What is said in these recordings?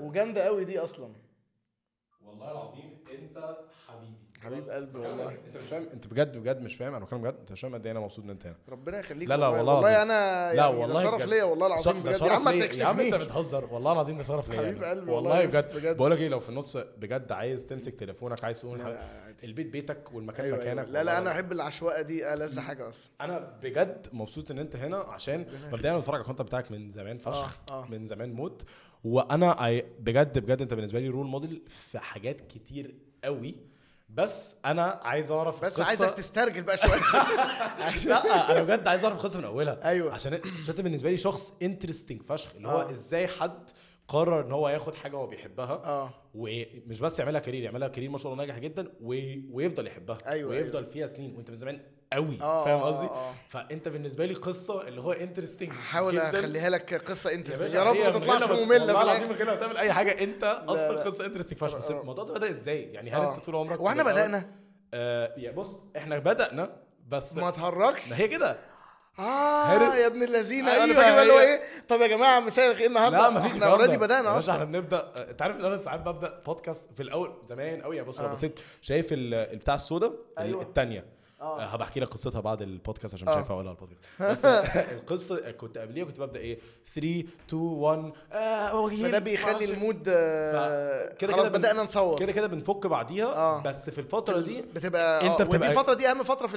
وجامدة قوي دي أصلا. والله العظيم أنت حبيبي. حبيب قلبي والله. أنت مش فاهم؟ أنت بجد بجد مش فاهم؟ أنا بتكلم بجد؟ أنت مش فاهم قد إيه أنا مبسوط إن أنت هنا. ربنا يخليك لا لا والله. والله. أنا لا يعني والله ده شرف. ليا والله العظيم بجد. يا عم ليا. يا عم أنت بتهزر. والله العظيم ده شرف ليا حبيب يعني. قلبي والله والله. بجد. بجد. بقول لك إيه لو في النص بجد عايز تمسك تليفونك عايز تقول لا،. البيت بيتك والمكان أيوة مكانك أيوة. لا لا أنا. أحب العشوائية دي ألذ حاجة أصلا. أنا بجد مبسوط إن أنت هنا عشان مبدئيا بتفرج على ال content بتاعك من زمان فشخ. آه، آه. من زمان موت. وأنا بجد بجد انت بالنسبة لي role model في حاجات كتير قوي. بس أنا عايز اعرف بس القصة- عايزك تسترجل بقى شوية. لا أنا بجد عايز اعرف القصة من اولها. أيوة. عشان عشان أنت بالنسبة لي شخص interesting فشخ اللي هو آه. إزاي حد قرر إن هو ياخد حاجة هو بيحبها آه. ومش بس يعملها career يعملها career ما شاء الله ناجح جدا و... ويفضل يحبها أيوة، ويفضل فيها سنين. وأنت من زمان قوي آه، فاهم آه، قصدي؟ آه. فأنت بالنسبة لي قصة اللي هو interesting هحاول أخليها لك قصة انت يا رب ما تطلعش مملة والله العظيم غير ما تعمل أي حاجة أنت أصلا لا. قصة interesting فشخ. بس. الموضوع ده بدأ إزاي؟ يعني هل. أنت طول عمرك وإحنا بدأنا. آه يا بص إحنا بدأنا بس ما تهرجش. ما هي كده. آه. يا ابن اللذينة. أيوة، أنا فاكر بقى اللي هو. إيه؟ طب يا جماعة مساء الخير النهارده. لا مفيش إحنا already بدأنا باشا إحنا أصلا بنبدأ. أنت عارف إن أنا ساعات ببدأ بودكاست في الأول زمان قوي يعني بص لو آه. بصيت شايف ال- بتاع السودا أيوة. الثانية آه. هبقى احكي لك قصتها بعد البودكاست عشان آه. مش هينفع أقولها على البودكاست بس القصة كنت قبليها كنت ببدأ إيه 3 2 1 آه فده بيخلي. ال mood آه، كده كده بدأنا نصور كده كده بنفك بعديها آه. بس في الفترة دي بتبقى أنت بتبقى- الفترة دي أهم فترة في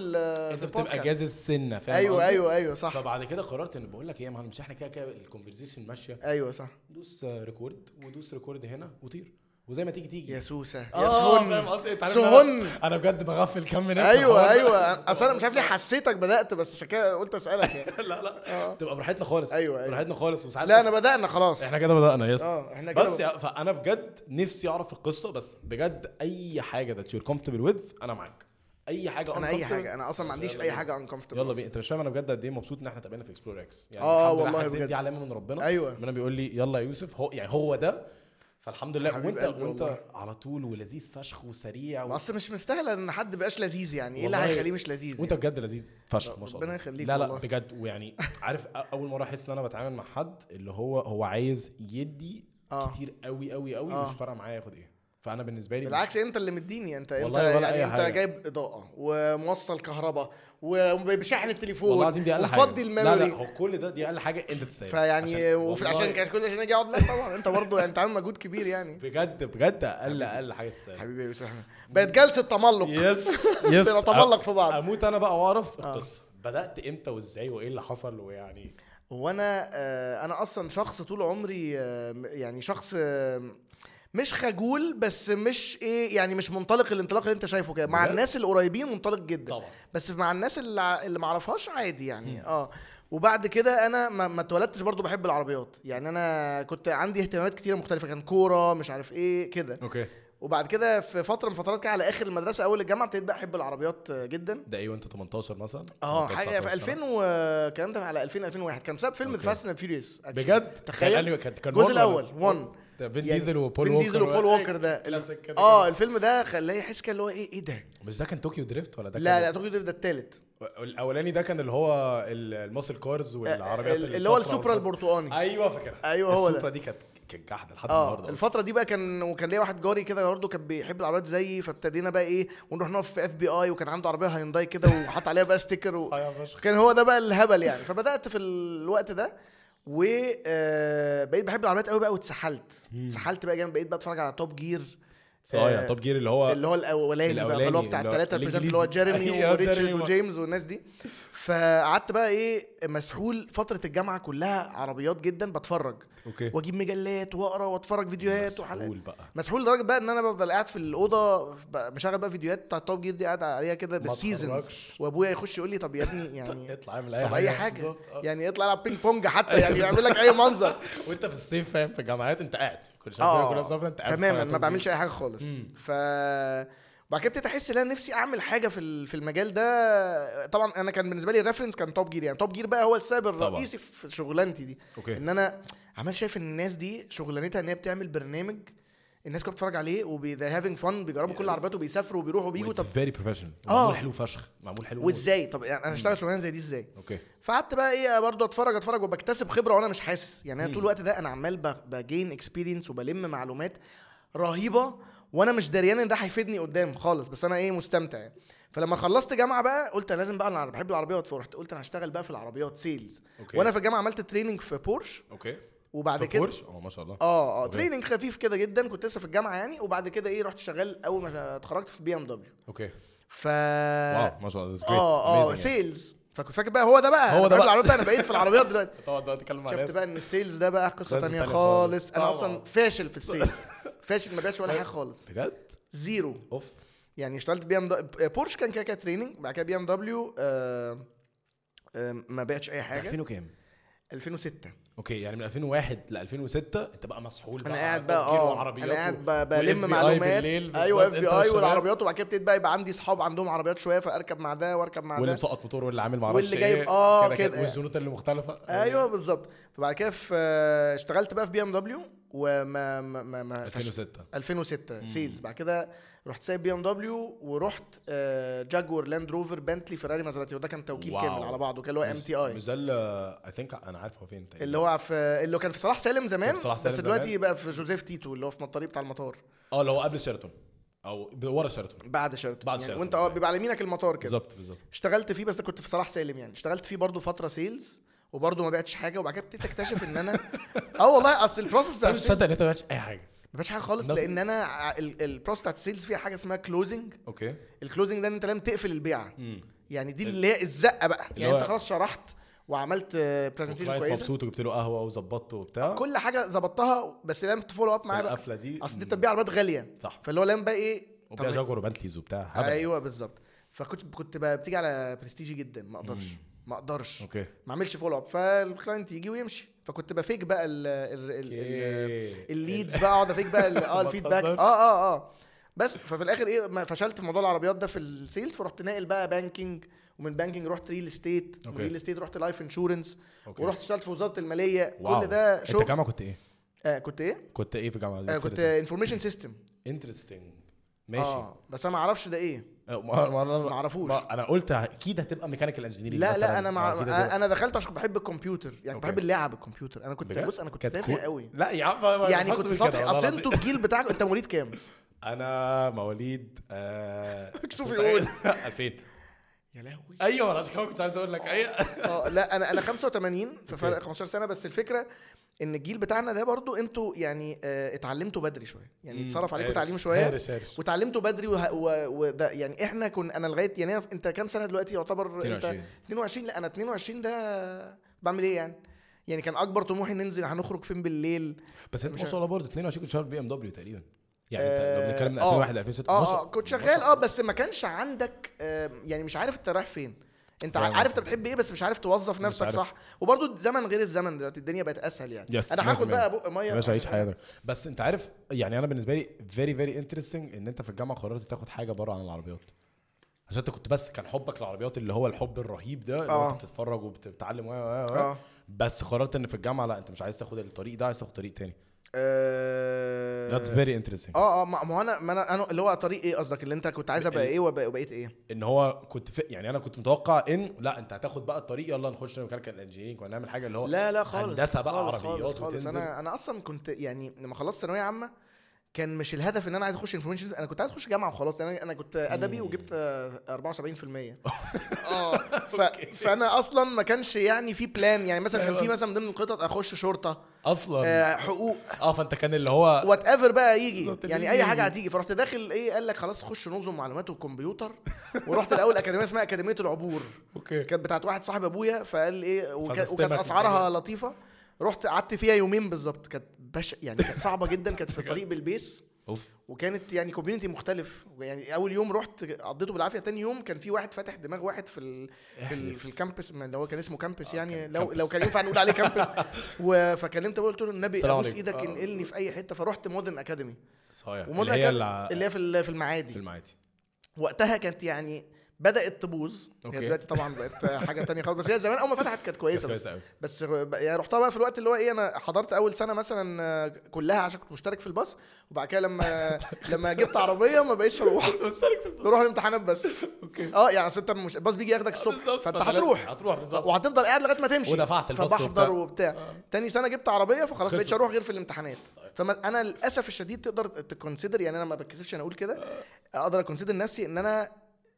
أنت بتبقى. جاز السنة فاهم أيوه؟ أيوه أيوه صح فبعد كده قررت إن بقول لك إيه يا مش إحنا كده كده ال conversation ماشية أيوه صح دوس record ودوس record هنا وطير وزي ما تيجي تيجي. يا سوسه يا آه سهن سهن أنا بجد بغفل كم من ناس أيوه أيوه. أصل أنا مش عارف ليه حسيتك بدأت بس عشان كده قلت أسألك يعني. لا لا. آه. تبقى براحتنا خالص. أيوة، أيوة. براحتنا خالص. وساعات لا أنا بدأنا خلاص. إحنا كده بدأنا yes آه إحنا كده بس يا فأنا بجد نفسي أعرف القصة بس بجد أي حاجة that you're comfortable with أنا معاك. أي حاجة أنا أي حاجة. أنا أصلا ما عنديش أي. حاجة uncomfortable. يلا بينا. أنت مش فاهم أنا بجد قد إيه مبسوط إن إحنا اتقابلنا في Explore X يعني آه، الحمد لله والله حاسس بجد. دي علامة من ربنا. أيوه. ربنا بيقول لي يلا يا يوسف هو يعني هو ده فالحمد لله وانت وانت والله. على طول ولذيذ فشخ وسريع و... اصل مش مستاهله ان حد بقاش لذيذ يعني إيه اللي. هيخليه مش لذيذ وانت يعني. بجد لذيذ فشخ ما شاء الله ربنا يخليك لا لا والله. بجد ويعني عارف أول مرة أحس إن أنا بتعامل مع حد اللي هو هو عايز يدي آه. كتير قوي قوي قوي آه. مش فارقة معايا ياخد إيه فأنا بالنسبة لي مش- بالعكس أنت اللي مديني. انت أنت يعني أنت حاجة. جايب إضاءة وموصل كهرباء وبشحن التليفون والله العظيم دي أقل حاجة. ومفضي لا لا الميموري. هو كل ده دي أقل حاجة أنت تستاهل. فيعني وفي والله. عشان كل عشان أجي أقعد. لا طبعا. أنت برضه يعني أنت عامل مجهود كبير يعني. بجد بجد أقل أقل حاجة تستاهل. حبيبي يا يوسف. بقت جلسة تملق. yes yes. بنتملق في بعض. أموت أنا بقى وأعرف آه. القصة. بدأت إمتى وإزاي وإيه اللي حصل ويعني وأنا آه، أنا أصلا شخص طول عمري آه، يعني شخص مش خجول بس مش إيه يعني مش منطلق الانطلاق اللي انت شايفه كده. مع؟ الناس القريبين منطلق جدا. طبعا. بس مع الناس اللي اللي ما اعرفهاش عادي يعني. آه. وبعد كده أنا ما, ما اتولدتش برضو بحب العربيات. يعني أنا كنت عندي اهتمامات كتيرة مختلفة. كان كورة مش عارف إيه كده. okay. وبعد كده في فترة من فترات كده على آخر المدرسة أول الجامعة ابتديت بقى أحب العربيات جدا. ده إيه وأنت 18 مثلا؟ آه 18 حاجة في 19 2000 والكلام ده على 2000 2001 كان بسبب فيلم. Fast and Furious بجد؟ تخيل؟ كان كان الجزء الأول. ولا- 1 ده فين يعني ديزل وبول فين ووكر ديزل وبول ووكر ده آه كده. الفيلم ده خلاه يحس كده اللي هو إيه إيه ده مش ده كان Tokyo Drift ولا ده لا لا كان Tokyo Drift ده التالت الأولاني ده كان اللي هو ال- ال muscle cars والعربيات ال- اللي هو السوبرا. البرتقاني أيوه فاكرها أيوة هو. السوبرا دي كانت كانت جاحدة لحد آه النهارده. الفترة دي بقى كان وكان ليا واحد جاري كده برضه كان بيحب العربيات زيي فابتدينا بقى إيه ونروح نقف في FBI وكان عنده عربية هيونداي كده وحط عليها بقى sticker و... كان هو ده بقى الهبل يعني فبدأت في الوقت ده وبقيت بحب العربيات قوي بقى واتسحلت. اتسحلت بقى جامد. بقيت بتفرج على Top Gear صحيح آه، Top Gear اللي هو اللي هو الأولاني بقى الأولاني اللي هو بتاع الثلاثه. اللي هو جيريمي أيوة، وريتشارد. وجيمس والناس دي. فقعدت بقى إيه مسحول فترة الجامعة كلها عربيات جدا بتفرج. okay. وأجيب مجلات وأقرأ وأتفرج فيديوهات وحلقات. مسحول بقى. مسحول لدرجة بقى إن أنا بفضل قاعد في الأوضة بقى مشغل بقى فيديوهات بتاع Top Gear دي قاعد عليها كده بال seasons. وأبويا يخش يقول لي طب يا ابني يعني اطلع اعمل أي حاجة أي حاجة. بالظبط، آه. يعني اطلع ألعب بينج بونج حتى يعني يعمل لك أي منظر. وأنت في الصيف فاهم في الجامعات أنت قاعد. كل آه كلها مسافره أنت تماما ما بعملش أي حاجة خالص. مم. ف بعد كده ابتديت احس إن أنا نفسي أعمل حاجة في في المجال ده. طبعا أنا كان بالنسبة لي ال reference كان Top Gear يعني Top Gear بقى هو السبب طبعا. الرئيسي في شغلانتي دي. okay. إن أنا عمال شايف إن الناس دي شغلانتها إن هي بتعمل برنامج الناس كلها بتتفرج عليه وبي having fun بيجربوا كل. العربيات وبيسافروا وبيروحوا وبيجوا وبيجوا طب very professional آه. معمول حلو فشخ. معمول حلو. وإزاي؟ طب يعني أنا اشتغل شغلانة زي دي إزاي؟ okay. فقعدت بقى إيه برضه أتفرج أتفرج وبكتسب خبرة وأنا مش حاسس. يعني أنا طول الوقت ده أنا عمال ب gain experience وبلم معلومات رهيبة وأنا مش دريان إن ده هيفيدني قدام خالص بس أنا إيه مستمتع يعني. فلما خلصت جامعة بقى قلت أنا لازم بقى أنا بحب العربيات فرحت قلت أنا هشتغل بقى في العربيات sales okay. وأنا في الجامعة عملت training في Porsche okay. وبعد كده بورش آه ما شاء الله. آه آه. training خفيف كده جدا. كنت لسه في الجامعة يعني وبعد كده إيه رحت شغال أول ما اتخرجت في BMW okay. ف wow ما شاء الله آه آه sales فكنت فاكر بقى هو ده بقى؟ هو ده بقى. العربيات أنا بقيت في العربيات دلوقتي. تقعد بقى تتكلم مع شفت بقى إن ال sales ده بقى قصة تانية خالص. أنا. أصلا فاشل في ال sales فاشل ما بيعش ولا حاجة خالص. بجد؟ zero. أوف. يعني اشتغلت BM Porsche كان كده كده training بعد كده BMW ما بعتش أي حاجة. 2000 وكام؟ 2006 okay يعني من 2001 ل 2006 أنت بقى مسحول أنا قاعد بقى آه أنا قاعد بلم معلومات. أيوه FBI. والعربيات وبعد كده ابتديت بقى يبقى عندي اصحاب عندهم عربيات شوية فأركب مع ده وأركب مع واللي ده مسقط موتور واللي عامل معرفش واللي جايب- إيه آه، كده. والزنوط اللي مختلفة. أيوه بالظبط. فبعد كده اشتغلت بقى في BMW وما ما ما, ما 2006 2006 sales. بعد كده رحت سايب BMW ورحت آه، Jaguar Land Rover Bentley Ferrari Maserati وده كان توكيل wow. كامل على بعضه كده اللي هو MTI ده اللي I think أنا عارف هو فين تقريبا. اللي هو في اللي كان في صلاح سالم زمان كان في صلاح سالم بس دلوقتي زمان. بقى في جوزيف تيتو اللي هو في الطريق بتاع المطار آه اللي هو قبل شيراتون أو ورا شيراتون بعد شيراتون بعد يعني شيراتون. وأنت آه بيبقى على يمينك المطار كده بالظبط بالظبط اشتغلت فيه بس ده كنت في صلاح سالم يعني اشتغلت فيه برضه فترة sales وبرضه ما بعتش حاجة وبعد كده ابتديت أكتشف إن أنا آه والله أصل ال process أنا مش مصدق إن أنت ما عملتش أي حاجة ما بعتش حاجة خالص. لأن أنا ال process بتاعت ال sales فيها حاجة اسمها closing okay. ال closing ده إن أنت لازم تقفل البيعة. يعني دي اللي هي الزقة بقى. يعني أنت خلاص شرحت وعملت presentation كويسة. مبسوط وجبت له قهوة وظبطته وبتاع. كل حاجة ظبطتها بس لازم ت follow up معاه بقى. القفلة دي أصل دي بتبيع عربيات غالية. صح. فاللي هو لازم بقى إيه؟ وبتاع جاكور و Bentleys وبتاع أيوه بالظبط. فكنت كنت بقى بتيجي على برستيجي جدا ما أقدرش. ما أقدرش. okay. ما اعملش follow up فال client يجي ويمشي. فكنت ب fake بقى. ال leads بقى أقعد أ fake بقى آه ال feedback. آه آه آه. بس ففي الآخر إيه فشلت في موضوع العربيات ده في ال sales فرحت ناقل بقى banking ومن banking رحت real estate ومن. real estate رحت life insurance ورحت اشتغلت في وزارة المالية. wow. كل ده أنت شغل. جامعة كنت إيه؟ آه كنت إيه؟ كنت إيه في الجامعة؟ آه كنت information system interesting ماشي. آه بس أنا ما أعرفش ده إيه. ما ما ما اعرفوش. ما أنا قلت أكيد هتبقى mechanical engineering لا لا أنا مع أنا دخلت عشان بحب الكمبيوتر يعني okay. بحب اللعب الكمبيوتر أنا كنت بص أنا كنت تافه قوي لا يا عم يعني كنت سطحي اصل. أنتوا الجيل بتاعكم أنت مواليد كام؟ أنا مواليد آه شوف يقول. قايل 2000 يا لهوي أيوه أنا عشان كنت عايز أقول لك أيوه آه لا أنا أنا 85 في فرق okay. 15 سنة بس الفكرة إن الجيل بتاعنا ده برضو أنتوا يعني آه اتعلمتوا بدري شوية. يعني اتصرف عليكم تعليم شوية harsh harsh وتعلمتوا بدري وه- و- وده يعني إحنا كنا أنا لغاية يعني أنت كام سنة دلوقتي يعتبر أنت؟ 22 22 لا أنا 22 ده بعمل إيه يعني؟ يعني كان أكبر طموحي ننزل هنخرج فين بالليل؟ بس أنت ما شاء الله برضه 22 كنت شغال BMW تقريبا. يعني أنت آه، لو بنتكلم من آه. 2001 ل 2006 آه ما شاء- آه كنت شغال آه. بس ما كانش عندك آه يعني مش عارف أنت رايح فين. انت عارف انت. بتحب إيه بس مش عارف توظف مش نفسك عارف. صح وبرضه الزمن غير الزمن دلوقتي الدنيا بقت أسهل يعني Yes، أنا هاخد 100%. بقى بق مية باشا عيش حياتك بس انت عارف يعني أنا بالنسبة لي very very interesting إن أنت في الجامعة قررت تاخد حاجة بره عن العربيات عشان أنت كنت بس كان حبك للعربيات اللي هو الحب الرهيب ده اللي آه. أنت بتتفرج وبتتعلم و آه بس قررت إن في الجامعة لا أنت مش عايز تاخد الطريق ده عايز تاخد طريق تاني آه، that's very interesting آه آه ما هو أنا ما أنا أنا اللي هو طريق إيه قصدك؟ اللي أنت كنت عايز أبقى إيه وبقيت إيه؟ إن هو كنت في يعني أنا كنت متوقع إن لا أنت هتاخد بقى الطريق يلا نخش mechanical engineering ونعمل حاجة اللي هو لا لا خالص هندسة بقى خالص عربيات خالص, خالص. وتنزل. أنا أنا أصلا كنت يعني لما خلصت ثانوية عامة كان مش الهدف إن أنا عايز أخش information أنا كنت عايز أخش جامعة وخلاص لأن أنا أنا كنت أدبي وجبت آه، 74% آه ف... فأنا أصلا ما كانش يعني في plan يعني مثلا كان في أيوة. مثلا من ضمن الخطط أخش شرطة أصلا. آه حقوق. آه فأنت كان اللي هو whatever بقى يجي. يعني أي حاجة يجي. هتيجي. فرحت داخل إيه قال لك خلاص خش نظم معلومات والكمبيوتر ورحت الأول أكاديمية اسمها أكاديمية العبور. okay. كانت بتاعت واحد صاحب أبويا فقال إيه وكانت أسعارها الدنيا. لطيفة. رحت قعدت فيها يومين بالظبط. كانت بش يعني كانت صعبة جدا كانت في الطريق بلبيس. أوف. وكانت يعني community مختلف. يعني أول يوم رحت قضيته بالعافية تاني يوم كان في واحد فاتح دماغ واحد في ال في, ال في ال campus اللي هو كان اسمه campus آه، يعني. كان لو campus. لو كان ينفع نقول عليه campus و- فكلمت قلت له النبي أبوس. إيدك آه. انقلني في أي حتة. فرحت Modern Academy. صحيح. اللي هي اللي هي في المعادي. في المعادي. وقتها كانت يعني بدأت تبوظ. هي دلوقتي طبعا بقت حاجة تانية خالص. بس هي زمان أول ما فتحت كانت كويسة بس بس يعني رحتها بقى في الوقت اللي هو إيه أنا حضرت أول سنة مثلا آه، كلها عشان كنت مشترك في الباص. وبعد كده لما لما جبت عربية ما بقيتش أروح. مشترك في بروح الامتحانات بس. okay. آه يعني أصل أنت مش الباص بيجي ياخدك الصبح فأنت هتروح. هتروح بالظبط. وهتفضل قاعد لغاية ما تمشي. ودفعت الباص فبحضر وبتاع. وبتاع. تاني سنة جبت عربية فخلاص. بقيتش أروح غير في الامتحانات. فانا للأسف الشديد تقدر ت consider يعني أنا ما بتكسفش أنا أقول كده أقدر ا consider نفسي إن أنا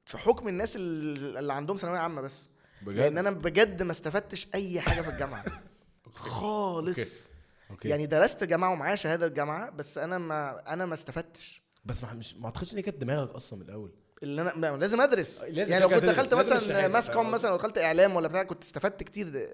في حكم الناس اللي عندهم ثانوية عامة بس. لأن أنا بجد ما استفدتش أي حاجة في الجامعة. خالص. okay. يعني درست جامعة ومعايا شهادة جامعه بس أنا ما أنا ما استفدتش. بس ما مش ما أعتقدش إن كانت دماغك أصلا من الأول. اللي أنا لا، لازم أدرس. لازم يعني لو كنت دخلت مثلا mass comm؟ مثلا دخلت إعلام ولا بتاع كنت استفدت كتير.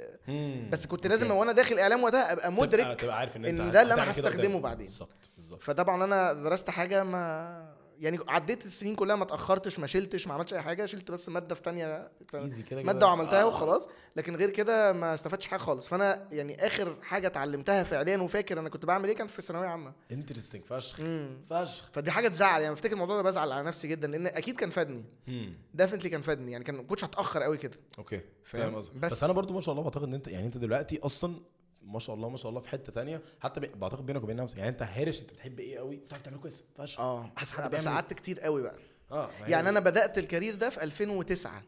بس كنت لازم وأنا داخل إعلام وقتها أبقى مدرك تبقى عارف إن إن ده اللي كده هستخدمه. بعدين. بالظبط بالظبط. فطبعا أنا درست حاجة ما يعني عديت السنين كلها ما اتأخرتش ما شلتش ما عملتش أي حاجة شلت بس مادة في تانية easy كده مادة. وعملتها آه. وخلاص لكن غير كده ما استفدتش حاجة خالص فأنا يعني آخر حاجة اتعلمتها فعليا وفاكر أنا كنت بعمل إيه كان في ثانوية عامة interesting فشخ. فشخ فدي حاجة تزعل يعني بفتكر الموضوع ده بزعل على نفسي جدا لأن أكيد كان فادني. definitely كان فادني يعني كان ما كنتش هتأخر قوي كده okay فاهم؟ فاهم قصدك بس- بس, أنا برضو ما شاء الله بعتقد إن أنت يعني أنت دلوقتي أصلا ما شاء الله ما شاء الله في حتة تانية. حتى بي- بعتقد بينك وبين نفسك يعني انت هارش انت بتحب إيه قوي؟ بتعرف تعمل كويس فشخ. آه. بس, قعدت كتير قوي بقى. آه يعني. أنا بدأت ال career ده في 2009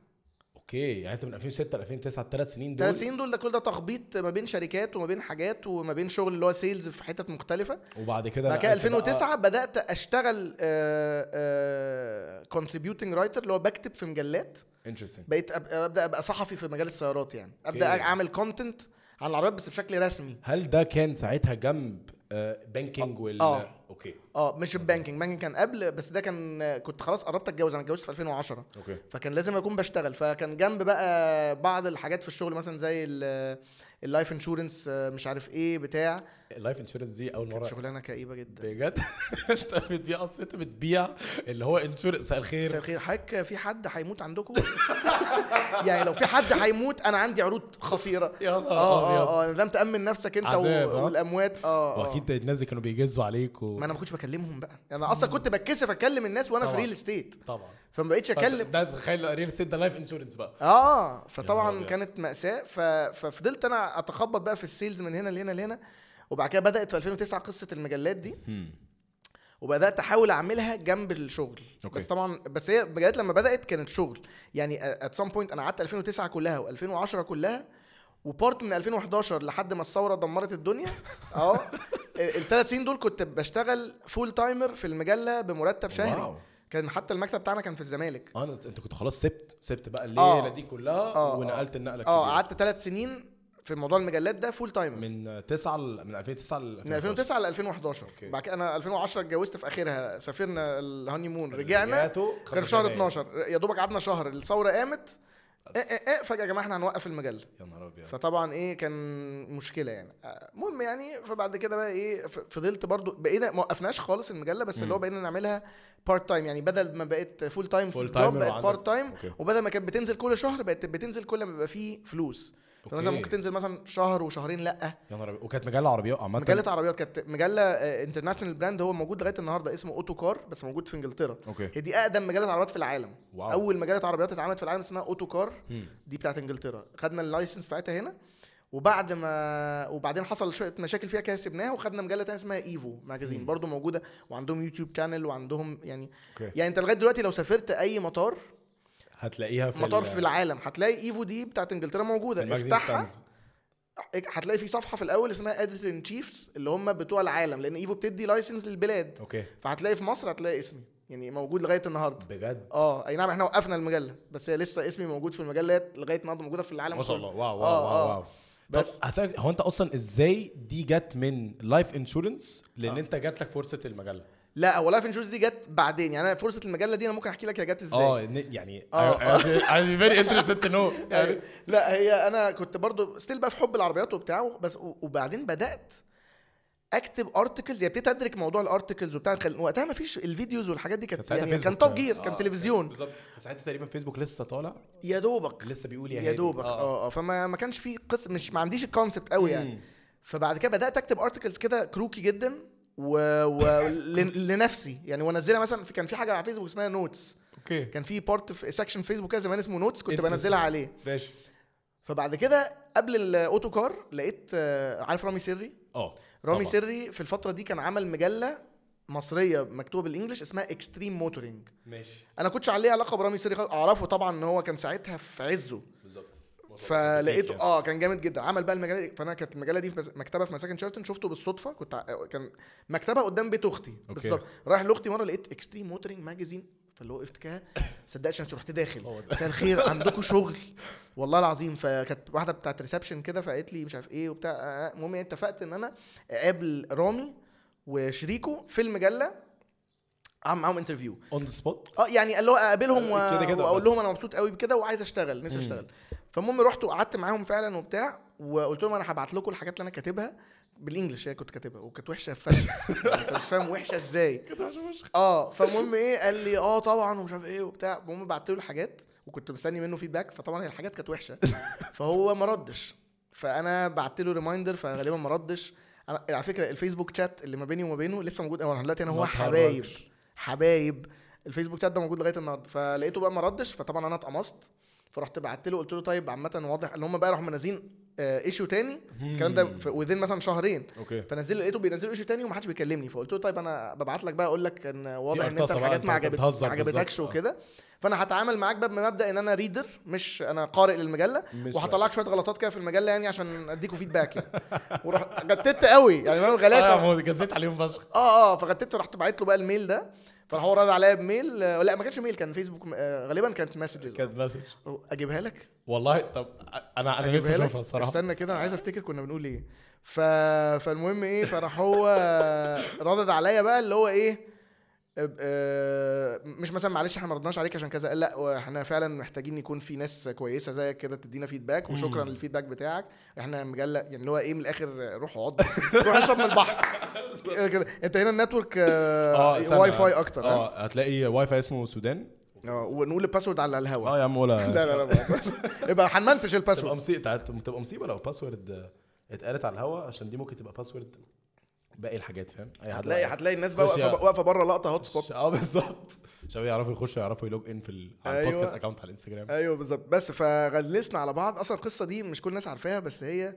okay يعني أنت من 2006 ل 2009 الثلاث سنين دول؟ ثلاث سنين دول ده كل ده تخبيط ما بين شركات وما بين حاجات وما بين شغل اللي هو sales في حتت مختلفة. وبعد كده بعد كده نقلت بقى- 2009 بدأت أشتغل contributing writer اللي هو بكتب في مجلات. interesting بقيت أب- أبدأ أبقى صحفي في مجال السيارات يعني. أبدأ okay. أعمل content عن العربيات بس بشكل رسمي. هل ده كان ساعتها جنب banking وال آه. okay آه مش ال banking banking كان قبل بس ده كان كنت خلاص قربت اتجوز. أنا اتجوزت في 2010 okay فكان لازم أكون بشتغل. فكان جنب بقى بعض الحاجات في الشغل مثلا زي ال life insurance مش عارف إيه بتاع. ال life insurance دي أول مرة شغلانة كئيبة جدا. بجد؟ انت بتبيع اصل أنت بتبيع اللي هو انشورنس مساء مساء الخير. الخير حضرتك في حد هيموت عندكم؟ يعني لو في حد هيموت أنا عندي عروض خطيرة. يا نهار آه ابيض آه آه لازم تأمن نفسك أنت و-؟ والأموات. آه آه وأكيد الناس كانوا بيجزوا عليك و... ما أنا ما كنتش بكلمهم بقى. أنا أصلا كنت بتكسف أكلم الناس وأنا في. real estate طبعا. فما بقتش أكلم. ده تخيل real estate ده life insurance بقى. آه فطبعا. كانت مأساة. ف... ففضلت أنا أتخبط بقى في ال sales من هنا لهنا لهنا. وبعد كده بدأت في 2009 قصة المجلات دي. وبدأت أحاول أعملها جنب الشغل. okay. بس طبعا بس هي بجد لما بدأت كانت شغل. يعني at some point أنا قعدت 2009 كلها و2010 كلها و part من 2011 لحد ما الثورة دمرت الدنيا. آه. الثلاث سنين دول كنت بشتغل full timer في المجلة بمرتب شهري. wow. كان حتى المكتب بتاعنا كان في الزمالك. آه أنت كنت خلاص سبت سبت بقى الليلة آه. دي كلها آه، ونقلت النقلة آه. قعدت ثلاث سنين في موضوع المجلات ده full timer من 9 ل- من 2009 ل من 2009 ل 2011 okay. بعد كده أنا 2010 اتجوزت في آخرها سافرنا ال honeymoon رجعنا. كان شهر يناير. 12 يا دوبك قعدنا شهر. الثورة قامت. إيه إيه إيه فجأة يا جماعة إحنا هنوقف المجلة. يا نهار أبيض. فطبعا إيه كان مشكلة يعني. المهم يعني فبعد كده بقى إيه فضلت برضو بقينا ما وقفناش خالص المجلة بس اللي هو بقينا نعملها part time يعني بدل ما بقت full time timer ال job بقت part time. وبدل ما كانت بتنزل كل شهر بقت بتنزل كل ما بيبقى فيه فلوس. فمثلا okay. ممكن تنزل مثلا شهر وشهرين لأ. يا نهار أبيض. وكانت مجلة عربية عامة؟ مجلة عربيات كانت مجلة international brand هو موجود لغاية النهارده اسمه Autocar بس موجود في إنجلترا. okay. هي دي أقدم مجلة عربيات في العالم. wow. أول مجلة عربيات اتعملت في العالم اسمها Autocar. دي بتاعت إنجلترا. خدنا ال license بتاعتها هنا وبعد ما وبعدين حصل شوية مشاكل فيها كده سيبناها وخدنا مجلة تانية اسمها Evo magazine. برضو موجودة وعندهم YouTube channel وعندهم يعني okay. يعني أنت لغاية دلوقتي لو سافرت أي مطار هتلاقيها في مطار في العالم. هتلاقي Evo دي بتاعت إنجلترا موجودة. افتحها. stands. هتلاقي في صفحة في الأول اسمها editor in chiefs اللي هم بتوع العالم لأن Evo بتدي license للبلاد. okay. فهتلاقي في مصر هتلاقي اسمي. يعني موجود لغاية النهارده. بجد؟ آه. أي نعم إحنا وقفنا المجلة. بس هي لسه اسمي موجود في المجلات لغاية النهارده موجودة في العالم ما شاء. الله. wow wow آه، wow, آه. wow. بس. هسألك هو أنت أصلا إزاي دي جت من life insurance لأن آه. أنت جات لك فرصة المجلة؟ لا هو life insurance دي جت بعدين. يعني فرصة المجله دي أنا ممكن أحكي لك هي جت إزاي. آه يعني آه. I'm very interested to know. يعني لا هي أنا كنت برضو still بقى في حب العربيات وبتاع بس وبعدين بدأت أكتب articles يعني ابتديت ادرك موضوع ال articles وبتاع. كان- وقتها ما فيش ال videos والحاجات دي كانت يعني كان Top Gear كان آه، تلفزيون. بالظبط. ساعتها تقريبا فيسبوك لسه طالع. يا دوبك. لسه بيقول يا يا. دوبك. آه. آه فما ما كانش في قسم مش ما عنديش ال concept قوي يعني. فبعد كده بدأت أكتب articles كده كروكي جدا. و... و... ل... لنفسي. يعني وانزلها مثلا في كان في حاجة على فيسبوك اسمها notes okay. كان في part في section Facebook كده زمان اسمه notes كنت. بنزلها عليه. ماشي. فبعد كده قبل ال Autocar لقيت آه، عارف رامي سري؟ آه رامي طبعاً. سري في الفترة دي كان عمل مجلة مصرية مكتوبة بال English اسمها Extreme Motoring ماشي. أنا كنتش عليه علاقة برامي سري أعرفه طبعا إن هو كان ساعتها في عزه. فلقيته. آه كان جامد جدا. عمل بقى المجلة دي. فأنا كانت المجلة دي في مكتبة في مساكن شيراتون. شفته بالصدفة. كنت ع- كان مكتبة قدام بيت أختي. بالظبط. رايح لأختي مرة لقيت Extreme Motoring magazine فاللي وقفت كده. صدقتش نفسي رحت داخل. هو. مساء الخير. عندكم شغل؟ والله العظيم. فكانت واحدة بتاعت reception كده فقالت لي مش عارف إيه وبتاع. آه، المهم يعني اتفقت إن أنا أقابل رامي وشريكه في المجلة. أعمل معاهم interview on the spot آه يعني قال له أقابلهم وأقول. لهم أنا مبسوط قوي بكده وعايز أشتغل. نفسي. أشتغل. فالمهم رحت وقعدت معاهم فعلا وبتاع وقلت لهم أنا هبعت لكم الحاجات اللي أنا كاتبها بال English هي كنت كاتبها وكانت وحشة فشخ. يعني أنت مش فاهم وحشة إزاي. آه فالمهم إيه قال لي آه طبعا ومش عارف إيه وبتاع. المهم بعت له الحاجات وكنت مستني منه feedback فطبعا هي الحاجات كانت وحشة. فهو ما ردش. فأنا بعت له reminder فغالبا ما ردش. أنا على فكرة الفيسبوك شات اللي ما بيني وما بينه لسه موجود. أنا دلوقتي أنا هو. حبايب. حبايب. الفيسبوك شات ده موجود لغاية النهارده. فلقيته بقى ما ردش فطبعا أنا اتقمصت. فرحت بعت له قلت له طيب عامة واضح إن هم بقى راحوا منزلين issue تاني. الكلام ده within مثلا شهرين. okay. فنزل لقيته بينزلوا issue تاني ومحدش بيكلمني. فقلت له طيب أنا ببعت لك بقى أقول لك إن واضح إن أنت الحاجات ما عجبت عجبتكش آه. وكده. فأنا هتعامل معاك بقى بمبدأ إن أنا reader مش أنا قارئ للمجلة. وهطلع لك شوية غلطات كده في المجلة يعني عشان أديكوا feedback يعني. ورحت جودت قوي. يعني فاهم غلاسة. جودت عليهم فشخ. آه آه فغديت ورحت بعت له بقى الميل ده. فراح هو رد عليا بميل؟ آه، لا ما كانش ميل كان فيسبوك آه، غالبا كانت messages كانت message أجيبها لك؟ والله طب أنا أنا نفسي أشوفها الصراحة. استنى كده أنا عايز أفتكر كنا بنقول إيه. ف... فالمهم إيه فراح هو رد عليا بقى اللي هو إيه مش مثلا معلش إحنا ما ردناش عليك عشان كذا لأ إحنا فعلا محتاجين يكون في ناس كويسة زيك كده تدينا feedback وشكرا مم. لل feedback بتاعك. إحنا مجله يعني اللي هو إيه من الآخر روح اقعد روح اشرب من البحر. كده أنت هنا ال network آه. واي فاي أكتر؟ آه هتلاقي واي فاي اسمه سودان. ونقول ال password على الهوا. آه يا عم ولا لا لا لا يبقى هنمنتج تبقى ال password مصيبه تبقى مصيبة لو password اتقالت على الهوا عشان دي ممكن تبقى password باقي الحاجات فاهم؟ أي حد هتلاقي هتلاقي الناس بقى واقفه واقفة بره لقطة hotspot آه بالظبط. شباب يعرفوا يخشوا يعرفوا يـ log in في ال- على أيوة. ال podcast account على الانستجرام أيوه بالظبط. بس فغلسنا على بعض. أصلا القصة دي مش كل الناس عارفاها بس هي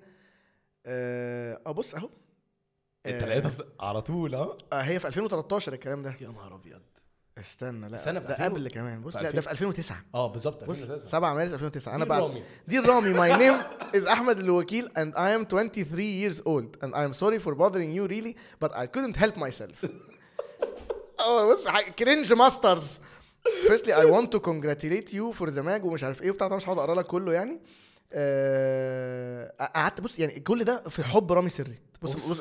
آه آه، بص أهو. انت آه، لقيتها في- على طول ها؟ آه هي في 2013 الكلام ده. يا نهار أبيض. استنى لا في ده 2000 قبل كمان. بص لا ده 2000 في 2009 آه بالظبط بص 2009. 7 مارس 2009 أنا بعد رامي. دي رامي my name is أحمد الوكيل and I am 23 years old and I am sorry for bothering you really but I couldn't help myself. آه بص cringe masters firstly I want to congratulate you for the mag ومش عارف إيه وبتاع طبعا مش هقعد أقرأ لك كله يعني. قعدت بص يعني كل ده في حب رامي سري. بص بص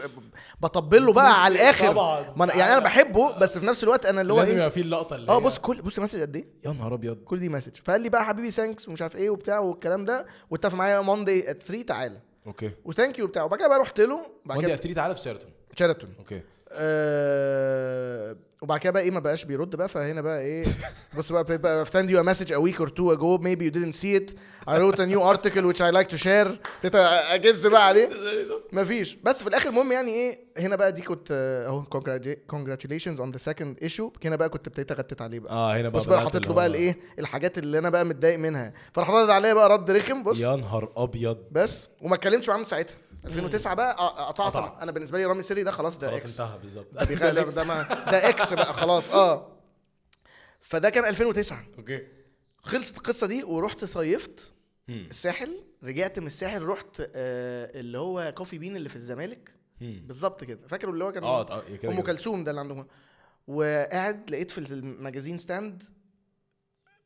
بطبل له بقى على الآخر. طبعا. ما أنا يعني أنا بحبه بس في نفس الوقت أنا اللي هو لازم إيه؟ يبقى في اللقطة اللي آه بص كل بص message قد إيه؟ يا نهار أبيض. كل دي message. فقال لي بقى حبيبي thanks ومش عارف إيه وبتاع والكلام ده. واتفق معايا Monday at 3 تعالى. okay. و thank you وبتاع. وبعد كده بقى رحت له بعد كده at three تعالى في شيراتون شيراتون okay. آه وبعد كده بقى إيه ما بقاش بيرد بقى فهنا بقى إيه بص بقى ابتديت بقى send you a message a week or two ago maybe you didn't see it. I wrote a new article which I like to share. ابتديت أجز بقى عليه. مفيش. بس في الآخر المهم يعني إيه هنا بقى دي كنت آه، أهو congratu- congratulations on the second issue. هنا بقى كنت ابتديت أغتت عليه بقى. آه هنا بقى بص بقى حاطط له بقى الإيه الحاجات اللي أنا بقى متضايق منها. فراح رد عليا بقى رد رخم بص. يا نهار أبيض. بس وما اتكلمش معاه من ساعتها. 2009 بقى قطعت. أنا بالنسبة لي رامي سري ده خلاص ده خلاص انتهى بالظبط. ده ما ده إكس بقى خلاص. آه. فده كان 2009 okay. خلصت القصة دي ورحت صيفت. الساحل رجعت من الساحل رحت آه اللي هو كوفي بين اللي في الزمالك. بالظبط كده. فاكر اللي هو كان آه أم. كلثوم ده اللي عندهم. وقاعد لقيت في ال magazine stand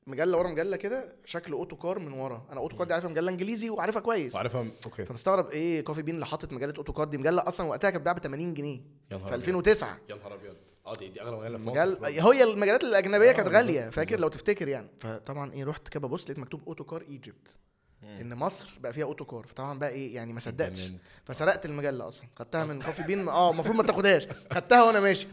مجلة ورا مجلة كده شكل أوتو كار من ورا. أنا أوتو كار دي عارفها مجلة إنجليزي وعارفها كويس. وعارفها okay. فمستغرب إيه كوفي بين اللي حاطط مجلة أوتو كار دي؟ مجلة أصلا وقتها كانت بتتباع ب 80 جنيه. يا نهار في أبيض. 2009 يا نهار أبيض. آه دي دي أغلى مجلة في مجال مصر. هي المجالات الأجنبية كانت غالية فاكر. لو تفتكر يعني. فطبعا إيه رحت كده ببص لقيت مكتوب أوتو كار إيجيبت. إن مصر بقى فيها أوتو كار. فطبعا بقى إيه يعني ما صدقتش. فسرقت المجلة أصلا. خدتها من كوفي بين آه المفروض ما تاخدهاش. خدتها وأنا ماشي.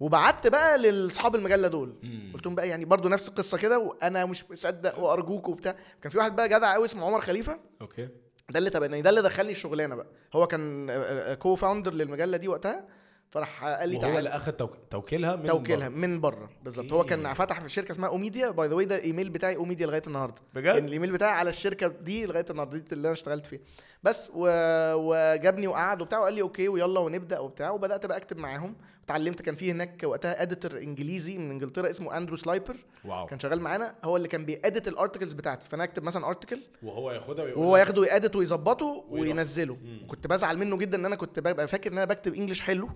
وبعت بقى لأصحاب المجله دول. مم. قلت لهم بقى يعني برضو نفس القصة كده وأنا مش مصدق وأرجوك وبتاع. كان في واحد بقى جدع قوي اسمه عمر خليفة. okay. ده اللي تبناني ده اللي دخلني الشغلانة بقى. هو كان co-founder للمجله دي وقتها. فراح قال لي تعالى اللي اخد توك... توكيلها من توكيلها بره. من بره بالظبط. هو كان. فتح في شركة اسمها اوميديا by the way ده الإيميل بتاعي اوميديا لغاية النهارده. بجد؟ يعني الإيميل بتاعي على الشركة دي لغاية النهارده دي اللي أنا اشتغلت فيها. بس و... وجابني وقعد وبتاع وقال لي okay ويلا ونبدأ وبتاع وبدأت بقى أكتب معاهم. اتعلمت كان في هناك وقتها editor إنجليزي من إنجلترا اسمه أندرو سلايبر. wow. كان شغال معانا. هو اللي كان بي edit ال articles بتاعتي. فأنا أكتب مثلا article وهو ياخدها ويقول وهو ياخده وي edit ويظبطه. وينزله. وكنت بزعل منه جدا إن أنا كنت ببقى فاكر إن أنا بكتب English حلو.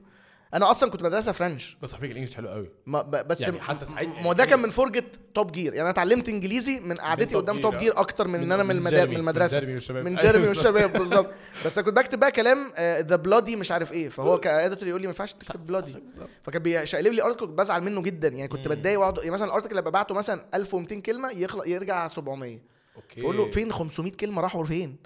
أنا أصلا كنت مدرسة French بس على فكرة ال English حلو قوي. ما ب- بس يعني حتى ساعات- ما ده كان من فرجه توب جير. يعني أنا اتعلمت إنجليزي من قعدتي قدام توب آه. جير أكتر من, من- إن أنا من, من المدا... جيرمي، من من المدرسة. جيرمي والشباب. من أيوة جيرمي بالظبط. والشباب بالظبط. بس أنا كنت بكتب بقى كلام the bloody مش عارف إيه. فهو ك editor يقول لي ما ينفعش تكتب bloody فكان بيشقلب لي article كنت بزعل منه جدا. يعني كنت بتضايق واقعد يعني مثلا ال article اللي ببعته مثلا 1200 كلمة يخلص يرجع 700 okay. فأقول له فين 500 كلمة راحوا فين؟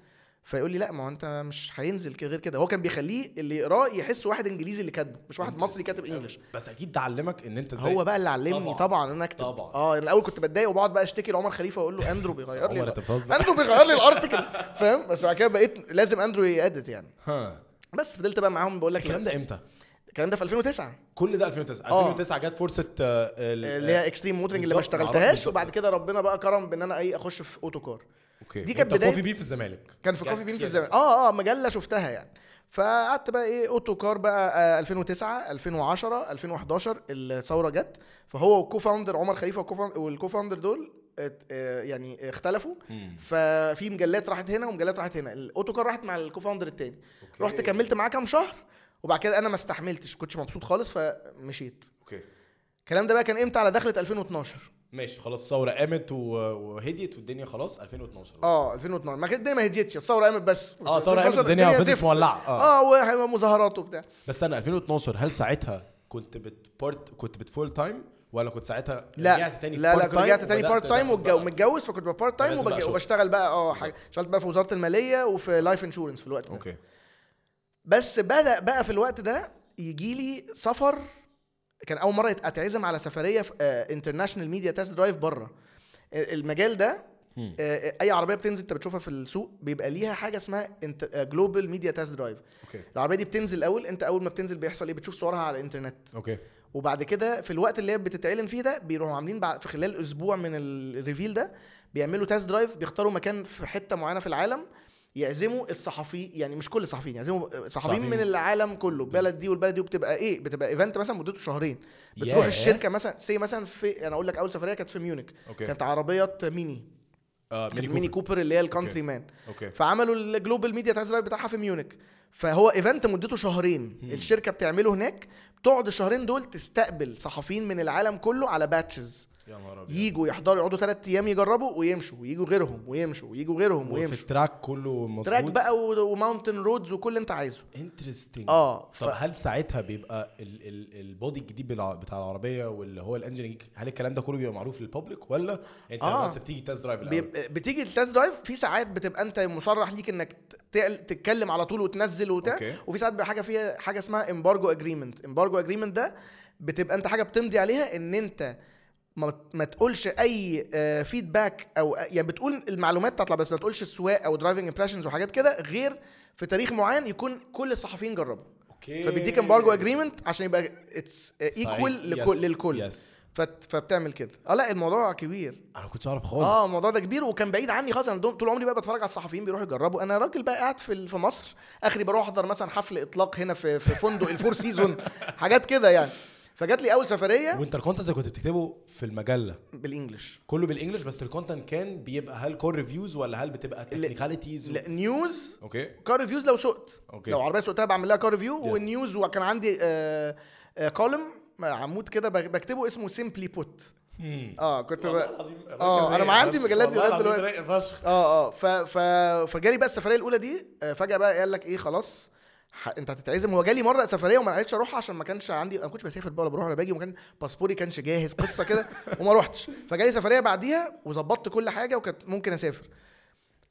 فيقول لي لا ما هو انت مش هينزل غير كده. هو كان بيخليه اللي يقراه يحس واحد انجليزي اللي كاتبه مش واحد مصري كاتب English بس أكيد ده علمك إن أنت إزاي هو بقى اللي علمني طبعاً. طبعا, إن أنا أكتب. طبعاً. آه الأول كنت بتضايق وبقعد بقى أشتكي لعمر خليفة وأقول له اندرو بيغير لي اندرو بيغير لي ال articles فاهم؟ بس بعد كده بقيت لازم اندرو ي edit يعني. ها. بس فضلت بقى معاهم بقول لك الكلام ده إمتى؟ الكلام ده في 2009 كل ده 2009 آه. 2009 جت فرصة آه، ال- اللي هي اكستريم موترنج اللي ما اشتغلتهاش. وبعد كده ربنا بقى كرم بإن أنا إيه أخش في اوتو كار okay. دي كانت بداية- كوفي بين في الزمالك. كان في كوفي بين في. الزمن آه آه مجلة شفتها يعني. فقعدت بقى إيه أوتو كار بقى آه 2009 2010 2011 الثوره جت. فهو وال co-founder عمر خليفة وال co- وال co-founder دول ات- آه، يعني اختلفوا. مم. ففي مجلات راحت هنا ومجلات راحت هنا. الأوتو كار راحت مع ال co-founder التاني. okay. رحت كملت معاه كام شهر وبعد كده أنا ما استحملتش ما كنتش مبسوط خالص فمشيت. okay. الكلام ده بقى كان إمتى؟ على دخلة 2012 ماشي خلاص الثورة قامت وهديت والدنيا خلاص 2012 آه 2012 ما كانت الدنيا ما هديتش الثورة قامت بس. آه الثورة قامت 2012 الدنيا فضلت. مولعة. آه. آه ومظاهرات وبتاع. بس أنا 2012 هل ساعتها كنت ب part كنت ب full time ولا كنت ساعتها لا رجعت تاني لا لا رجعت تاني part time ومتجوز فكنت part time. وبشتغل بقى آه حاجة. اشتغلت بقى في وزارة المالية وفي life insurance في الوقت ده. okay. بس بدأ بقى في الوقت ده يجي لي سفر كان أول مرة اتعزم على سفرية في international media test drive بره المجال ده مم. آه، أي عربية بتنزل أنت بتشوفها في السوق بيبقى ليها حاجة اسمها global media test drive العربية دي بتنزل الأول أنت أول ما بتنزل بيحصل إيه؟ بتشوف صورها على الإنترنت. okay. وبعد كده في الوقت اللي هي بتتعلن فيه ده بيروحوا عاملين بعد في خلال أسبوع من ال reveal ده بيعملوا test drive بيختاروا مكان في حتة معينة في العالم. يعزموا الصحفي يعني مش كل الصحفيين يعزموا صحفيين. من العالم كله البلد دي والبلد دي وبتبقى إيه؟ بتبقى event مثلا مدته شهرين. بتروح ياه. الشركة مثلا سي مثلا في أنا أقول لك أول سفرية كانت في ميونخ okay. كانت عربيات ميني. آه Mini Mini Cooper اللي هي ال Countryman okay. فعملوا ال global media drive بتاعها في ميونخ فهو event مدته شهرين. مم. الشركة بتعمله هناك. تقعد الشهرين دول تستقبل صحفيين من العالم كله على batches يا نهار أبيض. يجوا يحضروا يقعدوا ثلاث أيام يجربوا ويمشوا ويجوا غيرهم ويمشوا ويجوا غيرهم وفي ويمشوا. ال track كله مظبوط؟ track بقى و mountain roads وكل اللي انت عايزه. interesting آه ف... طب هل ساعتها بيبقى ال ال ال body الجديد بتاع العربية واللي هو ال engine هل الكلام ده كله بيبقى معروف لل public ولا انت آه. بس بتيجي test drive الأول؟ بيبقى- بتيجي ال test drive في ساعات بتبقى انت مصرح ليك انك تتكلم على طول وتنزل وبتاع. وفي ساعات بيبقى حاجة فيها حاجة اسمها embargo agreement embargo agreement ده بتبقى انت حاجة بتمضي عليها ان انت ما, ما تقولش أي feedback أو يعني بتقول المعلومات تطلع بس ما تقولش السواقة أو driving impressions وحاجات كده غير في تاريخ معين يكون كل الصحفيين جربوا. okay. فبيديك embargo agreement عشان يبقى it's equal لكل للكل. yes فت- فبتعمل كده. آه لا الموضوع كبير. أنا ما كنتش أعرف خالص. آه الموضوع ده كبير وكان بعيد عني خالص. أنا طول عمري بقى بتفرج على الصحفيين بيروحوا يجربوا. أنا راجل بقى قاعد في في مصر آخري بروح أحضر مثلا حفل إطلاق هنا في في فندق ال Four Seasons حاجات كده يعني. فجات لي أول سفرية وانت ال content كنت بتكتبه في المجلة بال English كله بال English بس ال content كان بيبقى هل car reviews ولا هل بتبقى technicalities لا، news okay car reviews لو سقت okay لو عربية سقتها بعمل لها car review. وال news وكان عندي آه آه column عمود كده بك- بكتبه اسمه Simply Put. آه كنت أنا رايق ما عندي. مجلات دي دلوقتي. فشخ آه آه ف ف فجالي بقى السفرية الأولى دي آه، فجأة بقى قال لك إيه خلاص ح... انت هتتعزم. هو جالي مرة سفرية وما عرفتش أروحها عشان ما كانش عندي أنا ما كنتش بسافر بقى ولا بروح ولا باجي وما كان باسبوري كانش جاهز قصة كده وما روحتش. فجالي سفرية بعديها وظبطت كل حاجة وكانت ممكن أسافر.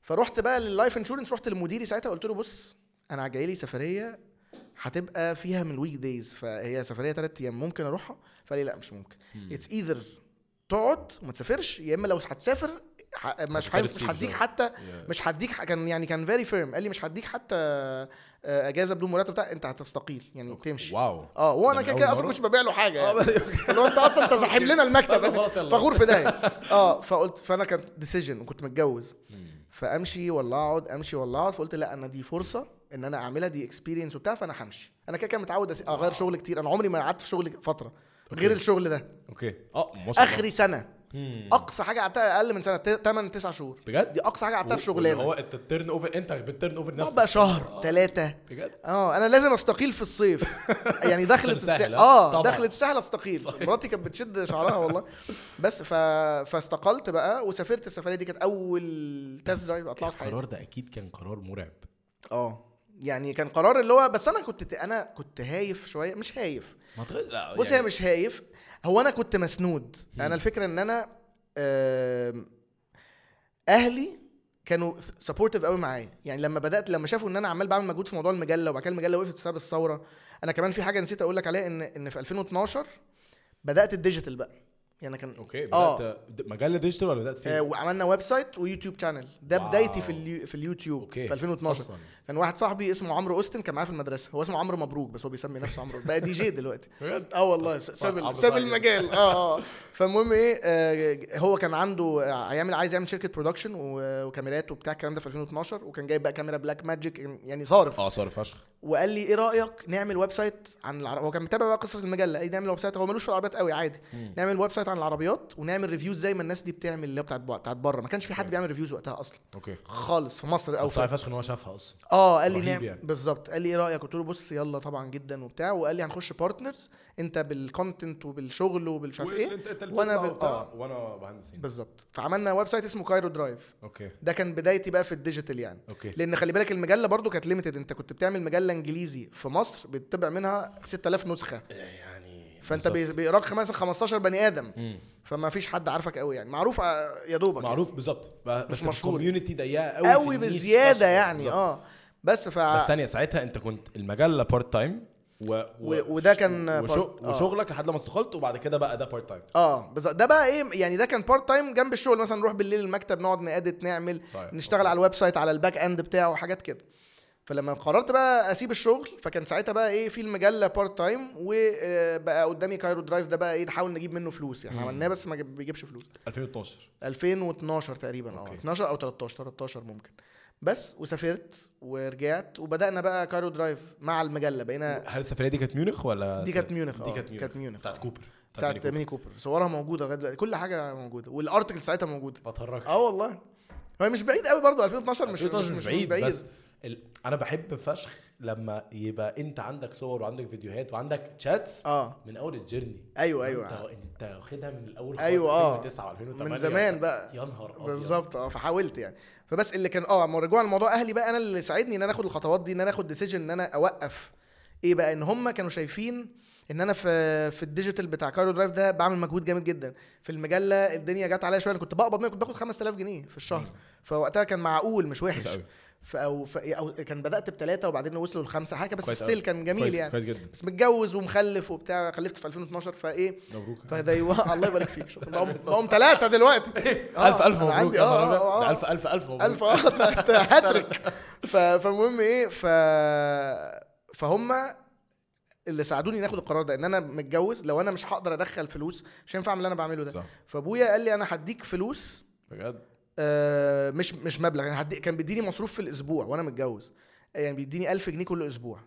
فرحت بقى لل life insurance رحت لمديري ساعتها قلت له بص أنا جاي لي سفرية هتبقى فيها من ال weekdays فهي سفرية ثلاث أيام ممكن أروحها؟ فقال لي لا مش ممكن. it's either تقعد وما تسافرش يا إما لو هتسافر مش مش هديك. حتى. مش هديك كان يعني كان very firm قال لي مش هديك حتى آه، إجازة بدون مرتب بتاع أنت هتستقيل يعني تمشي. wow. آه وأنا ده كده كده أصلا؟ كنتش ببيع له حاجة آه يعني. اللي هو أنت أصلا أنت زاحم لنا المكتب يلا. فغور في داهية. آه فقلت فأنا كان decision وكنت متجوز. فأمشي ولا اقعد أمشي ولا اقعد فقلت لا أنا دي فرصة إن أنا أعملها دي experience وبتاع فأنا همشي. أنا كده كده متعود أغير شغل كتير. أنا عمري ما قعدت في شغل فترة غير okay. الشغل ده. okay. آه. آخري سنة. أقصى حاجة قعدتها أقل من سنة 8 9 شهور. بجد؟ دي أقصى حاجة قعدتها في شغلانة. هو أنت ال turnover أنت بال turnover نفسك. بقى شهر ثلاثة بجد؟ آه أنا لازم أستقيل في الصيف. يعني دخلت الساحل، ها؟ آه. دخلت الساحل أستقيل. مراتي كانت بتشد شعرها والله. بس ف... فاستقلت بقى وسافرت السفرية دي كانت أول test drive اطلعه في القرار حياتي ده أكيد كان قرار مرعب. آه. يعني كان قرار اللي هو بس أنا كنت أنا كنت خايف شوية. مش خايف. ما. لا بص هي مش خايف. هو أنا كنت مسنود. أنا الفكرة إن أنا أهلي كانوا supportive قوي معايا يعني لما بدأت لما شافوا إن أنا عمال بعمل مجهود في موضوع المجلة وبعد كده المجلة وقفت بسبب الثورة أنا كمان في حاجة نسيت أقول لك عليها إن إن في 2012 بدأت ال digital بقى يعني كان okay آه. بدات د- مجلة digital ولا بدأت آه فيسبوك وعملنا website ويوتيوب channel ده wow. بدايتي في اليو في اليوتيوب okay في 2012 أصلاً. كان واحد صاحبي اسمه عمرو أوستن كان معايا في المدرسة. هو اسمه عمرو مبروك بس هو بيسمي نفسه عمرو. بقى دي جي دلوقتي. آه والله ساب ساب. المجال. آه آه. فالمهم إيه آه هو كان عنده هيعمل عايز يعمل شركة production وكاميرات وبتاع الكلام ده في 2012 وكان جايب بقى كاميرا Blackmagic يعني صارف. آه صارف فشخ. وقال لي إيه رأيك نعمل website عن العربيات هو كان متابع بقى قصه المجله قال لي نعمل website هو ملوش في العربيات قوي عادي. مم. نعمل website عن العربيات ونعمل reviews زي ما الناس دي بتعمل اللي هي بتاعت بتاعت بره. ما كانش في حد. بيعمل reviews وقتها أصلا. okay. خالص في مصر أو بس فشخ إن هو شافها أصلا. آه قال لي نعم. يعني. بالظبط. قال لي إيه رأيك؟ قلت له بص يلا طبعا جدا وبتاع. وقال لي هنخش partners أنت بال content وبالشغل وبالمش عارف إيه انت أنت بتطلع بال- آه. وأنا بهندس. بالظبط. فعملنا website اسمه Cairo Drive okay. ده كان بدايتي بقى في ال digital يعني. okay. لأن خلي بالك المجلة برضو كانت limited أنت كنت بتعمل مجلة إنجليزي في مصر بتطبع منها 6000 نسخة. يعني؟ فأنت بي- بالظبط. بيقراك مثلا 15 بني آدم. مم. فما فيش حد عارفك قوي يعني. معروف آه، يا دوبك معروف بالظبط. ب- بس مشهور. ال community ضيقة قوي قوي بزيادة فشخ. يعني بالظبط. آه. بس ف بس ثانية ساعتها انت كنت المجله part time و... و- وده كان وشو... part- آه. وشغلك لحد لما استقلت وبعد كده بقى ده part time آه بالظبط ده بقى إيه يعني ده كان part time جنب الشغل مثلا نروح بالليل المكتب نقعد ن edit نعمل صحيح. نشتغل أوكي. على ال website على ال back end بتاعه وحاجات كده فلما قررت بقى أسيب الشغل فكان ساعتها بقى إيه في المجله part time وبقى قدامي كايرو درايف ده بقى إيه نحاول نجيب منه فلوس يعني. عملناه بس ما بيجيبش فلوس 2012 2012 تقريبا آه أوكي. 12 أو 13 13 ممكن بس وسافرت ورجعت وبدأنا بقى كايرو درايف مع المجلة. بقينا هل السفرية دي كانت ميونخ ولا دي كانت ميونخ دي آه كانت ميونخ. كانت ميونخ. بتاعت آه. كوبر بتاعت ميني ميني كوبر. صورها موجودة لغاية دلوقتي. كل حاجة موجودة. وال article ساعتها موجودة. ما تهرجش آه والله. هو مش بعيد قوي برضه 2012 مش 2012 مش, بعيد, بعيد. بس ال... أنا بحب فشخ لما يبقى أنت عندك صور وعندك فيديوهات وعندك chats آه. من أول ال journey. أيوه أنت أيوه أنت واخدها من الأول أيوة، آه. 2009 2008 من زمان بقى. يا نهار أبيض. بالظبط آه فحاولت يعني. فبس اللي كان آه لما رجوع لموضوع أهلي بقى أنا اللي ساعدني إن أنا آخد الخطوات دي إن أنا آخد decision إن أنا أوقف. إيه بقى؟ إن هم كانوا شايفين إن أنا في في ال digital بتاع كايرو درايف ده بعمل مجهود جامد جدا. في المجلة الدنيا جت عليا شوية أنا كنت بقبض منها كنت باخد 5000 جنيه في الشهر. فوقتها كان معقول مش وحش. ف ف أو كان بدأت بثلاثه وبعدين وصلوا لخمسة حاجة بس still. كان جميل كويس يعني. كويس جدا. بس متجوز ومخلف وبتاع خلفت في 2012 فإيه مبروك. فده الله يبارك فيك شكرا. بقوا- ثلاثة دلوقتي. آه، ألف الف مبروك عندي آه آه، أبيض. آه. الف الف ألف مبروك. الف آه هاتريك. فالمهم إيه ف فهم اللي ساعدوني ناخد القرار ده إن أنا متجوز لو أنا مش هقدر أدخل فلوس مش هينفع أعمل اللي أنا بعمله ده. صح. فأبويا قال لي أنا هديك فلوس بجد؟ آه، مش مش مبلغ. يعني هدي كان بيديني مصروف في الأسبوع وأنا متجوز. يعني بيديني 1000 جنيه كل أسبوع.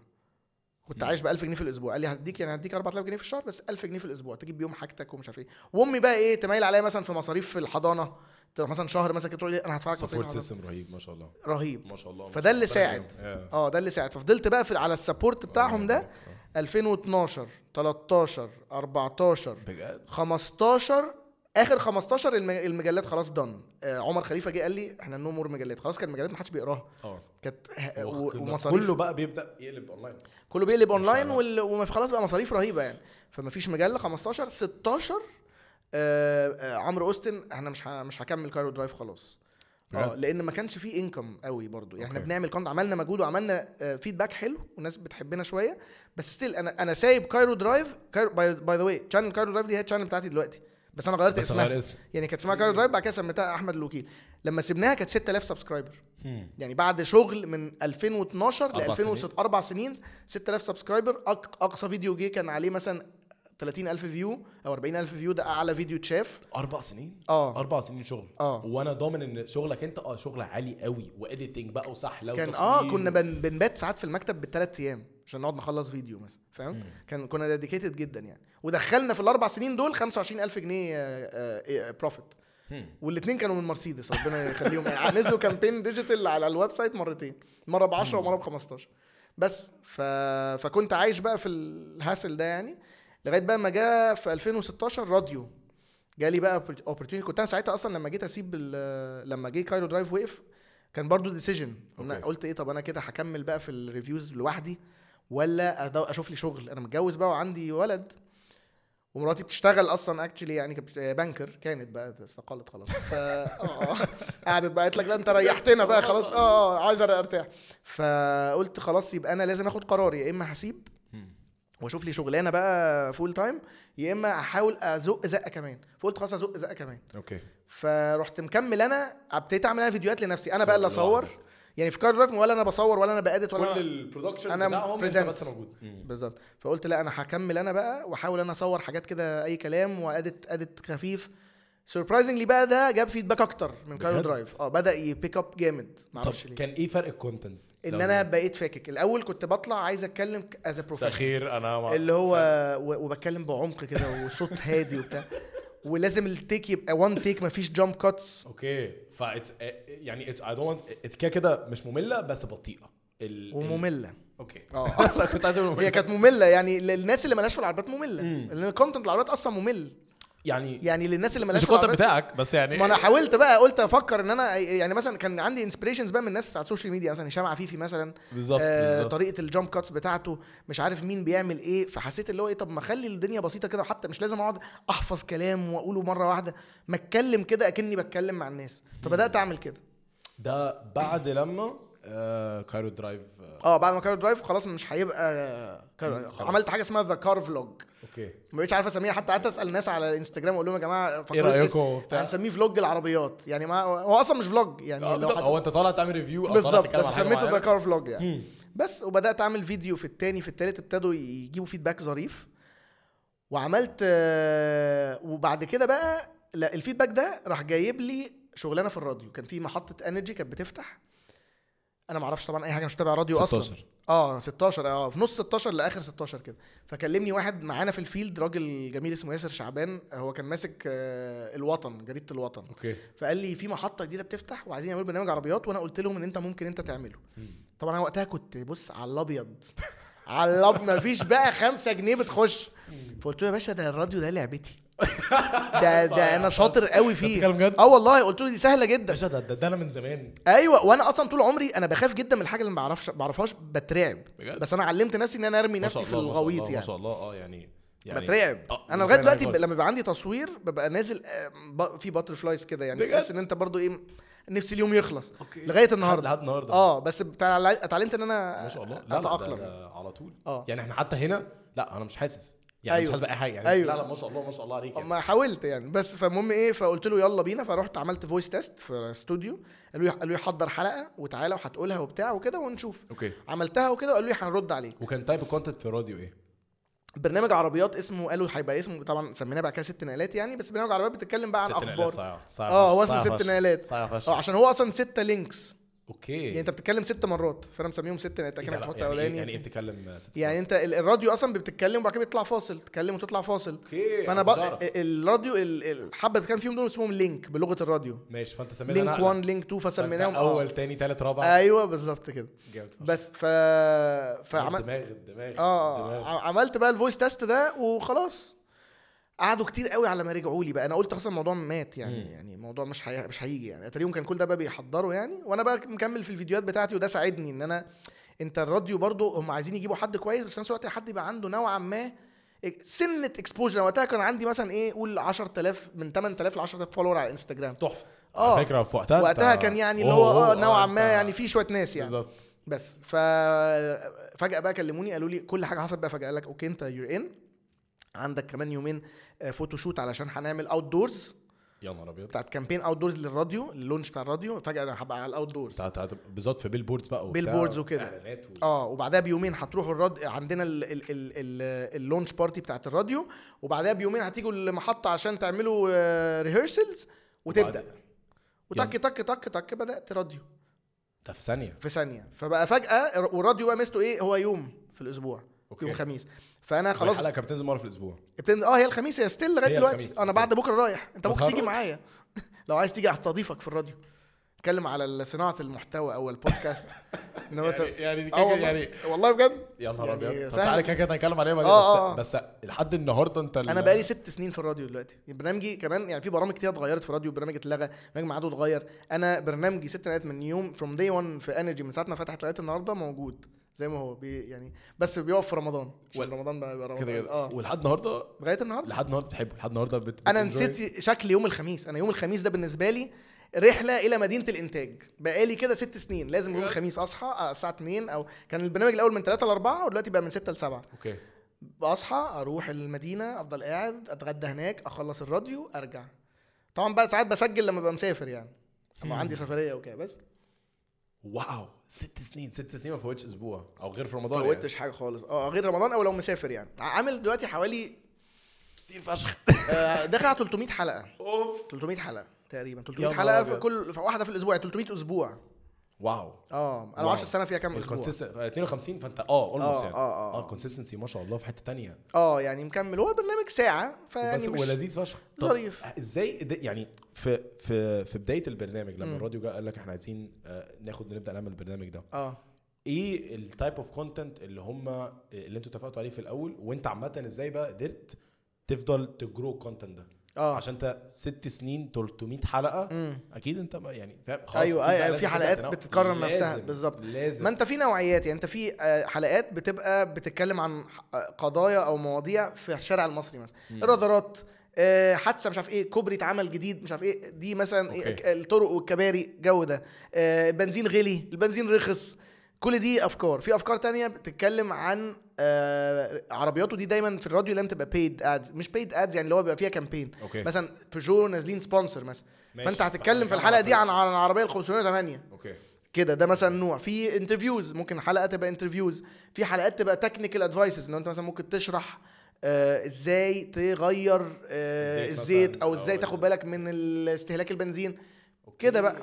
كنت. عايش ب 1000 جنيه في الأسبوع. قال لي هديك يعني هديك 4000 جنيه في الشهر بس 1000 جنيه في الأسبوع. تجيب بيهم حاجتك ومش عارف إيه. وأمي بقى إيه تميل عليا مثلا في مصاريف في الحضانة. تروح مثلا شهر مثلا كده تقول لي أنا هدفع لك support. System رهيب ما شاء الله. رهيب. ما شاء الله فده اللي. ساعد. آه. آه ده اللي ساعد. ففضلت بقى في على ال support بتاعهم ده 2012 13 14 بجد؟ 15 آخر 15 الم- المجلات خلاص done آه عمر خليفة جه قال لي إحنا no more مجلات. خلاص كان المجلات ما حدش بيقراها. آه. كانت ومصاريف. كله بقى بيبدأ يقلب اونلاين كله بيقلب اونلاين. وال... وما في خلاص بقى مصاريف رهيبة يعني. فما فيش مجله 15 16 آه آه عمرو أوستن إحنا مش ه... مش هكمل كايرو درايف خلاص. آه؟ لأن ما كانش فيه income قوي برضو. يعني إحنا. بنعمل cont عملنا مجهود وعملنا feedback حلو والناس بتحبنا شوية. بس still أنا أنا سايب كايرو درايف كايرو by the way channel كايرو درايف دي هي ال channel بتاعتي دلوقتي. بس أنا غيرت بس اسمها. غير اسم. يعني كانت اسمها كايرو درايف بعد كده سميتها أحمد الوكيل. لما سيبناها كانت 6000 subscriber يعني بعد شغل من 2012 ل أربع 2006 أربع سنين 6000 subscriber أق- أقصى فيديو جه كان عليه مثلا 30000 view أو 40000 view ده أعلى فيديو اتشاف. أربع سنين؟ آه. أربع سنين شغل. آه. وأنا ضامن إن شغلك أنت آه شغل عالي قوي و editing بقى وسحله كان آه كنا بن بنبات ساعات في المكتب بالثلاث أيام عشان نقعد نخلص فيديو مثلا فاهم. كان كنا dedicated جدا يعني. ودخلنا في الأربع سنين دول 25000 جنيه profit هم. والاثنين كانوا من مرسيدس ربنا يخليهم. يعني نزلوا campaign digital على ال website مرتين مرة ب 10 ومرة ب 15 بس ف... فكنت عايش بقى في ال hustle ده يعني. لغاية بقى ما جه في 2016 راديو. جالي بقى opportunity كنت أنا ساعتها أصلا لما جيت أسيب لما جه كايرو درايف وقف كان برضو decision. قلت إيه طب أنا كده هكمل بقى في ال reviews لوحدي ولا أشوف لي شغل. أنا متجوز بقى وعندي ولد ومراتي بتشتغل أصلا actually يعني كانت banker كانت بقى استقالت خلاص. ف آه، قعدت بقى قالت لك لا أنت ريحتنا بقى خلاص. آه آه، عايز أرتاح. فقلت خلاص يبقى أنا لازم آخد قرار. يا إما هسيب. واشوف لي شغلانة بقى full time يا إما أحاول أزق زقة كمان. فقلت خلاص أزق زقة كمان. أوكي. فرحت مكمل أنا ابتديت اعمل أنا فيديوهات لنفسي. أنا بقى اللي صور أصور. يعني في car ولا أنا بصور ولا أنا ب edit ولا كل ال production بتاعهم أنت. بس موجود. بالظبط. فقلت لا أنا هكمل أنا بقى وأحاول أنا أصور حاجات كده أي كلام و edit edit خفيف. Surprisingly بقى ده جاب feedback أكتر من بجد؟ درايف آه بدأ ي pick up جامد. معرفش ليه. كان إيه فرق ال content إن أنا بقيت فاكك. الأول كنت بطلع عايز أتكلم as professional تأخير أنا ما اللي هو و- وبتكلم بعمق كده وصوت هادي وبتاع. ولازم ال take يبقى one take مفيش jump cuts أوكي. فا يعني it's I don't كده كده مش مملة بس بطيئة. ال... ومملة. أوكي. آه. كنت عايز هي. كانت مملة. يعني للناس اللي مالهاش في العربيات مملة. مم. لأن ال content العربيات أصلا ممل. يعني يعني للناس اللي مالهاش مش ال content بتاعك بس يعني ما أنا حاولت بقى قلت أفكر إن أنا يعني مثلا كان عندي inspirations بقى من الناس على ال social media مثلا هشام عفيفي مثلا بالظبط آه بالظبط. طريقة ال jump cuts بتاعته مش عارف مين بيعمل إيه فحسيت اللي هو إيه طب ما أخلي الدنيا بسيطة كده وحتى مش لازم أقعد أحفظ كلام وأقوله مرة واحدة ما أتكلم كده أكني بتكلم مع الناس. فبدأت أعمل كده. ده بعد لما آه كايرو درايف آه. آه بعد ما كايرو درايف خلاص مش هيبقى كايرو. خلاص. عملت حاجة اسمها The Car Vlog أوكي. ما بقتش عارف أسميها. حتى قعدت أسأل الناس على الانستجرام أقول لهم يا جماعة إيه رأيكم هنسميه vlog العربيات. يعني ما هو أصلا مش vlog يعني آه، لو هو أنت طالع تعمل review أو بالظبط بس سميته The؟ Car Vlog يعني. بس وبدأت أعمل فيديو في التاني في التالت ابتدوا يجيبوا feedback ظريف. وعملت آه، وبعد كده بقى لا ال feedback ده راح جايب لي شغلانة في الراديو. كان في محطة انرجي كانت بتفتح. أنا ما أعرفش طبعا أي حاجة مش تابع راديو أصلا. 16 آه 16 آه في نص 16 لآخر 16 كده. فكلمني واحد معانا في ال field راجل جميل اسمه ياسر شعبان. هو كان ماسك آه، الوطن جريدة الوطن. أوكي. فقال لي في محطة جديدة بتفتح وعايزين يعملوا برنامج عربيات وأنا قلت لهم إن أنت ممكن أنت تعمله. طبعا أنا وقتها كنت بص على الأبيض. على الابيض مفيش بقى خمسة جنيه بتخش. فقلت له يا باشا ده الراديو ده لعبتي. ده ده أنا شاطر قوي فيه. بتتكلم جد؟ آه والله قلت له دي سهلة جدا. باشا ده, ده, ده أنا من زمان. أيوه وأنا أصلا طول عمري أنا بخاف جدا من الحاجة اللي ما بعرفش بعرفش بترعب. بجد؟ بس أنا علمت نفسي إن أنا أرمي ما شاء نفسي في الله، ما شاء الغويط الله، ما يعني. شاء الله. آه يعني يعني بترعب. آه، أنا لغاية دلوقتي خالص. لما بيبقى عندي تصوير ببقى نازل آه، ب- في butterflies كده يعني بجد؟ تحس إن أنت برضو إيه نفسي اليوم يخلص. أوكي. لغاية النهارده. لحد النهارده. آه بس بتاع- اتعلمت إن أنا ما شاء الله. لا لا ده, أتأقلم. ده على طول. آه. يعني إحنا حتى هنا لا أنا مش حاسس. يعني مش أيوة. حاسس باي حاجة يعني أيوة. لا لا ما شاء الله ما شاء الله عليك يعني. ما حاولت يعني. بس فالمهم إيه فقلت له يلا بينا. فرحت عملت voice test في استوديو قالوا لي قالوا لي حضر حلقة وتعالى وهتقولها وبتاع وكده ونشوف. أوكي. عملتها وكده وقالوا لي هنرد عليك. وكان type ال content في الراديو إيه؟ برنامج عربيات اسمه قالوا هيبقى اسمه طبعا سميناه بقى كده ست نقلات يعني بس برنامج عربيات بتتكلم بقى عن ست نقلات أخبار. آه هو اسمه ست نقلات. آه عشان هو أصلا ستة links أوكي يعني أنت بتتكلم ست مرات فأنا مسميهم ست نقلات إيه كده ده؟ لا، هتحط يعني إيه أولاني يعني إيه بتتكلم ست يعني أنت ال- الراديو أصلا بتتكلم وبعد كده بيطلع فاصل تتكلم وتطلع فاصل أوكي فأنا عارف. الراديو ال- الحبة اللي كان فيهم دول اسمهم link بلغة الراديو ماشي فأنت سميتها link نقلة. link 1 link 2 فأنت فسميناهم آه. اول تاني تالت رابع أيوه بالظبط كده جامد. بس ف فعملت الدماغ الدماغ آه الدماغ. ع- عملت بقى ال voice test ده وخلاص قعدوا كتير قوي على ما رجعوا لي بقى. أنا قلت أصلا الموضوع مات يعني مم. يعني الموضوع مش هي... مش هيجي يعني. أتاريهم كان كل ده بقى بيحضروا يعني وأنا بقى مكمل في الفيديوهات بتاعتي وده ساعدني إن أنا أنت الراديو برضو هم عايزين يجيبوا حد كويس بس في نفس الوقت حد يبقى عنده نوعا ما سنة exposure وقتها كان عندي مثلا إيه قول 10000 من 8000 ل 10000 follower على انستجرام تحفة. آه. فكرة في وقتها وقتها كان يعني اللي هو آه نوعا ما يعني في شوية ناس يعني. بالظبط. بس ف فجأة بقى كلموني قالوا لي كل حاجة حصلت بقى فجأة قال لك أوكي أنت you're in عندك كمان يومين آه، photoshoot علشان هنعمل outdoors يا نهار أبيض. بتاعت campaign outdoors للراديو ال launch بتاع الراديو فجأة أنا هبقى على ال outdoors بتاعت بالظبط في billboards بقى bill وكده. إعلانات و... آه وبعدها بيومين هتروحوا الراد عندنا ال... ال... ال... ال... ال launch party بتاعت الراديو وبعدها بيومين هتيجوا المحطة عشان تعملوا rehearsals وتبدأ. وبعد- وتك تك تك تك بدأت راديو. ده في ثانية. في ثانية. فبقى فجأة والراديو بقى ميزته إيه؟ هو يوم في الأسبوع. أوكي. يوم خميس. فأنا خلاص الحلقة كانت بتنزل مرة في الأسبوع. ابتدي آه هي الخميس هي still لغاية دلوقتي. أنا. بعد بكرة رايح. أنت ممكن؟ تيجي معايا. لو عايز تيجي هستضيفك في الراديو. اتكلم على صناعة المحتوى أو البودكاست. إن مثلا يعني دي آه كده. يعني والله بجد؟ يا نهار يعني أبيض. تعالى كده كده هنتكلم عليها بعدين آه، آه. بس بس لحد النهارده أنت أنا بقالي ست سنين في الراديو دلوقتي. برنامجي كمان يعني في برامج كتير اتغيرت في الراديو. برنامج اتلغى برنامج ميعاده اتغير. أنا برنامجي ست نقلات من يوم from day 1 في انرجي من ساعة ما فتحت لغاية النهارده موجود. زي ما هو بي يعني بس بيقف في رمضان عشان وال- رمضان بقى رمضان كده كده. آه. ولحد النهارده؟ لغاية النهارده؟ لحد النهارده بتحبه لحد النهارده بت... أنا. نسيت شكل يوم الخميس. أنا يوم الخميس ده بالنسبة لي رحلة إلى مدينة الإنتاج. بقالي كده ست سنين. لازم يوم؟ الخميس أصحى آه، الساعة 2 أو كان البرنامج الأول من 3 ل 4 ودلوقتي بقى من 6 ل 7 أوكي. أصحى أروح المدينة أفضل قاعد أتغدى هناك أخلص الراديو أرجع. طبعا بقى ساعات بسجل لما ببقى مسافر يعني. لما مم. عندي سفرية وكده بس. واو. ست سنين ست سنين ما فوتش أسبوع أو غير في ما رمضان يعني. فوتش حاجة خالص. آه غير رمضان أو لو مسافر يعني. عامل دلوقتي حوالي كتير فشخ. آه، داخل على 300 حلقة. أوف. 300 حلقة تقريبا. يا 300 نهار حلقة في. كل في واحدة في الأسبوع يعني 300 أسبوع. واو. آه أنا واو. ما أعرفش السنة فيها كام أسبوع؟ ال consistent 52 فأنت آه almost آه، يعني. آه، آه. آه ال consistency ما شاء الله في حتة تانية. آه يعني مكمل. هو برنامج ساعة فيعني بس مش ولذيذ فشخ. ظريف. إزاي يعني في في في بداية البرنامج لما. الراديو جه قال لك إحنا عايزين آه، ناخد نبدأ نعمل البرنامج ده. آه. إيه ال type of content اللي هم اللي أنتوا اتفقتوا عليه في الأول؟ وأنت عامة إزاي بقى قدرت تفضل ت grow ال content ده؟ آه عشان انت ست سنين 300 حلقة امم أكيد انت يعني فاهم خلاص أكيد بقى أيوة، في حلقات. بتكرر نفسها، بالظبط. لازم ما انت في نوعيات يعني انت في آه، حلقات بتبقى بتتكلم عن آه، قضايا أو مواضيع في الشارع المصري مثلا مم. الرادارات آه، حادثة مش عارف إيه كوبري اتعمل جديد مش عارف إيه دي مثلا أوكي. الطرق والكباري جو ده البنزين غلي البنزين رخص كل دي أفكار في أفكار تانية بتتكلم عن آه، عربيات ودي دايما في الراديو لازم تبقى paid ads مش paid ads يعني اللي هو بيبقى فيها campaign أوكي. مثلا بيجو نازلين sponsor مثلا. فأنت هتتكلم في الحلقة دي عن عن العربية ال 508 أوكي. كده ده مثلا نوع. في interviews ممكن حلقة تبقى interviews في حلقات تبقى technical advices ان أنت مثلا ممكن تشرح آه إزاي تغير آه الزيت الزيت أو إزاي تاخد بالك من استهلاك البنزين. أوكي. كده بقى.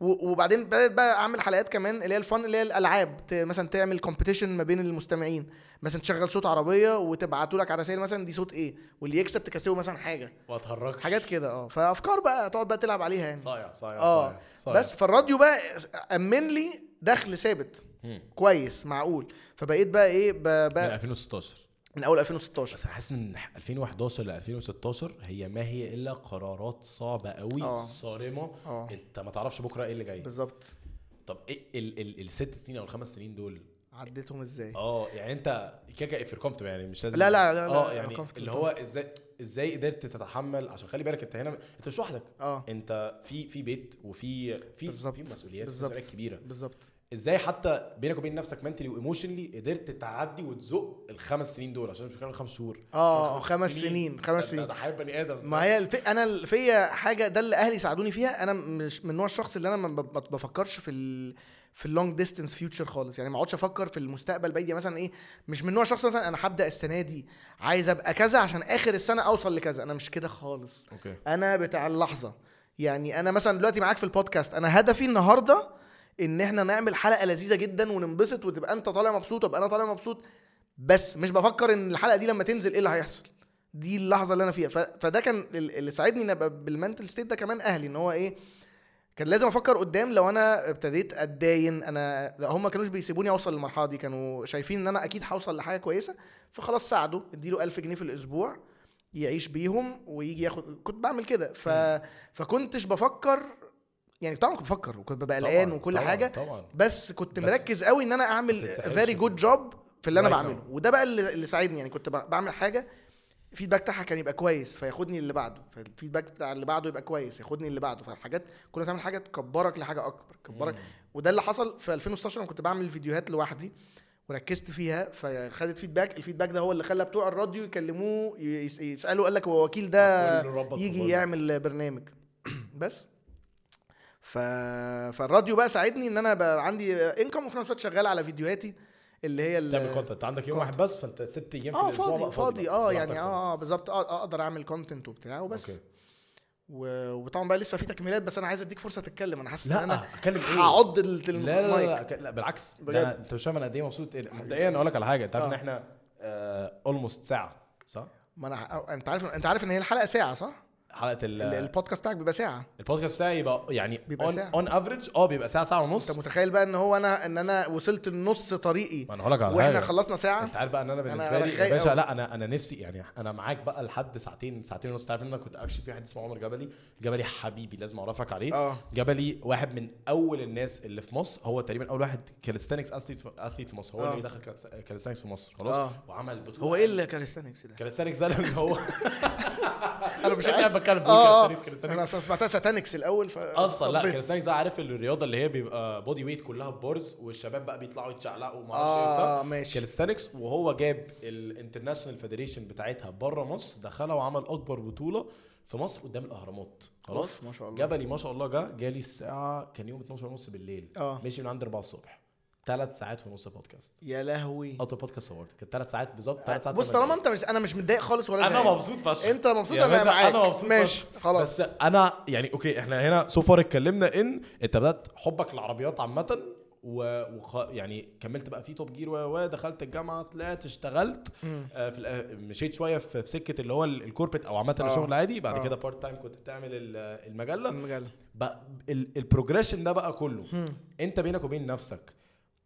و- وبعدين بدات بقى اعمل حلقات كمان اللي هي ال fun اللي هي الألعاب. مثلا تعمل competition ما بين المستمعين. مثلا تشغل صوت عربية وتبعتوا لك على رسائل مثلا دي صوت إيه؟ واللي يكسب تكسبه مثلا حاجة. ما حاجات كده آه. فأفكار بقى تقعد بقى تلعب عليها يعني. صايع صايع آه. بس فالراديو بقى أمن لي دخل ثابت. كويس معقول. فبقيت بقى إيه ب- من بقى 2016 من أول 2016 بس أنا حاسس إن 2011 ل 2016 هي ما هي إلا قرارات صعبة قوي آه. صارمة. آه. أنت ما تعرفش بكرة إيه اللي جاي. بالظبط. طب إيه ال ال الست سنين أو الخمس سنين دول؟ عديتهم إزاي؟ آه يعني أنت if you're comfortable يعني مش لازم لا لا لا آه لا، يعني comfortable اللي هو إزاي إزاي قدرت تتحمل؟ عشان خلي بالك أنت هنا أنت مش لوحدك. آه. أنت في في بيت وفي في بالظبط. في مسؤوليات بالظبط. مسؤوليات كبيرة. بالظبط. إزاي حتى بينك وبين نفسك منتلي وايموشنلي قدرت تعدي وتزق الخمس سنين دول؟ عشان مش بتكلم خمس شهور. آه بتكلم خمس سنين. خمس سنين. ده حياة بني آدم. ما هي الف... أنا فيا حاجة ده اللي أهلي ساعدوني فيها. أنا مش من نوع الشخص اللي أنا ما بفكرش في ال... في ال long distance future خالص. يعني ما اقعدش أفكر في المستقبل بعيد. يعني مثلا إيه مش من نوع الشخص مثلا أنا هبدأ السنة دي عايز أبقى كذا عشان آخر السنة أوصل لكذا. أنا مش كده خالص. أوكي. أنا بتاع اللحظة. يعني أنا مثلا دلوقتي معاك في البودكاست أنا هدفي النهارده إن إحنا نعمل حلقة لذيذة جدا وننبسط وتبقى أنت طالع مبسوط وأبقى أنا طالع مبسوط. بس مش بفكر إن الحلقة دي لما تنزل إيه اللي هيحصل. دي اللحظة اللي أنا فيها. فده كان ال- اللي ساعدني إن أبقى بال mental state ده كمان أهلي. إن هو إيه كان لازم أفكر قدام لو أنا ابتديت اتداين أنا هم ما كانوش بيسيبوني أوصل للمرحلة دي. كانوا شايفين إن أنا أكيد هوصل لحاجة كويسة. فخلاص ساعده. اديله 1000 جنيه في الأسبوع يعيش بيهم ويجي ياخد. كنت بعمل كده. ف... فكنتش بفكر يعني طبعا كنت بفكر وكنت ببقى قلقان وكل طبعاً، حاجة طبعا. بس كنت بس مركز قوي إن أنا أعمل very ve- good job في اللي أنا بعمله. وده بقى اللي, اللي ساعدني. يعني كنت بعمل حاجة ال feedback بتاعها كان يبقى كويس فياخدني اللي بعده. فال feedback بتاع اللي بعده يبقى كويس ياخدني اللي بعده. فالحاجات كل ما تعمل حاجة تكبرك لحاجة أكبر تكبرك. وده اللي حصل في 2016 لما كنت بعمل فيديوهات لوحدي وركزت فيها فخدت feedback ال feedback ده هو اللي خلى بتوع الراديو يكلموه يس- يسالوا قال لك هو وكيل ده يجي. يعمل برنامج. بس ف... فالراديو بقى ساعدني إن أنا بقى عندي income وفي نفس الوقت شغال على فيديوهاتي اللي هي تعمل content عندك يوم واحد بس فأنت ست أيام في آه الأسبوع فاضي بقى فاضي. آه يعني. آه بالظبط. آه، أقدر أعمل content وبتاع وبس. okay. و... وطبعا بقى لسه في تكميلات بس أنا عايز أديك فرصة تتكلم. أنا حاسس إن أنا أتكلم إيه؟ هعض لا لا لا, لا, لا بالعكس. ده أنت مش فاهم أنا قد إيه مبسوط. إيه- مبدئيا أقول لك على حاجة. انت عارف إن آه. إحنا almost ساعة صح؟ ما أنا أنت عارف أنت عارف إن هي الحلقة ساعة صح؟ حلقة ال- ال- البودكاست بتاعك بيبقى ساعة. البودكاست بتاعي يبقى يعني بيبقى ساعة. on average آه بيبقى ساعة ساعة أنت ونص متخيل بقى إن هو أنا إن أنا وصلت لنص طريقي ما أنا هقول لك على وإحنا حاجة. خلصنا ساعة؟ أنت عارف بقى إن أنا بالنسبة أنا لي يا باشا. لا أنا أنا نفسي يعني أنا معاك بقى لحد ساعتين ساعتين ونص. تعرف إن أنا كنت actually في واحد اسمه عمر جبلي؟ جبلي حبيبي لازم أعرفك عليه. آه. جبلي واحد من أول الناس اللي في مصر. هو تقريبا أول واحد calisthenics athlete athlete في مصر. هو آه. اللي دخل calisthenics في مصر. خلاص؟ آه. وعمل بطولة. هو إيه ال calisthenics ده؟ calisthenics ده اللي هو أنا مش بتكلم آه آه. calisthenics أنا سمعتها ساتانكس الأول ف أصلا لا calisthenics ده عارف الرياضة اللي هي بيبقى body weight كلها bars والشباب بقى بيطلعوا يتشعلقوا وما أعرفش إيه وبتاع؟ آه ماشي. calisthenics وهو جاب ال international federation بتاعتها بره مصر دخلها وعمل أكبر بطولة في مصر قدام الأهرامات. خلاص؟ ما شاء الله. جبلي ما شاء الله جه جالي الساعة كان يوم 12 ونص بالليل. آه. مشي من عند 4 الصبح. ثلاث ساعات ونص بودكاست يا لهوي أطول بودكاست صورت كانت ثلاث ساعات بالظبط ثلاث ساعات بص طالما. انت مش أنا مش متضايق خالص ولا أنا. مبسوط فشخ أنت مبسوط أنا باشا، معاك أنا مبسوط ماشي فشخ. خلاص بس أنا يعني okay إحنا هنا so far اتكلمنا إن أنت بدأت حبك للعربيات عامة و... وخ... يعني كملت بقى في توب جير و و دخلت الجامعة طلعت اشتغلت. آه في الأ- مشيت شوية في, في سكة اللي هو ال- ال corporate أو عامة آه. الشغل العادي بعد آه. كده part time كنت بتعمل ال- المجلة المجلة بقى ال- ال progression ده بقى كله مم. أنت بينك وبين نفسك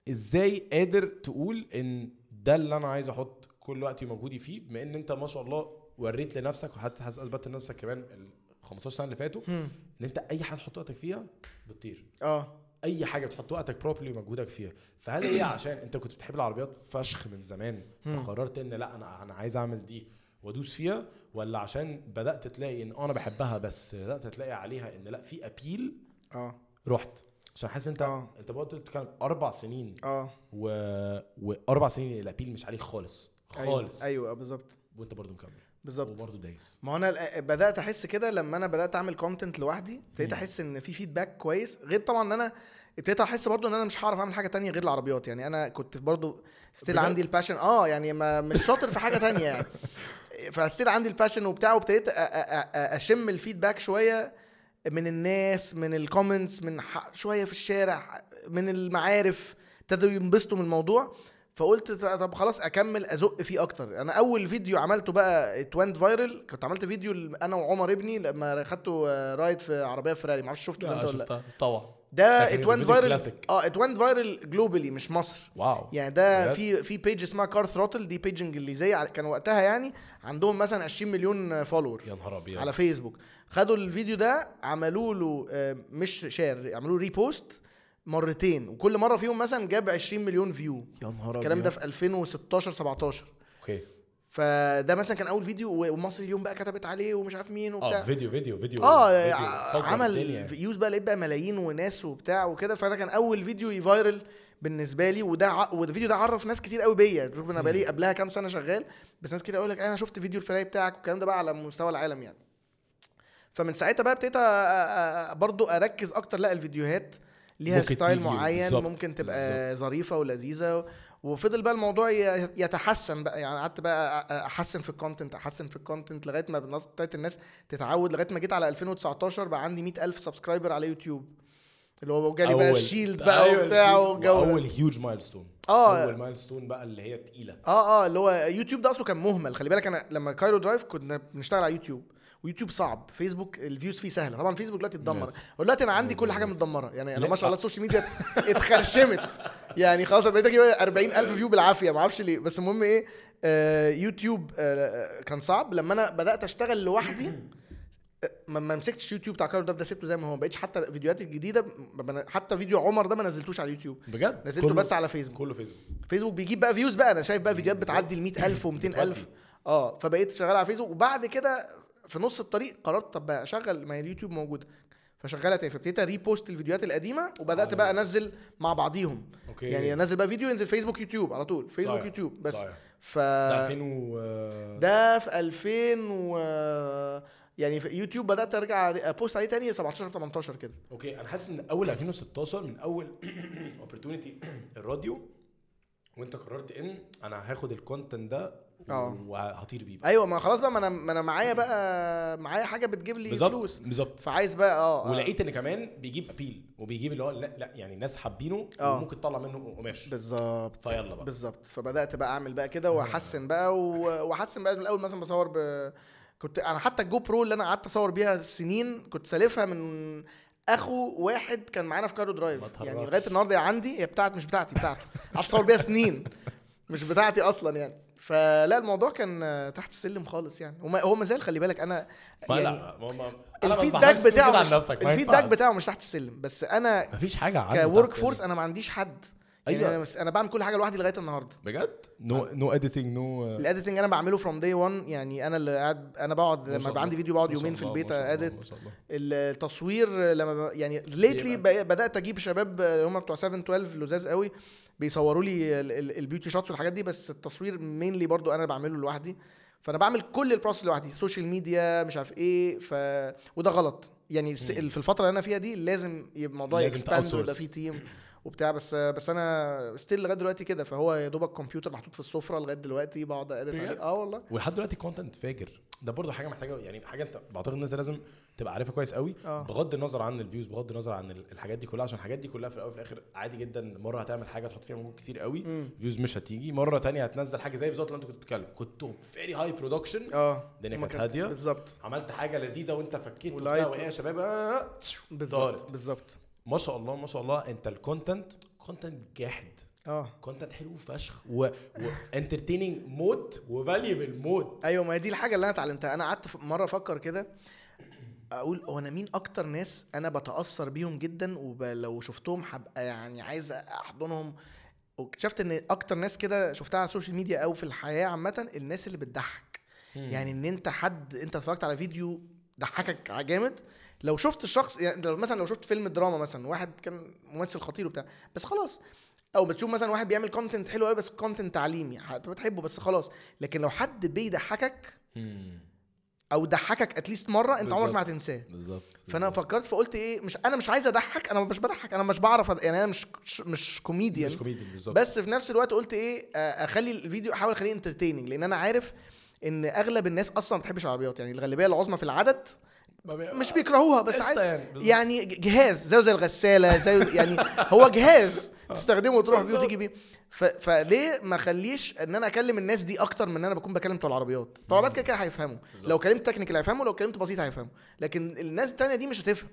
إزاي قادر تقول ان ده اللي أنا عايز أحط كل وقتي ومجهودي فيه بما ان انت ما شاء الله وريت لنفسك وحتى اثبتت لنفسك كمان ال 15 سنة اللي فاتوا. إن انت أي حاجة تحط وقتك فيها بتطير. آه. أي حاجة بتحط وقتك probably ومجهودك فيها. فهل هي عشان انت كنت بتحب العربيات فشخ من زمان. فقررت إن لأ أنا أنا عايز أعمل دي وأدوس فيها ولا عشان بدأت تلاقي إن آه أنا بحبها بس بدأت تلاقي عليها إن لأ في appeal آه. رحت. عشان حاسس أنت آه. أنت برضه بتتكلم أربع سنين. آه. و... وأربع سنين ال appeal مش عليك خالص. خالص. أيوه بالظبط. وأنت برضه مكمل. بالظبط. وبرضه دايس. ما أنا ال- بدأت أحس كده لما أنا بدأت أعمل content لوحدي. ابتديت. أحس إن في feedback كويس. غير طبعا إن أنا ابتديت أحس برضو إن أنا مش هعرف أعمل حاجة تانية غير العربيات. يعني أنا كنت برضو still? عندي ال passion آه يعني ما مش شاطر في حاجة تانية يعني. ف still عندي ال passion وبتاع وابتديت أشم ال feedback شوية. من الناس من ال comments من شوية في الشارع من المعارف ابتدوا ينبسطوا من الموضوع. فقلت طب خلاص أكمل أزق فيه أكتر. أنا أول فيديو عملته بقى it went viral. كنت عملت فيديو أنا وعمر ابني لما خدته آه، ride في عربية فيراري معرفش شفته ده انت ولا لا. طبعا. ده it went viral. آه it went viral globally مش مصر. wow. يعني ده؟ في في page اسمها Car Throttle دي page إنجليزية. كان وقتها يعني عندهم مثلا 20 مليون follower يا نهار أبيض. على فيسبوك خدوا الفيديو ده عملوا له آه، مش share عملوا له repost مرتين. وكل مرة فيهم مثلا جاب 20 مليون view يا نهار الكلام ده في 2016 17 okay. فده مثلا كان أول فيديو ومصر اليوم بقى كتبت عليه ومش عارف مين آه وبتاع فيديو فيديو فيديو. آه فيديو فجر عمل. views بقى لقيت بقى ملايين وناس وبتاع وكده. فده كان أول فيديو يـ viral بالنسبة لي. وده ع... والفيديو ده عرف ناس كتير قوي بيا. شوف أنا بقالي قبلها كام سنة شغال بس ناس كتير أقول لك أنا شفت فيديو الفيراري بتاعك والكلام ده بقى على مستوى العالم يعني. فمن ساعتها بقى ابتديت برضو اركز أكتر لا الفيديوهات ليها style معين بالظبط، ممكن تبقى. ظريفة ولذيذة وفضل بقى الموضوع يتحسن بقى. يعني قعدت بقى أحسن في ال content أحسن في ال content لغاية ما الناس بتاعت الناس تتعود لغاية ما جيت على 2019 بقى عندي 100000 subscriber على يوتيوب. اللي هو جالي بقى ال shield بقى أيوة، وبتاع ده. أول هيوج milestone آه. أول milestone بقى اللي هي تقيلة. آه آه اللي هو يوتيوب ده أصله كان مهمل. خلي بالك أنا لما Cairo Drive كنا بنشتغل على يوتيوب. ويوتيوب صعب. فيسبوك ال views فيه سهلة. طبعا فيسبوك دلوقتي اتدمر. Yes. ودلوقتي أنا عندي كل حاجة. متدمرة. يعني أنا. ما شاء الله ال social media اتخرشمت. يعني خلاص بقيت أجيب 40000 view بالعافية. ما أعرفش ليه. بس المهم إيه؟ آه يوتيوب آه كان صعب. لما أنا بدأت أشتغل لوحدي آه، ما مسكتش يوتيوب بتاع Cairo Drive ده سبته زي ما هو. ما بقتش حتى الفيديوهات الجديدة حتى فيديو عمر ده ما نزلتوش على اليوتيوب بجد؟ نزلته كله- بس على فيسبوك. كله فيسبوك. فيسبوك بيجيب بقى views بقى. أنا شايف بقى فيديوهات بتعدي ال 100000 و 200000 آه فبقيت شغال على فيسبوك. وبعد كده في نص الطريق قررت طب أشغل ما هي اليوتيوب موجودة. فشغالها تاني فابتديت repost الفيديوهات القديمة وبدأت بقى أنزل مع بعضيهم. okay. يعني أنزل بقى فيديو ينزل فيسبوك يوتيوب على طول. فيسبوك صحيح. يوتيوب بس. صحيح. ف ده 2000 و ده في 2000 و يعني في يوتيوب بدأت أرجع أ post عليه تاني 17 18 كده. okay. أنا حاسس من أول 2016 من أول opportunity الراديو وأنت قررت إن أنا هاخد ال content ده آه. وهطير بيه بقى. أيوه ما خلاص بقى ما أنا ما أنا معايا بقى معايا حاجة بتجيب لي بالظبط فلوس بالظبط فعايز بقى آه آه. ولقيت إن كمان بيجيب appeal وبيجيب اللي هو لا لا يعني الناس حابينه آه. وممكن تطلع منه قماش بالظبط فيلا بقى بالظبط فبدأت بقى أعمل بقى كده وأحسن بقى وأحسن بقى من الأول مثلا بصور ب كنت أنا حتى ال GoPro اللي أنا قعدت أصور بيها سنين كنت سالفها من أخو واحد كان معانا في كارو درايف. يعني لغاية النهارده عندي هي بتاعت مش بتاعتي بتاعته قعدت اصور بيها سنين مش بتاعتي أصلا يعني فلا الموضوع كان تحت السلم خالص يعني وما هو ما زال خلي بالك أنا ما يعني لا ال feedback بتاعه مش ال feedback. بتاعه مش تحت السلم بس أنا مفيش حاجة عندي ك work force. أنا ما عنديش حد يعني أيوة. أنا مس- أنا بعمل كل حاجة لوحدي لغاية النهارده. بجد؟ no no editing no ال editing أنا بعمله from day 1 يعني أنا اللي قاعد أنا بقعد لما يبقى عندي فيديو بقعد يومين في البيت edit التصوير لما ب- يعني lately بدأت أجيب شباب اللي هم بتوع 7 12 لذاذ قوي بيصوروا لي ال- ال- ال beauty shots والحاجات دي بس التصوير mainly برضو أنا بعمله لوحدي. فأنا بعمل كل ال process لوحدي social media مش عارف إيه ف وده غلط. يعني في الفترة اللي أنا فيها دي لازم يبقى الموضوع ي expand. ويبقى فيه team وبتاع بس بس أنا still لغاية دلوقتي كده. فهو يا دوبك كمبيوتر محطوط في السفرة لغاية دلوقتي بقعد edit؟ عليه. آه والله. ولحد دلوقتي content فاجر. ده برضه حاجة محتاجة يعني حاجة أنت بعتقد إن أنت لازم تبقى عارفها كويس قوي. آه. بغض النظر عن ال views بغض النظر عن ال- الحاجات دي كلها عشان الحاجات دي كلها في الأول وفي الآخر عادي جدا. مرة هتعمل حاجة تحط فيها مجهود كتير قوي مم. views مش هتيجي. مرة تانية هتنزل حاجة زي بالظبط اللي أنت كنت بتتكلم. كنت very high production آه. الدنيا كانت هادية. بالظبط. عملت حاجة لذيذة وأنت فكيت. وبتاع وايه يا شباب آه، بالظبط. بالظبط. ما شاء الله ما شاء الله انت ال content content جاحد. آه. content حلو فشخ و, و entertaining موت و valuable موت أيوه ما هي دي الحاجة اللي أنا اتعلمتها. أنا قعدت مرة أفكر كده أقول هو أنا مين أكتر ناس أنا بتأثر بيهم جدا ولو شفتهم هبقى يعني عايز أحضنهم. واكتشفت إن أكتر ناس كده شفتها على ال social media أو في الحياة عامة الناس اللي بتضحك. يعني إن أنت حد أنت اتفرجت على فيديو ضحكك جامد لو شفت الشخص يعني لو مثلا لو شفت فيلم دراما مثلا واحد كان ممثل خطير وبتاع بس خلاص. أو بتشوف مثلا واحد بيعمل content حلو قوي بس content تعليمي هتبقى بتحبه بس خلاص. لكن لو حد بيضحكك أو ضحكك at least مرة أنت عمرك ما. هتنساه. بالظبط. فأنا فكرت فقلت إيه مش أنا مش عايز أضحك أنا مش بضحك أنا مش بعرف يعني أنا مش مش كوميديان مش كوميدي بالظبط. بس في نفس الوقت قلت إيه أخلي الفيديو أحاول أخليه entertaining لأن أنا عارف إن أغلب الناس أصلا ما بتحبش العربيات. يعني الغالبية العظمى في العدد مش بيكرهوها بس عادي يعني،. يعني جهاز زيه زي الغسالة زي يعني هو جهاز تستخدمه وتروح بيه. وتيجي بيه. فليه ما اخليش ان أنا اكلم الناس دي أكتر من إن أنا بكون بكلم بتوع العربيات بتوع العربيات كده كده هيفهموا. لو كلمت technical هيفهموا لو كلمت بسيط هيفهموا لكن الناس التانية دي مش هتفهم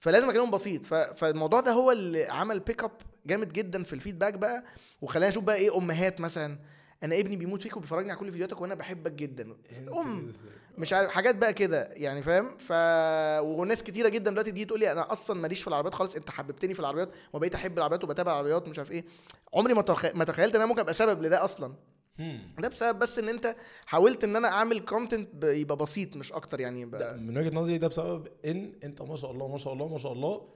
فلازم أكلمهم بسيط. فالموضوع ده هو اللي عمل pick up جامد جدا في ال feedback بقى وخلاني أشوف بقى إيه أمهات مثلا أنا ابني بيموت فيك وبيفرجني على كل فيديوهاتك وأنا بحبك جدا. أم. مش عارف حاجات بقى كده يعني فاهم؟ ف وناس كتيرة جدا دلوقتي دي تقول لي أنا أصلا ماليش في العربيات خالص أنت حببتني في العربيات وبقيت أحب العربيات وبتابع العربيات ومش عارف إيه. عمري ما. ما تخيلت إن أنا ممكن أبقى سبب لده أصلا. ده بسبب بس إن أنت حاولت إن أنا أعمل كونتنت يبقى بسيط مش أكتر يعني ده يبقى من وجهة نظري ده بسبب إن أنت ما شاء الله ما شاء الله ما شاء الله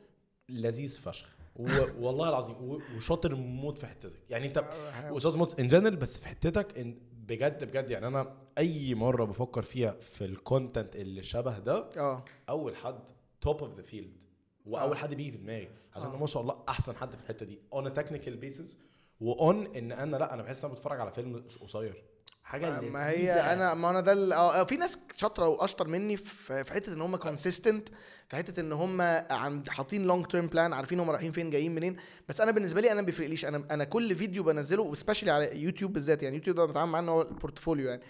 لذيذ فشخ. والله العظيم وشاطر موت في حتتك. يعني انت وشاطر موت in general بس في حتتك إن بجد بجد يعني أنا أي مرة بفكر فيها في ال content اللي شبه ده آه. أول حد top of the field وأول آه. حد بيجي في دماغي. عشان آه. ما شاء الله أحسن حد في الحتة دي. on technical basis و on إن أنا لأ أنا بحس إن أنا بتفرج على فيلم قصير. حاجة لذيذه ما هي أنا ما أنا ده ال- آه في ناس شاطرة وأشطر مني في حتة إن هم consistent في حتة إن هم عند حاطين long term plan عارفين هم رايحين فين جايين منين. بس أنا بالنسبة لي أنا ما بيفرقليش. أنا أنا كل فيديو بنزله و specially على يوتيوب بالذات يعني يوتيوب ده بتعامل معاه إن هو ال portfolio يعني.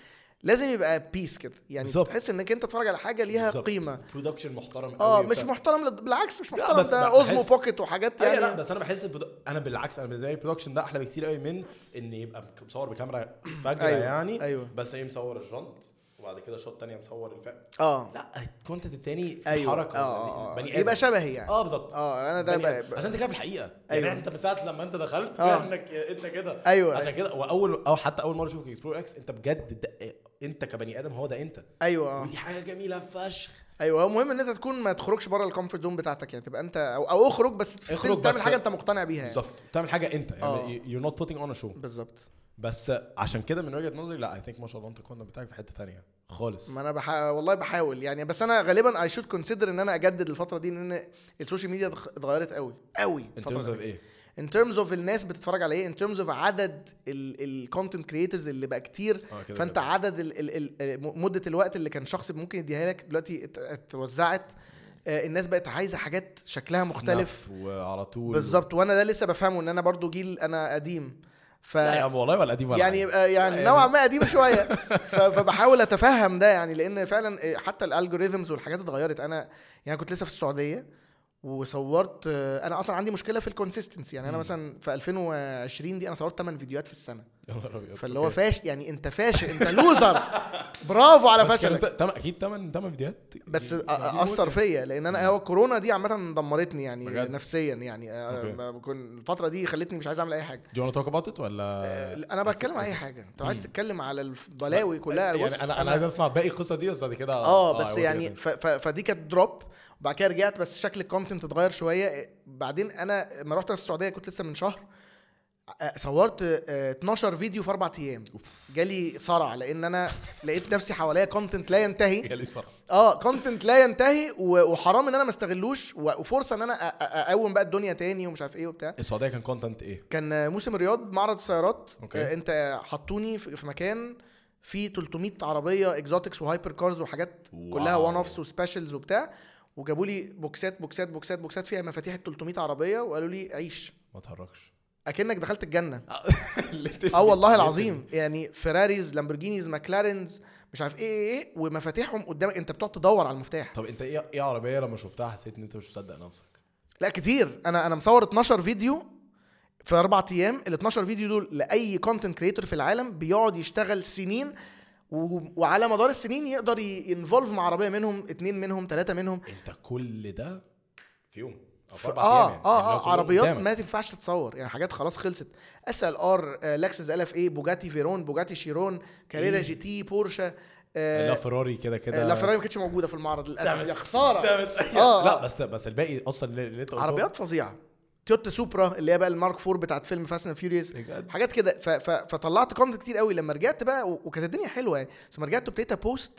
لازم يبقى piece كده يعني بالظبط. تحس إنك أنت تتفرج على حاجة ليها قيمة production محترم آه مش وبتاع. محترم لد- بالعكس مش محترم بس ده بحس- Osmo Pocket وحاجات أيوه يعني لا بس أنا بحس ال pro... أنا بالعكس أنا بالنسبة لي ال production ده أحلى بكتير قوي من ان يبقى مصور بكاميرا فجرة أيوة، يعني أيوة. بس إيه مصور الجنط وبعد كده shot تانية مصور الف... آه. لا ال content التاني في أيوه. حركة. آه لذيذ. آه، آه. بني آدم. يبقى شبهي يعني. آه بالظبط. آه أنا ده آدم. عشان انت كده في الحقيقة. يعني أيوة. أنت من ساعة لما أنت دخلت آه. انك إنت كده. أيوه. عشان كده وأول أو حتى أول مرة أشوفك Explore X أنت بجد ده أنت كبني آدم هو ده أنت. أيوه آه. ودي حاجة جميلة فشخ. أيوه هو مهم إن أنت تكون ما تخرجش بره ال comfort zone بتاعتك يعني تبقى أنت أو, أو اخرج بس اخرج تعمل بس- حاجة أنت مقتنع بيها يعني. بالظبط. تعمل حاجة أنت آه. يعني you're not putting on a show. بالظبط. بس عشان كده من وجهة نظري لا I think ما شاء الله أنت content بتاعك في حتة تانية خالص. ما أنا بحا... والله بحاول يعني بس أنا غالبا I should consider إن أنا أجدد الفترة دي لأن ال social media اتغ- اتغيرت قوي قوي terms دي. of إيه؟ in terms of الناس بتتفرج على إيه؟ in terms of عدد ال content creators اللي بقى كتير. كده فأنت كده. عدد ال ال ال مدة الوقت اللي كان شخص ممكن يديها لك دلوقتي ات- اتوزعت. آه، الناس بقت عايزة حاجات شكلها مختلف. وعلى طول. بالظبط. وأنا ده لسه بفهمه إن أنا برضو جيل أنا قديم. ف لا يا عم والله ولا قديم ولا يعني. آه، يعني نوعا ما قديم شوية فبحاول أتفهم ده يعني لأن فعلا آه، حتى ال algorithms والحاجات اتغيرت أنا يعني كنت لسه في السعودية وصورت آه، أنا أصلا عندي مشكلة في ال consistency يعني أنا. مثلا في 2020 دي أنا صورت 8 فيديوهات في السنة. يا نهار أبيض. فاللي هو. فاشل يعني أنت فاشل أنت loser برافو على كانوا فشلك. تم أكيد 8 8 فيديوهات. بس يعني دي أثر. فيا لأن أنا هو الكورونا دي عامة دمرتني يعني بجد؟ نفسيا يعني. آه، بكون الفترة دي خلتني مش عايز أعمل أي حاجة. Talk about it ولا؟ آه، أنا بتكلم على أي حاجة. أنت عايز تتكلم على البلاوي كلها يعني أنا أنا عايز أسمع باقي القصة دي بس بعد كده آه I بس يعني فدي كانت drop وبعد كده رجعت بس شكل ال content اتغير شوية. بعدين أنا لما رحت السعودية كنت لسه من شهر آه، صورت آه، 12 فيديو في أربع أيام. جالي صرع لأن أنا لقيت نفسي حواليا content لا ينتهي. جالي صراحة آه content لا ينتهي وحرام إن أنا ما استغلوش وفرصة إن أنا أقوم بقى الدنيا تاني ومش عارف إيه وبتاع. السعودية كان content إيه؟ كان آه، موسم الرياض معرض السيارات. okay. آه أنت حطوني في في مكان فيه 300 عربية exotics و hyper cars وحاجات كلها wow. one offs و specials وبتاع. وجابوا لي بوكسات بوكسات بوكسات بوكسات فيها مفاتيح ال 300 عربية وقالوا لي عيش. ما تهرجش. أكنك دخلت الجنة. آه والله العظيم. يعني Ferraris Lamborghinis McLarens مش عارف إيه إيه إيه ومفاتيحهم قدامك. أنت بتقعد تدور على المفتاح. طب أنت إيه إيه عربية لما شفتها حسيت إن أنت مش مصدق نفسك؟ لا كتير. أنا أنا مصور 12 فيديو في أربع أيام. ال 12 فيديو دول لأي content creator في العالم بيقعد يشتغل سنين. وعلى مدار السنين يقدر involve مع عربية منهم اتنين منهم ثلاثة منهم انت كل ده في يوم أو في. أربع آه أيام يعني. آه يعني آه كلهم عربيات قدامك. ما تنفعش تتصور يعني حاجات خلاص خلصت SLR Lexus LFA بوجاتي فيرون بوجاتي شيرون كاريرا إيه؟ GT بورشا لا آه فيراري كده كده لا فيراري ما كانتش موجودة في المعرض للأسف يا خسارة آه آه، لا آه. بس بس الباقي أصلا اللي أنت عربيات فظيعة تويوتا سوبرا اللي هي بقى ال Mark 4 بتاعت فيلم Fast and Furious؟ حاجات كده. فطلعت content كتير قوي لما رجعت بقى. وكانت الدنيا حلوة يعني. بس لما رجعت ابتديت أ post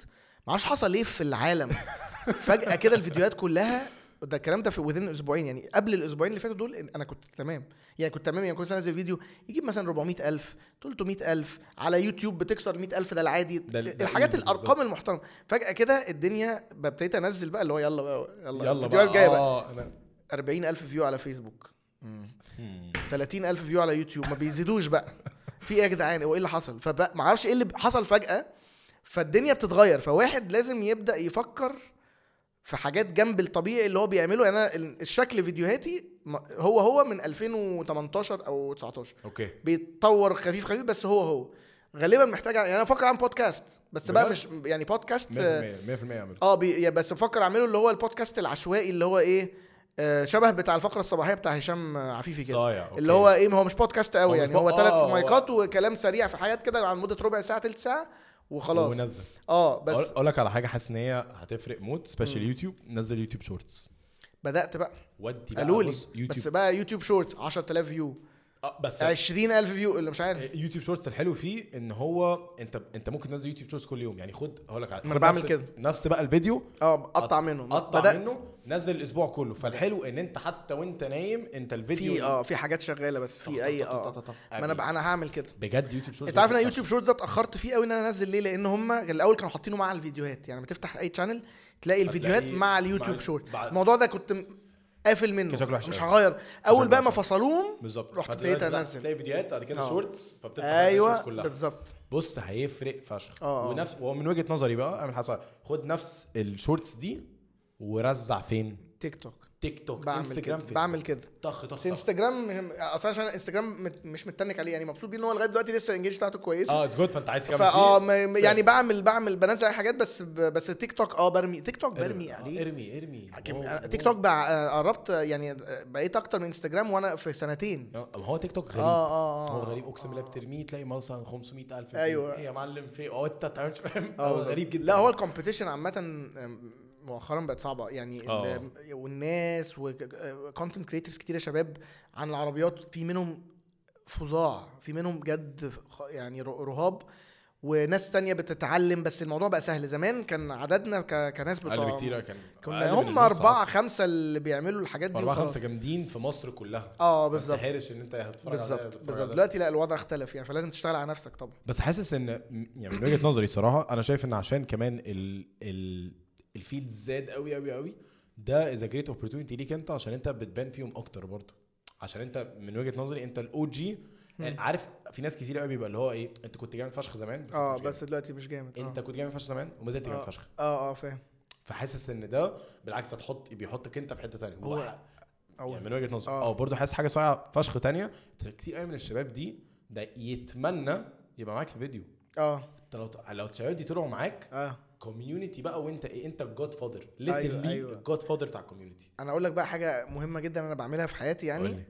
ما أعرفش حصل إيه في العالم. فجأة كده الفيديوهات كلها ده الكلام ده في within أسبوعين يعني. قبل الأسبوعين اللي فاتوا دول أنا كنت تمام. يعني كنت تمام يعني كنت انزل فيديو يجيب مثلا 400000 300000 على يوتيوب بتكسر 100000 ده العادي. ده- الحاجات الأرقام. المحترمة. فجأة كده الدنيا ابتديت أنزل بقى اللي هو يلا بقى يلا, يلا الفيديوهات بقى. جاية بقى. أنا 40000 view على فيسبوك هم. 30000 view على يوتيوب. ما بيزيدوش بقى. في إيه يا جدعان؟ هو إيه اللي حصل؟ فبقى ما أعرفش إيه اللي حصل فجأة. فالدنيا بتتغير. فواحد لازم يبدأ يفكر في حاجات جنب الطبيعي اللي هو بيعمله. يعني أنا ال- الشكل فيديوهاتي هو هو من 2018 أو 19 okay. بيتطور خفيف خفيف بس هو هو. غالبا محتاج يعني أنا بفكر أعمل بودكاست بس بقى؟ مش يعني بودكاست 100% 100% آه، اعمل آه يا بس بفكر أعمله اللي هو البودكاست العشوائي اللي هو إيه شبه بتاع الفقرة الصباحية بتاع هشام عفيفي كده. صايع okay. اللي هو إيه هو مش بودكاست قوي يعني هو ثلاث آه، مايكات وكلام سريع في حياه كده عن مدة ربع ساعة تلت ساعة وخلاص. ونزل. آه بس أقول لك على حاجة حاسس ان هي هتفرق موت special يوتيوب نزل يوتيوب شورتس بدأت بقى. ودي بقى قالوا لي بس بقى YouTube Shorts 10000 view آه، بس 20000 view اللي مش عارف. YouTube Shorts الحلو فيه إن هو أنت أنت ممكن تنزل YouTube Shorts كل يوم. يعني خد هقول لك على خد بعمل كده. نفس بقى الفيديو آه قطع منه. قطع بدأت. منه نزل الأسبوع كله. فالحلو ان انت حتى وانت نايم انت الفيديو في آه في حاجات شغالة بس في أي آه. ما أنا أنا هعمل كده. بجد YouTube Shorts أنت عارف إن أنا YouTube Shorts ده اتأخرت فيه قوي إن أنا أنزل ليه؟ لأن هم الأول كانوا حاطينه مع الفيديوهات. يعني لما تفتح أي channel تلاقي الفيديوهات مع اليوتيوب ال- شورت. الموضوع ده كنت قافل منه. مش. هغير. أول بقى ما. فصلوهم بالظبط. رحت ابتديت أنزل. تلاقي فيديوهات بعد كده. shorts فبتفتح أيوه ال shorts كلها. بالظبط. بص هيفرق فشخ. آه، آه. ونفس ومن وجهة نظري بقى أعمل حاجة خد نفس ال shorts دي ورزع فين؟ تيك توك. تيك توك بعمل انستجرام كده. بعمل كده. طخ طخ. انستجرام أصلا عشان انستجرام مت- مش متنك عليه. يعني مبسوط بيه إن هو لغاية دلوقتي لسه ال engage بتاعته كويسه آه it's good فأنت عايز تكمل ما- يعني بعمل بعمل بنزل اي حاجات بس بس تيك توك آه برمي. تيك توك برمي آه، عليه ارمي ارمي. حكم- wow، أنا واو. تيك توك بقى قربت يعني بقيت أكتر من انستجرام وأنا في سنتين. ما هو تيك توك غريب. آه آه. هو آه غريب. أقسم بالله بترميه تلاقي مثلا 500000 أيوة. إيه يا معلم في آه أنت فاهم آه هو. غريب جدا. لا هو ال competition عامة أم، مؤخرا بقت صعبة يعني آه. ال- والناس و content creators كتير يا شباب عن العربيات في منهم فظاع في منهم بجد خ- يعني رهاب وناس تانية بتتعلم بس الموضوع بقى سهل زمان كان عددنا ك- كناس أقل بتوع بكتير كان كنا هم أربعة. خمسة اللي بيعملوا الحاجات دي أربعة. خمسة جامدين في مصر كلها آه بالظبط تستاهلش إن أنت هتتفرج بالظبط بالظبط. دلوقتي لا الوضع اختلف يعني فلازم تشتغل على نفسك طبعا بس حاسس إن يعني من وجهة نظري صراحة أنا شايف إن عشان كمان ال ال ال field زاد قوي قوي قوي. ده is great opportunity ليك انت عشان انت بتبان فيهم أكتر برضه. عشان انت من وجهة نظري انت ال OG عارف في ناس كتير قوي بيبقى اللي هو إيه انت كنت جامد فشخ زمان بس آه بس دلوقتي مش جامد. آه. انت كنت جامد فشخ زمان وما زلت جامد آه. فشخ. آه آه فاهم. فحاسس ان ده بالعكس هتحط بيحطك انت في حتة ثانية هو- أو يعني من وجهة نظري. آه. آه برضه حاسس حاجة صايعة فشخ تانية. كتير قوي من الشباب دي ده يتمنى يبقى معاك في فيديو. آه. انت لو لو الشباب دي طلعوا معاك آه. كوميونتي بقى وانت إيه انت ال Godfather أيوة، literally أيوة. الجود فاذر بتاع ال community أنا أقول لك بقى حاجة مهمة جدا أنا بعملها في حياتي يعني لي.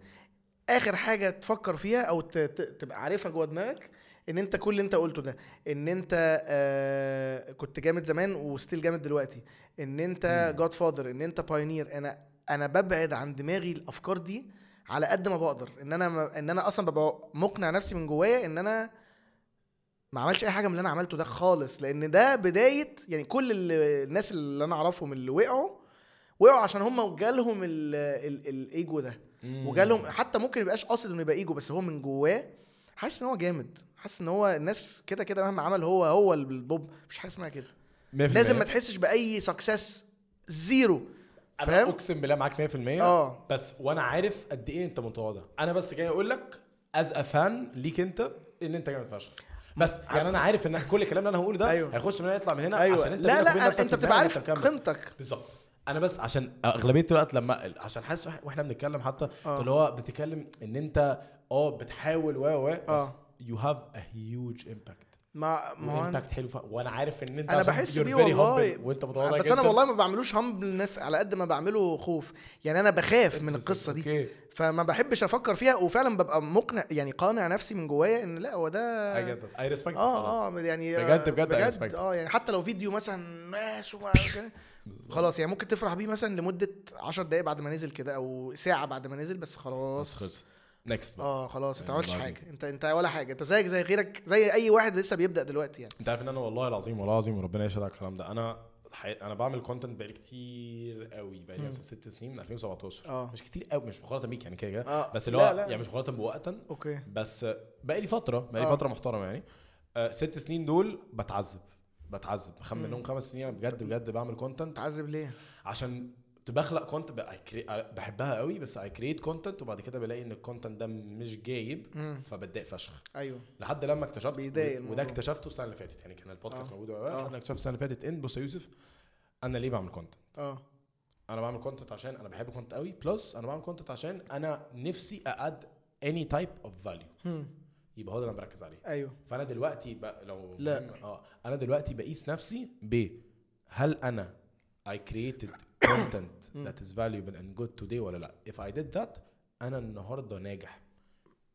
آخر حاجة تفكر فيها أو تبقى عارفها جوه دماغك إن أنت كل اللي أنت قلته ده إن أنت آه كنت جامد زمان و still جامد دلوقتي إن أنت. godfather إن أنت pioneer أنا أنا ببعد عن دماغي الأفكار دي على قد ما بقدر إن أنا إن أنا أصلا ببقى مقنع نفسي من جوايا إن أنا ما عملش أي حاجة من اللي أنا عملته ده خالص لأن ده بداية يعني كل اللي الناس اللي أنا أعرفهم اللي وقعوا وقعوا عشان هم جالهم ال- ال- الإيجو ده. وجالهم حتى ممكن يبقاش قاصد إنه يبقى إيجو بس هو من جواه حاسس إن هو جامد. حاسس إن هو الناس كده كده مهما عمل هو هو ال pope. مفيش حاجة اسمها كده. لازم ما تحسش بأي success zero. أنا؟ أقسم بالله معاك 100% آه. بس وأنا عارف قد إيه أنت متواضع. أنا بس جاي أقول لك as a fan ليك أنت إن أنت جامد فشخ. بس يعني أنا عارف إن كل الكلام اللي أنا هقوله ده أيوة. هيخش من هنا يطلع من هنا أيوه عشان أنت لا لا أنت بتبقى عارف. قيمتك بالظبط أنا بس عشان أغلبية الوقت لما عشان حاسس وإح- وإحنا بنتكلم حتى آه. اللي هو بتتكلم إن أنت آه بتحاول و و بس. you have a huge impact ما ما impact حلو. وأنا عارف إن أنت أنا بحس بيه والله. وأنت متواضع بس أنا والله ما بعملوش humble الناس على قد ما بعمله خوف. يعني أنا بخاف من القصة دي. okay فما بحبش أفكر فيها وفعلا ببقى مقنع يعني قانع نفسي من جوايا إن لأ هو ده respect it آه. آه يعني بجد- بجد respect بجد آه يعني حتى لو فيديو مثلا ناس كده، خلاص يعني ممكن تفرح بيه مثلا لمدة 10 دقايق بعد ما نزل كده أو ساعة بعد ما نزل بس بس خلاص خلصت. next آه خلاص انت ما يعني عملتش حاجة. انت انت ولا حاجة. انت زيك زي غيرك زي اي واحد لسه بيبدأ دلوقتي يعني. انت عارف ان أنا والله العظيم والله العظيم وربنا يشهد على الكلام ده. أنا حي... أنا بعمل content بقالي كتير قوي بقالي. مثلا ست سنين من 2017 آه. مش كتير قوي مش مقارنة بيك يعني كده. كده آه. بس اللي هو يعني مش مقارنة بوقتا. okay. بس بقالي فترة بقالي آه. فترة محترمة يعني. آه ست سنين دول بتعذب. بتعذب. مم. منهم خمس سنين. أنا بجد بجد بعمل content تعذب ليه؟ عشان كنت بخلق content بحبها قوي بس I create content وبعد كده بلاقي إن ال content ده مش جايب. فبتضايق فشخ أيوه لحد لما اكتشفت بيضايق وده. اكتشفته السنة اللي فاتت يعني كان البودكاست آه. موجود آه. لحد ما اكتشفت السنة اللي فاتت إن بص يا يوسف أنا ليه بعمل content آه أنا بعمل content عشان أنا بحب content قوي plus أنا بعمل content عشان أنا نفسي add any type of value. يبقى هو ده اللي أنا مركز عليه أيوه فأنا دلوقتي بقى لو لا. آه أنا دلوقتي بقيس نفسي ب هل أنا I created content مم. that is valuable and good today ولا لا. If I did that أنا النهارده ناجح.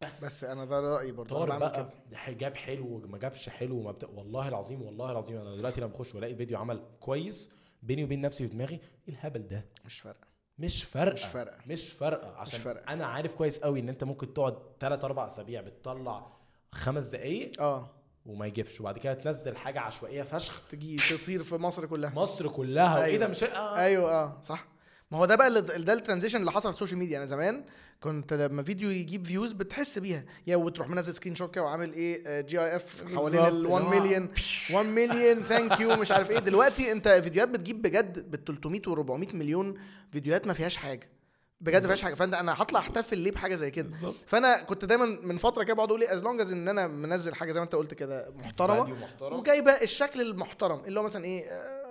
بس. بس أنا ده رأيي برضه. بعمل بقى. كده. جاب حلو ما جابش حلو ما بت... والله العظيم والله العظيم. أنا دلوقتي لما بخش والاقي فيديو عمل كويس بيني وبين نفسي في دماغي إيه الهبل ده؟ مش فارقة. مش فارقة. مش فارقة. مش فارقة. عشان فارقة. أنا عارف كويس قوي إن أنت ممكن تقعد 3 4 أسابيع بتطلع خمس دقايق. آه. وما يجيبش. وبعد كده تنزل حاجة عشوائية فشخ تجي تطير في مصر كلها. مصر كلها وإيه أيوة. ده مش آه. أيوه آه صح. ما هو ده بقى ده ال transition اللي حصل في ال social media. أنا زمان كنت لما فيديو يجيب views بتحس بيها. يا و تروح منزل screenshot كده وعامل إيه GIF حوالين ال 1 اللي هو مليون 1 مليون thank you مش عارف إيه. دلوقتي أنت فيديوهات بتجيب بجد بال 300 و 400 مليون فيديوهات ما فيهاش حاجة. بجد ما فيهاش حاجة. فانت أنا هطلع أحتفل ليه بحاجة زي كده. بالظبط. فأنا كنت دايما من فترة كده بقعد أقول إيه as long as إن أنا منزل حاجة زي ما أنت قلت كده محترمة. وجايبه الشكل المحترم اللي هو مثلا إيه آه،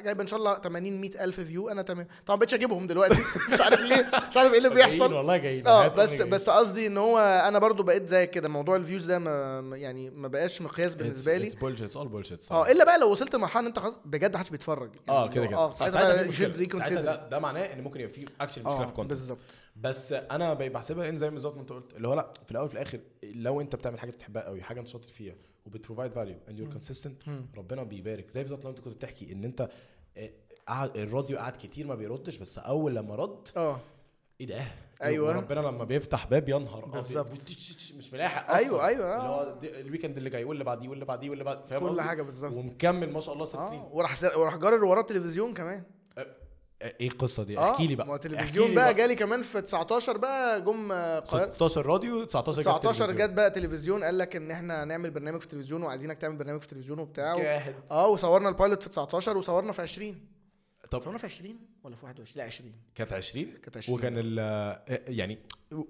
جايبة إن شاء الله 80 100 ألف view أنا تمام. طبعا بقتش أجيبهم دلوقتي. مش عارف ليه. مش عارف إيه اللي بيحصل. والله جايين. آه بس جايين. بس قصدي إن هو أنا برضو بقيت زي كده. موضوع ال views ده ما ما- يعني ما بقاش مقياس بالنسبة لي. all bullshit آه إلا بقى لو وصلت لمرحلة إن أنت خلاص بجد محدش بيتفرج. يعني آه كده. كده آه ساعتها ده, معناه إن ممكن يبقى في اكشن مشكلة آه في content بالظبط. بس أنا بحسبها ان زي بالظبط ما انت قلت اللي هو لا في الأول وفي الآخر لو انت بتعمل حاجة بتحبها قوي حاجة انت شاطر فيها وبت provide value and you're. consistent. ربنا بيبارك زي بالظبط لو انت كنت بتحكي إن انت آه، قعد الراديو قعد كتير ما بيردش بس أول لما رد آه إيه ده أيوة. ربنا لما بيفتح باب أبيض. بالظبط. مش ملاحق أصلا أيوة، آه. اللي هو ال weekend اللي جاي واللي بعديه واللي بعديه واللي بعد فاهم كل؟ حاجة بالظبط ومكمل ما شاء الله ست آه سنين وراح وراح جرر وراه التلفزيون كمان إيه القصة دي آه احكي لي بقى ما التلفزيون لي بقى جالي كمان في 19 بقى جم آه، القاهرة. 16 راديو 19 جت 19 تلفزيون. جت بقى تلفزيون قال لك إن إحنا هنعمل برنامج في التلفزيون وعايزينك تعمل برنامج في التلفزيون وبتاع و... آه وصورنا ال pilot في 19 وصورنا في 20 طب صورنا في 20 ولا في 21 لا 20 كانت 20 كانت 20 وكان ال يعني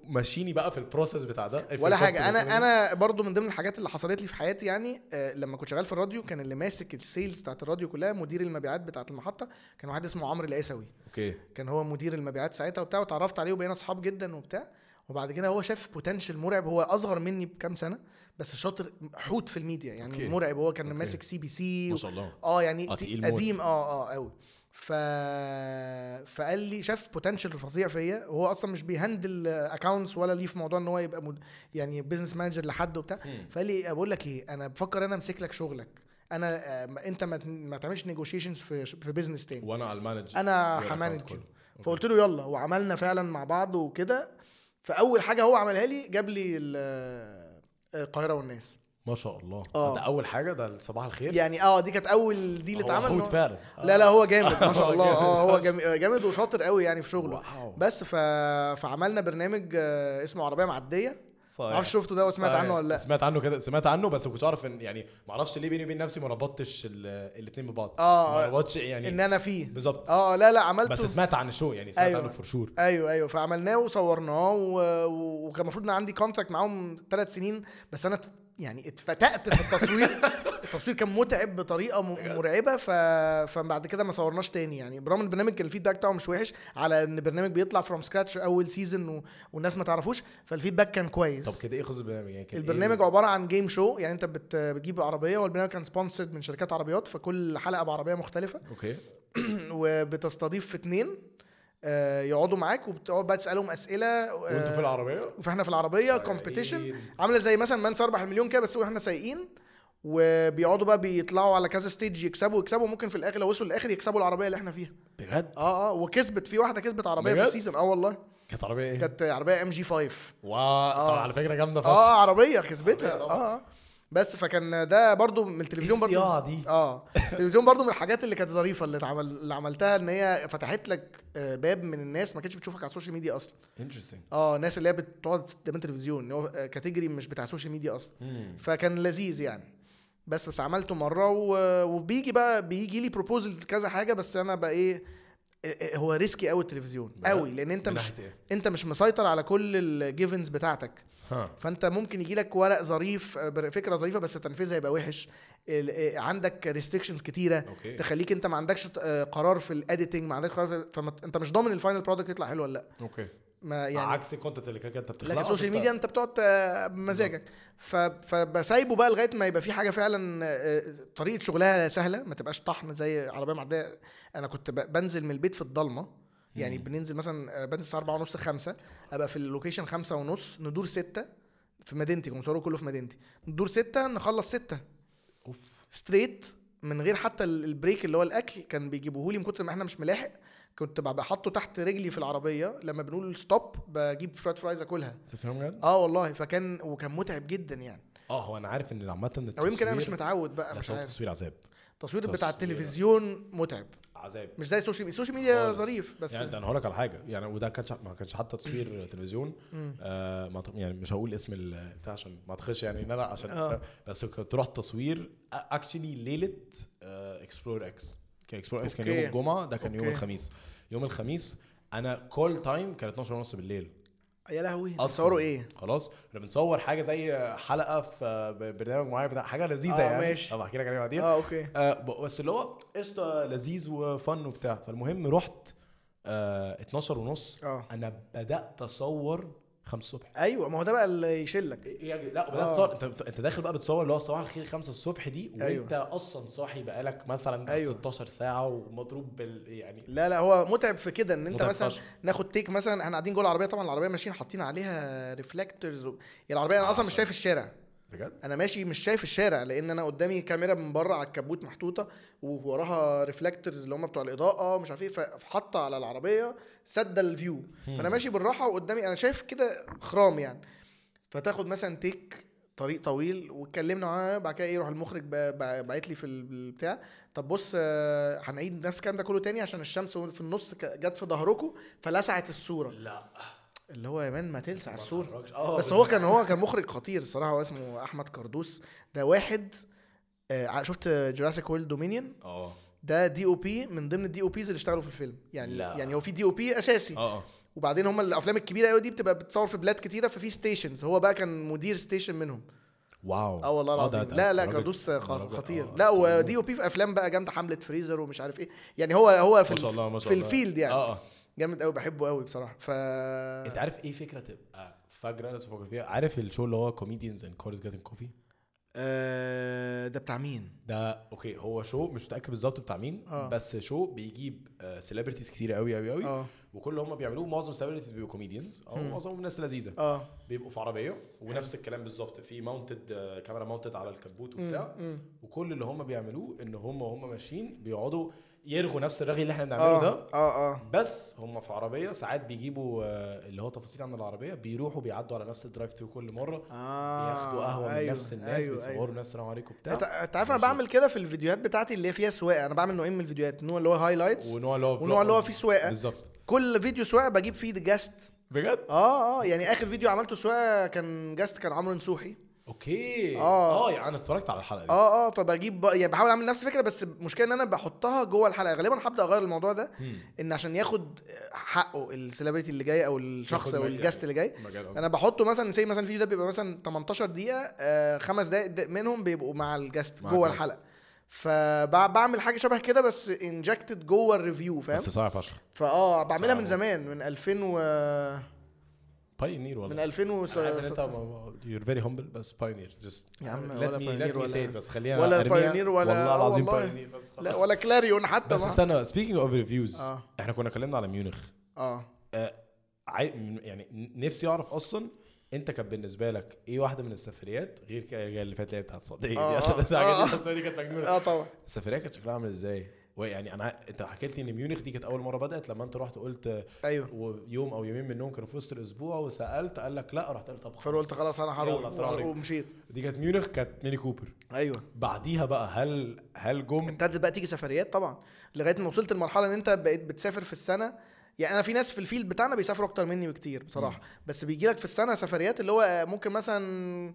ماشيني بقى في ال process بتاع ده. ولا حاجة. أنا أنا برضو من ضمن الحاجات اللي حصلت لي في حياتي يعني آه لما كنت شغال في الراديو كان اللي ماسك ال sales بتاعت الراديو كلها مدير المبيعات بتاعت المحطة كان واحد اسمه عمرو القاسوي okay. كان هو مدير المبيعات ساعتها وبتاع وتعرفت عليه وبقينا أصحاب جدا وبتاع. وبعد كده هو شاف potential مرعب. هو أصغر مني بكام سنة بس شاطر حوت في الميديا يعني okay. مرعب. هو كان okay. ماسك سي بي سي ما شاء الله. آه يعني آه،. قديم آه آه قوي ف فقال لي شاف potential فظيع فيا. وهو أصلا مش بي handle accounts ولا ليه في موضوع إن هو يبقى مد... يعني business manager لحد وبتاع. فقال لي بقول لك إيه أنا بفكر أنا أمسك لك شغلك. أنا آه، أنت ما, ت- ما تعملش negotiations في في business تاني. وأنا على ال manage. أنا ه manage. فقلت له يلا وعملنا فعلا مع بعض وكده. فأول حاجة هو عملها لي جاب لي ال- القاهرة والناس. ما شاء الله. آه. ده أول حاجة؟ ده صباح الخير. يعني آه دي كانت أول دي اللي اتعمل هو- فعلا. لا لا هو جامد ما شاء الله. آه هو فشخ. جامد, وشاطر قوي يعني في شغله. واو. بس ف... فعملنا برنامج آه، اسمه عربية معدية. صحيح. ما أعرفش شفته ده وسمعت. عنه ولا لا؟ سمعت عنه كده سمعت عنه بس ما كنتش اعرف إن يعني ما أعرفش ليه بيني وبين نفسي ما ربطتش الاثنين ببعض. آه، ما ربطش يعني إن أنا فيه. بالظبط. آه لا لا عملته. بس سمعت عن ال show يعني سمعت أيوة. عنه for sure أيوه أيوه. فعملناه وصورناه و... وكان المفروض إن عندي contract معاهم ثلاث سنين بس أنا يعني اتفتقت في التصوير. التصوير كان متعب بطريقة مرعبة ف... فبعد كده ما صورناش تاني. يعني برغم البرنامج كان ال feedback بتاعه مش وحش على إن البرنامج بيطلع from scratch أول season و... والناس ما تعرفوش فال feedback كان كويس. طب كده إيه قصه البرنامج؟ يعني كان البرنامج إيه؟ عبارة عن game show يعني أنت بت... بتجيب عربية والبرنامج كان sponsored من شركات عربيات فكل حلقة بعربية مختلفة. okay. وبتستضيف اتنين. آه، يقعدوا معاك وبتقعد بقى تسألهم أسئلة آه، وأنتوا في العربية؟ فإحنا في العربية competition سايقين. عاملة زي مثلا من سيربح المليون كده بس وإحنا سايقين وبيقعدوا بقى بيطلعوا على كذا stage يكسبوا يكسبوا ممكن في الآخر لو وصلوا للآخر يكسبوا العربية اللي إحنا فيها. بجد؟ آه آه وكسبت في واحدة كسبت عربية في بجد؟ ال season آه والله. كانت عربية إيه؟ كانت عربية ام جي 5 واو طب على فكرة جامدة فشخ آه عربية كسبتها. عربية طبعا. آه. بس فكان ده برضو من التلفزيون برضو دي. آه. التلفزيون برضو من الحاجات اللي كانت ظريفة اللي اتعمل اللي عملتها إن هي فتحت لك آه، باب من الناس ما كانتش بتشوفك على السوشيال ميديا أصلا. interesting آه الناس اللي هي بتقعد قدام التلفزيون اللي هو category مش بتاع السوشيال ميديا أصلا. فكان لذيذ يعني. بس بس عملته مرة و... وبيجي بقى بيجي لي proposal كذا حاجة بس أنا بقى إيه هو risky قوي التلفزيون. قوي لأن أنت مش أنت مش مسيطر على كل ال givens بتاعتك. ها. فأنت ممكن يجي لك ورق ظريف فكرة ظريفة بس تنفيذها يبقى وحش. آه، عندك restrictions كتيرة. okay. تخليك أنت ما عندكش آه، قرار في ال editing ما عندكش قرار في فانت مش ضامن ال final product يطلع حلو ولا لأ. okay. ما يعني عكس ال content اللي كده انت بتخلقه لكن السوشيال ميديا انت بتقعد بمزاجك. فبسايبه بقى لغاية ما يبقى في حاجة فعلا آه، طريقة شغلها سهلة ما تبقاش طحن زي عربية معدية أنا كنت بنزل من البيت في الضلمة يعني مم. بننزل مثلا آه، بنزل الساعة 4 ونص 5 أبقى في ال location 5 ونص ندور 6 في مدينتي كنت كله في مدينتي ندور 6 نخلص 6 off. Straight من غير حتى ال- ال break اللي هو الأكل كان بيجيبوه لي من كتر ما إحنا مش ملاحق كنت ببقى حاطه تحت رجلي في العربية لما بنقول stop بجيب شوية fries أكلها انت فاهم بجد؟ آه والله فكان وكان متعب جدا يعني آه هو أنا عارف إن عامه أو يمكن أنا مش التصوير- متعود بقى مش عارف التصوير عذاب التصوير بتاع. التلفزيون متعب عذاب مش زي السوشيال ميديا السوشيال ميديا. ظريف بس يعني ده أنا هقول لك على حاجة يعني وده كانش ما كانش حتى تصوير تلفزيون. آه ما يعني مش هقول اسم بتاع عشان ما اعتقدش يعني إن أنا عشان آه. بس كنت رحت تصوير actually ليلة Explore X كان Explore X كان. يوم الجمعة ده كان يوم okay. الخميس. يوم الخميس أنا call time كان 12 ونص بالليل. يا لهوي أصلاً. تصوروا إيه؟ خلاص. كنا بنصور حاجة زي حلقة في برنامج معين بتاع حاجة لذيذة آه، يعني. ماشي. طب أحكي لك عليها بعدين. آه okay. آه بس اللي هو قشطة لذيذ وفن وبتاع. فالمهم رحت آه 12 ونص. آه. أنا بدأت أصور 5 الصبح أيوه ما هو ده بقى اللي يشلك جدع لا آه. تصور انت انت- داخل بقى بتصور اللي هو صباح الخير 5 الصبح دي وأنت أيوة. أصلا صاحي بقالك مثلا أيوة. 16 ساعة ومضروب بال يعني لا لا هو متعب في كده إن أنت مثلا فشخ. ناخد take مثلا إحنا قاعدين جوه العربية طبعا العربية ماشيين حاطين عليها reflectors و... يعني العربية أنا آه، أصلا مش عشان- شايف الشارع بجد؟ أنا ماشي مش شايف الشارع لأن أنا قدامي كاميرا من بره على الكبوت محطوطة ووراها reflectors اللي هم بتوع الإضاءة مش عارف إيه فحاطة على العربية سد ال view فأنا ماشي بالراحة وقدامي أنا شايف كده خرام يعني. فتاخد مثلا take طريق طويل واتكلمنا معاه بعد كده إيه يروح المخرج باعت لي في البتاع. طب بص آه، هنعيد نفس الكلام ده كله تاني عشان الشمس في النص جت في ظهركم فلسعت الصورة. لا. اللي هو يا man ما تلسع الصورة اتفرجش. آه بس هو كان هو كان مخرج خطير الصراحة هو اسمه أحمد كردوس. ده واحد آه، شفت Jurassic World Dominion آه. ده DOP من ضمن ال DOPs اللي اشتغلوا في الفيلم. يعني لا. يعني هو في DOP أساسي. آه آه. وبعدين هم الأفلام الكبيرة قوي دي بتبقى بتصور في بلاد كتيرة ففي ستيشنز هو بقى كان مدير ستيشن منهم. واو. آه والله ده- العظيم. لا لا كردوس خطير. لا. ودي أو بي في أفلام بقى جامدة حمله فريزر ومش عارف إيه. يعني هو هو في ما شاء ال- الله ما شاء في الله. الفيلد يعني. آه آه. جامد قوي بحبه قوي بصراحة. ف أنت عارف إيه فكرة تبقى فجره لسه فاكر فيها عارف الشو اللي هو كوميديانز اند كورز جاتن كوفي آه، ده بتاع مين؟ ده أوكي هو شو مش متأكد بالظبط بتاع مين آه. بس شو بيجيب celebrities كتير قوي قوي قوي آه. وكل هم بيعملوه معظم ال celebrities بيبقوا comedians أو. معظمهم ناس لذيذة. آه. بيبقوا في عربية ونفس الكلام بالظبط في mounted camera mounted على الكبوت وبتاع. مم، مم. وكل اللي هم بيعملوه إن هم وهم ماشيين بيقعدوا يرغوا نفس الرغي اللي إحنا بنعمله آه ده. آه آه. بس هم في عربية ساعات بيجيبوا آه، اللي هو تفاصيل عن العربية بيروحوا بيعدوا على نفس ال drive-through كل مرة. آه بياخدوا قهوة أيوه، من نفس الناس أيوه، بيصوروا أيوه. ناس السلام عليكم بتاع. أنت عارف أنا. بعمل كده في الفيديوهات بتاعتي اللي هي فيها سواقة. أنا بعمل نوعين من الفيديوهات نوع اللي هو highlights ونوع اللي هو ونوع اللي هو فيه سواقة. بالظبط. كل فيديو سواقة بجيب فيه guest بجد؟ آه آه يعني آخر فيديو عملته سواقة كان guest كان عمرو نصوحي. okay آه. آه يعني أنا اتفرجت على الحلقة دي آه آه فبجيب بقى- يعني بحاول أعمل نفس الفكرة بس المشكلة إن أنا بحطها جوه الحلقة غالبا هبدأ أغير الموضوع ده مم. إن عشان ياخد حقه ال celebrity اللي جاي أو الشخص أو ال guest اللي جاي. أنا بحطه مثلا زي مثلا الفيديو ده بيبقى مثلا 18 دقيقة آه خمس دقائق منهم بيبقوا مع ال guest مع جوه ال guest. الحلقة فبعمل حاجة شبه كده بس injected جوه ال review فاهم بس صعب فشخ فآه بعملها. من زمان من 2000 و بايونير والله من 2000 و أنا عارف إن أنت يور فيري همبل بس بايونير جست يا عم ولا me ولا- بس خلينا ولا pioneer ولا- والله آه العظيم. بايونير بس لا خلاص. ولا كلاريون حتى بس. استنى سبيكينج اوف ريفيوز إحنا كنا اتكلمنا على ميونخ آه. من- يعني نفسي أعرف أصلا أنت كان بالنسبة لك إيه واحدة من السفريات غير اللي فاتت اللي هي بتاعت السعوديه دي آه، آه، آه، آه. السفريه دي كانت مجنونه آه طبعا السفرية كانت شكلها عامل إزاي؟ ويعني أنا أنت حكيت لي إن ميونخ دي كانت أول مرة بدأت لما أنت رحت قلت أيوه. ويوم أو يومين منهم كانوا في وسط الأسبوع وسألت قال لك لا رحت قلت طب فقلت خلاص أنا هروح. ومشيت. دي كانت ميونخ كانت ميني كوبر. أيوه. بعديها بقى هل هل جم؟ ابتدت بقى تيجي سفريات طبعا لغاية ما وصلت لمرحلة إن أنت بقيت بتسافر في السنة يعني أنا في ناس في ال field بتاعنا بيسافروا أكتر مني بكتير بصراحة. بس بيجي لك في السنة سفريات اللي هو ممكن مثلا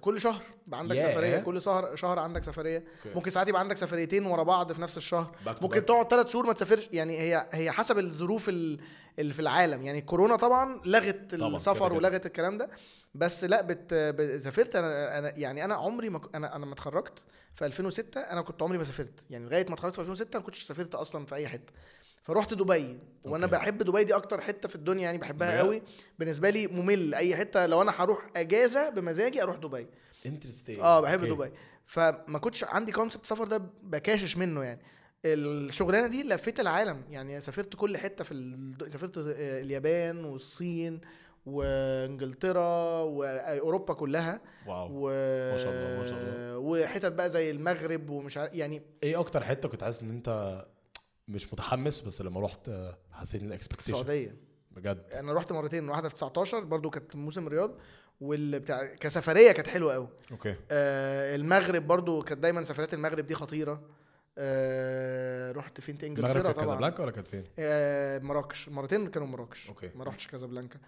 كل شهر يبقى عندك ياه. سفرية كل شهر شهر عندك سفرية. okay. ممكن ساعات يبقى عندك سفريتين ورا بعض في نفس الشهر. Back ممكن back. تقعد ثلاث شهور ما تسافرش. يعني هي هي حسب الظروف ال- اللي في العالم. يعني الكورونا طبعا لغت طبعاً، السفر كده. كده. ولغت الكلام ده. بس لا بت... سافرت. أنا أنا يعني أنا عمري ما أنا أنا ما اتخرجت في 2006 أنا كنت عمري ما سافرت. يعني لغاية ما اتخرجت في 2006 ما كنتش سافرت أصلا في أي حتة. فرحت دبي. وأنا okay. بحب دبي دي أكتر حتة في الدنيا يعني بحبها؟ قوي. بالنسبة لي ممل. أي حتة لو أنا هروح أجازة بمزاجي أروح دبي. interesting آه بحب دبي. فما كنتش عندي concept سفر ده بكاشش منه يعني. الشغلانة دي لفيت العالم يعني. سافرت كل حتة في ال... سافرت اليابان والصين وإنجلترا وأوروبا كلها. wow. و... ما شاء الله، ما شاء الله. وحتت بقى زي المغرب ومش عارف يعني. إيه أكتر حتة كنت حاسس إن أنت مش متحمس بس لما رحت آه، حسيت إن ال expectation السعوديه بجد. أنا رحت مرتين واحدة في 19 برضو كانت موسم رياض والبتاع كسفرية كانت حلوة قوي okay. آه المغرب برضو كانت دايما سفرات المغرب دي خطيرة. آه رحت فين تاني؟ المغرب إنجلترا كانت طبعا. كازابلانكا ولا كانت فين؟ آه مراكش. مرتين كانوا مراكش. okay. ما رحتش كازابلانكا.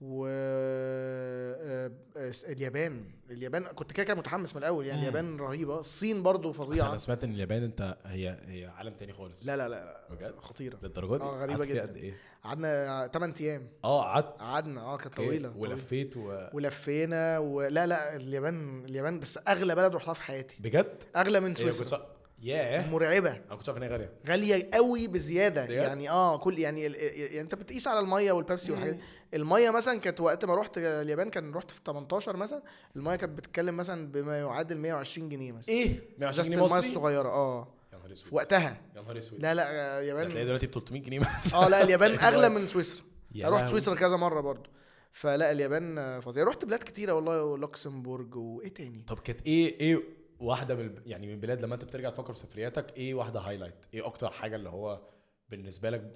و آه، آه، اليابان. اليابان كنت كده كده متحمس من الأول يعني مم. اليابان رهيبة. الصين برضو فظيعة. أنا سمعت إن اليابان أنت هي هي عالم تاني خالص. لا لا لا, بجد؟ خطيرة. للدرجة دي؟ قعدت فيها جدا. قد إيه؟ قعدنا 8 أيام. آه قعدت؟ قعدنا. آه كانت طويلة. ولفيت و... ولفينا ولا لا اليابان اليابان بس أغلى بلد رحتها في حياتي. بجد؟ أغلى من سويسرا. ياه. مرعبة. أنا كنت شايف إن هي غالية. غالية قوي بزيادة. بجد؟ يعني آه كل يعني, ال- يعني أنت بتقيس على المية والبيبسي والحاجات. المية مثلا كانت وقت ما رحت اليابان كان رحت في 18 مثلا. المية كانت بتتكلم مثلا بما يعادل 120 جنيه مثلا. إيه؟ 120 ازازه جنيه المية مصري؟ الصغيرة. آه. يا نهار أسود. وقتها. يا نهار أسود. لا لا هتلاقي اليابان دلوقتي ب 300 جنيه بس آه لا اليابان أغلى من سويسرا. يا رحت. سويسرا كذا مرة برضو. فلا اليابان آه، فظيعة. رحت بلاد كتيرة والله لوكسمبورج وإيه تاني؟ طب كانت إيه إيه واحدة من يعني من البلاد لما انت بترجع تفكر في سفرياتك إيه واحدة highlight إيه أكتر حاجة اللي هو بالنسبة لك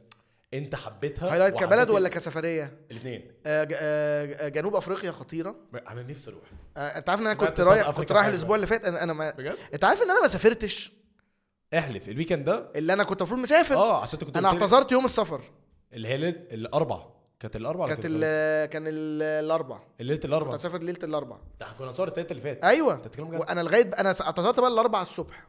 انت حبيتها highlight كبلد ولا كسفرية؟ الاثنين آه، آه، جنوب أفريقيا خطيرة. أنا نفسي أروح. آه، أنت عارف إن أنا كنت رايح كنت رايح. الأسبوع اللي فات أنا أنا ما... بجد؟ أنت عارف إن أنا ما سافرتش. احلف ال weekend ده؟ اللي أنا كنت المفروض مسافر. آه عشان كنت أنا اعتذرت يوم السفر. اللي هي الاربع كانت الاربع كانت؟ ال... كان ال- الاربع ليله كنت الاربع هسافر ليلة الاربع ده إحنا كنا نصور التلاته اللي فات. أيوه. أنت بتتكلم جد؟ وأنا لغاية أنا اعتذرت بقى الاربع الصبح.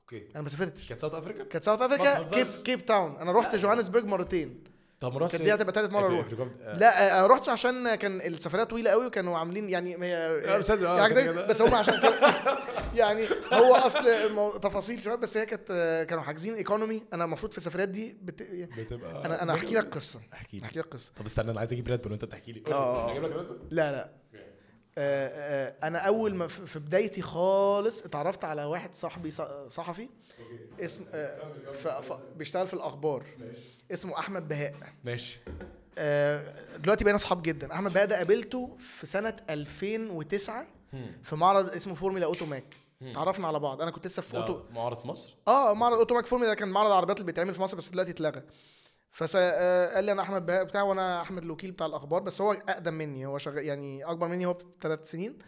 okay. أنا ما سافرتش. كانت South Africa كانت South Africa. كيب كيب تاون. أنا رحت جوهانسبرج مرتين. طب رحتش كانت دي هتبقى تالت مرة في- أروح. آه. لا آه، رحتش عشان كان السفرية طويلة قوي وكانوا عاملين يعني هي آه، آه، يعني. بس هم عشان يعني هو أصل تفاصيل شوية بس هي كانت آه، كانوا حاجزين economy أنا المفروض في السفريات دي بت... بتبقى أنا أنا احكي لك قصة. احكي احكي لك قصة. طب استنى أنا عايز أجيب ريد بول وأنت بتحكي لي. آه. بول لا لا. آه، آه، أنا أول ما في بدايتي خالص اتعرفت على واحد صاحبي صحفي. اسم آه، بيشتغل في الأخبار. اسمه أحمد بهاء. ماشي. آه، دلوقتي بقينا أصحاب جدا. أحمد بهاء ده قابلته في سنة 2009 في معرض اسمه فورمولا أوتوماك. تعرفنا على بعض. أنا كنت لسه في أوتو معرض في مصر؟ آه معرض أوتوماك فورمولا ده كان معرض العربيات اللي بيتعمل في مصر بس دلوقتي اتلغى. فس آه، قال لي أنا أحمد بهاء بتاع وأنا أحمد الوكيل بتاع الأخبار بس هو أقدم مني. هو شغال يعني أكبر مني هو بثلاث سنين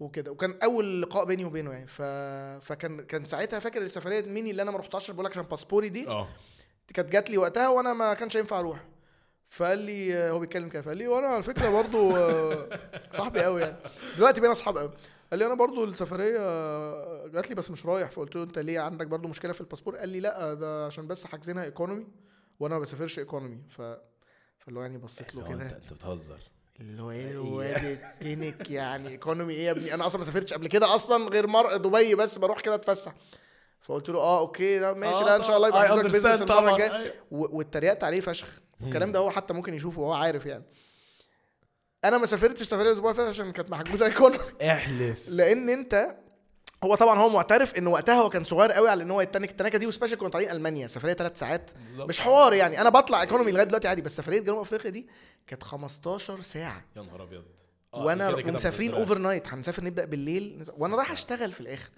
وكده. وكان أول لقاء بيني وبينه يعني. ف... فكان كان ساعتها فاكر السفرية ميني اللي أنا ما رحتهاش بقول لك عشان باسبوري دي؟ آه. كانت جات لي وقتها وأنا ما كانش ينفع أروح. فقال لي هو بيتكلم كده. فقال لي وأنا على فكرة برضو آه، صاحبي قوي يعني. دلوقتي بقينا أصحاب قوي. قال لي أنا برضو السفرية آه، جات لي بس مش رايح. فقلت له أنت ليه عندك برضو مشكلة في الباسبور؟ قال لي لأ ده عشان بس حاجزينها economy وأنا ما بسافرش economy ف فاللي هو يعني بصيت له هو انت كده. أنت بتهزر. اللي هو إيه الواد التنك يعني economy إيه يا ابني؟ أنا أصلا ما سافرتش قبل كده أصلا غير مر دبي بس بروح كده أتفسح. فقلت له آه okay لا ماشي آه لا إن شاء الله يبقى حضرتك understand business المرة طبعاً، الجاية. أيوة. و- واتريقت عليه فشخ. الكلام ده هو حتى ممكن يشوفه وهو عارف يعني. أنا ما سافرتش سفريه الأسبوع اللي فات عشان كانت محجوزة economy احلف. لأن أنت هو طبعا هو معترف إن وقتها هو كان صغير قوي على إن هو يتنك التنكة دي و especially كنا طالعين ألمانيا سفرية ثلاث ساعات. مش حوار يعني. أنا بطلع economy لغاية دلوقتي عادي بس سفرية جنوب أفريقيا دي كانت 15 ساعة. يا نهار أبيض. آه، وأنا ومسافرين بالنسبة over night هنسافر نبدأ بالليل وأنا رايح أشتغل في الآخر.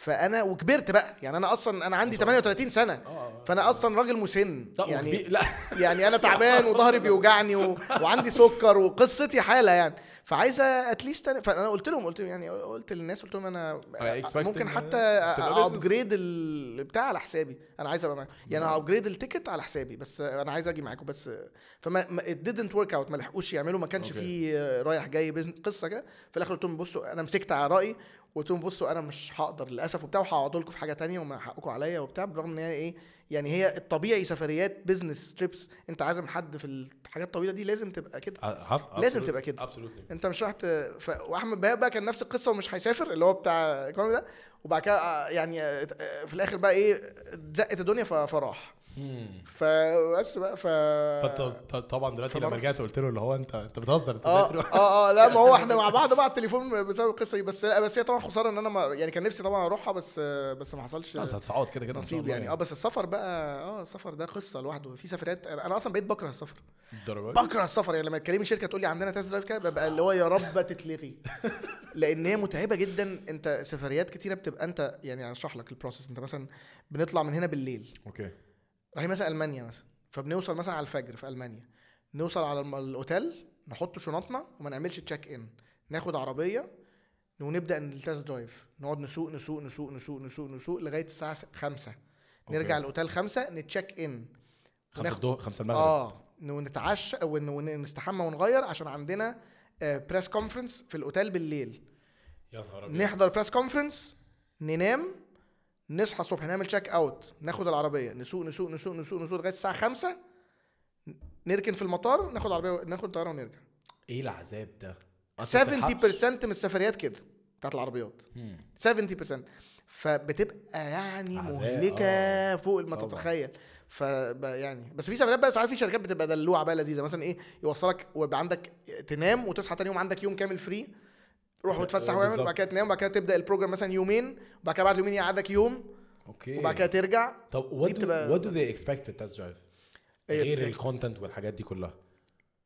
فأنا وكبرت بقى. يعني أنا أصلا أنا عندي 38 سنة. آه. فأنا أصلا راجل مسن. يعني لا. يعني أنا تعبان وظهري بيوجعني و... وعندي سكر وقصتي حالة يعني. فعايزة at least أنا... فأنا قلت لهم قلت لهم يعني قلت للناس قلت لهم أنا ممكن حتى. upgrade البتاع على حسابي. أنا عايز أبقى معاكم يعني upgrade ال ticket على حسابي. بس أنا عايز أجي معاكم. بس فما ما- it didn't work out. ما لحقوش يعملوا. ما كانش. في رايح جاي. قصة كده. في الآخر قلت لهم بصوا أنا مسكت على رأيي. وقلت لهم بصوا أنا مش هقدر للاسف وبتاع وهقعد لكم في حاجة تانية وما حقكم عليا وبتاع بالرغم ان هي إيه يعني هي الطبيعي سفريات business trips انت عازم حد في الحاجات الطويلة دي لازم تبقى كده لازم تبقى كده. انت مش رايح ت... ف... واحمد بهاء بقى كان نفس القصة ومش هيسافر اللي هو بتاع ده وبعد كده آه، يعني آه، في الآخر بقى إيه زقت الدنيا. فراح فبس بقى ف طبعا دلوقتي لما. رجعت قلت له اللي هو انت انت بتهزر انت آه آه آه لا ما هو إحنا مع بعض بقى على التليفون بسبب القصة دي. بس لا بس هي طبعا خسارة إن أنا ما يعني كان نفسي طبعا أروحها بس بس ما حصلش بس هتتعوض كده كده نصيب الله يعني. آه بس السفر بقى آه السفر ده قصة لوحده. في سفريات أنا أصلا بقيت بكره السفر. الدرجات دي؟ بكره السفر. يعني لما تكلمي شركة تقول لي عندنا test drive كده ببقى اللي هو يا رب تتلغي. لأن هي متعبة جدا. أنت سفريات كتيرة بتبقى أنت يعني أشرح لك ال process أنت مثلا بنطلع من هنا بالليل. okay. رايحين مثلا ألمانيا مثلا فبنوصل مثلا على الفجر في ألمانيا. نوصل على الأوتيل نحط شنطنا وما نعملش check in ناخد عربية ونبدأ ال test drive نقعد نسوق نسوق نسوق نسوق نسوق نسوق لغاية الساعة 5 نرجع. الأوتيل 5 ن check in خمسة وناخد- الظهر خمسة المغرب. آه. ونتعشى ون- ونستحمى ونغير عشان عندنا press conference في الأوتيل بالليل. يا نهار أبيض. نحضر press conference ننام نصحى الصبح نعمل check out ناخد العربية نسوق نسوق نسوق نسوق نسوق لغاية الساعة 5 نركن في المطار ناخد عربيه ناخد الطيارة ونرجع إيه العذاب ده أنت ما بتلحقش. 70% من السفريات كده بتاعت العربيات مم. 70% فبتبقى يعني مهلكة آه. فوق ما. تتخيل ف يعني بس في سفريات بقى ساعات في شركات بتبقى دلوعة بقى لذيذة مثلا إيه يوصلك ويبقى عندك تنام وتصحى تاني يوم عندك يوم كامل free روح آه، وتفسح آه، واعمل. وبعد كده تنام وبعد كده تبدأ ال program مثلا يومين وبعد كده بعد يومين يقعدك يوم okay. وبعد كده ترجع. طب do, بتبقى- what do they expect في ال test drive غير؟ ال content والحاجات دي كلها.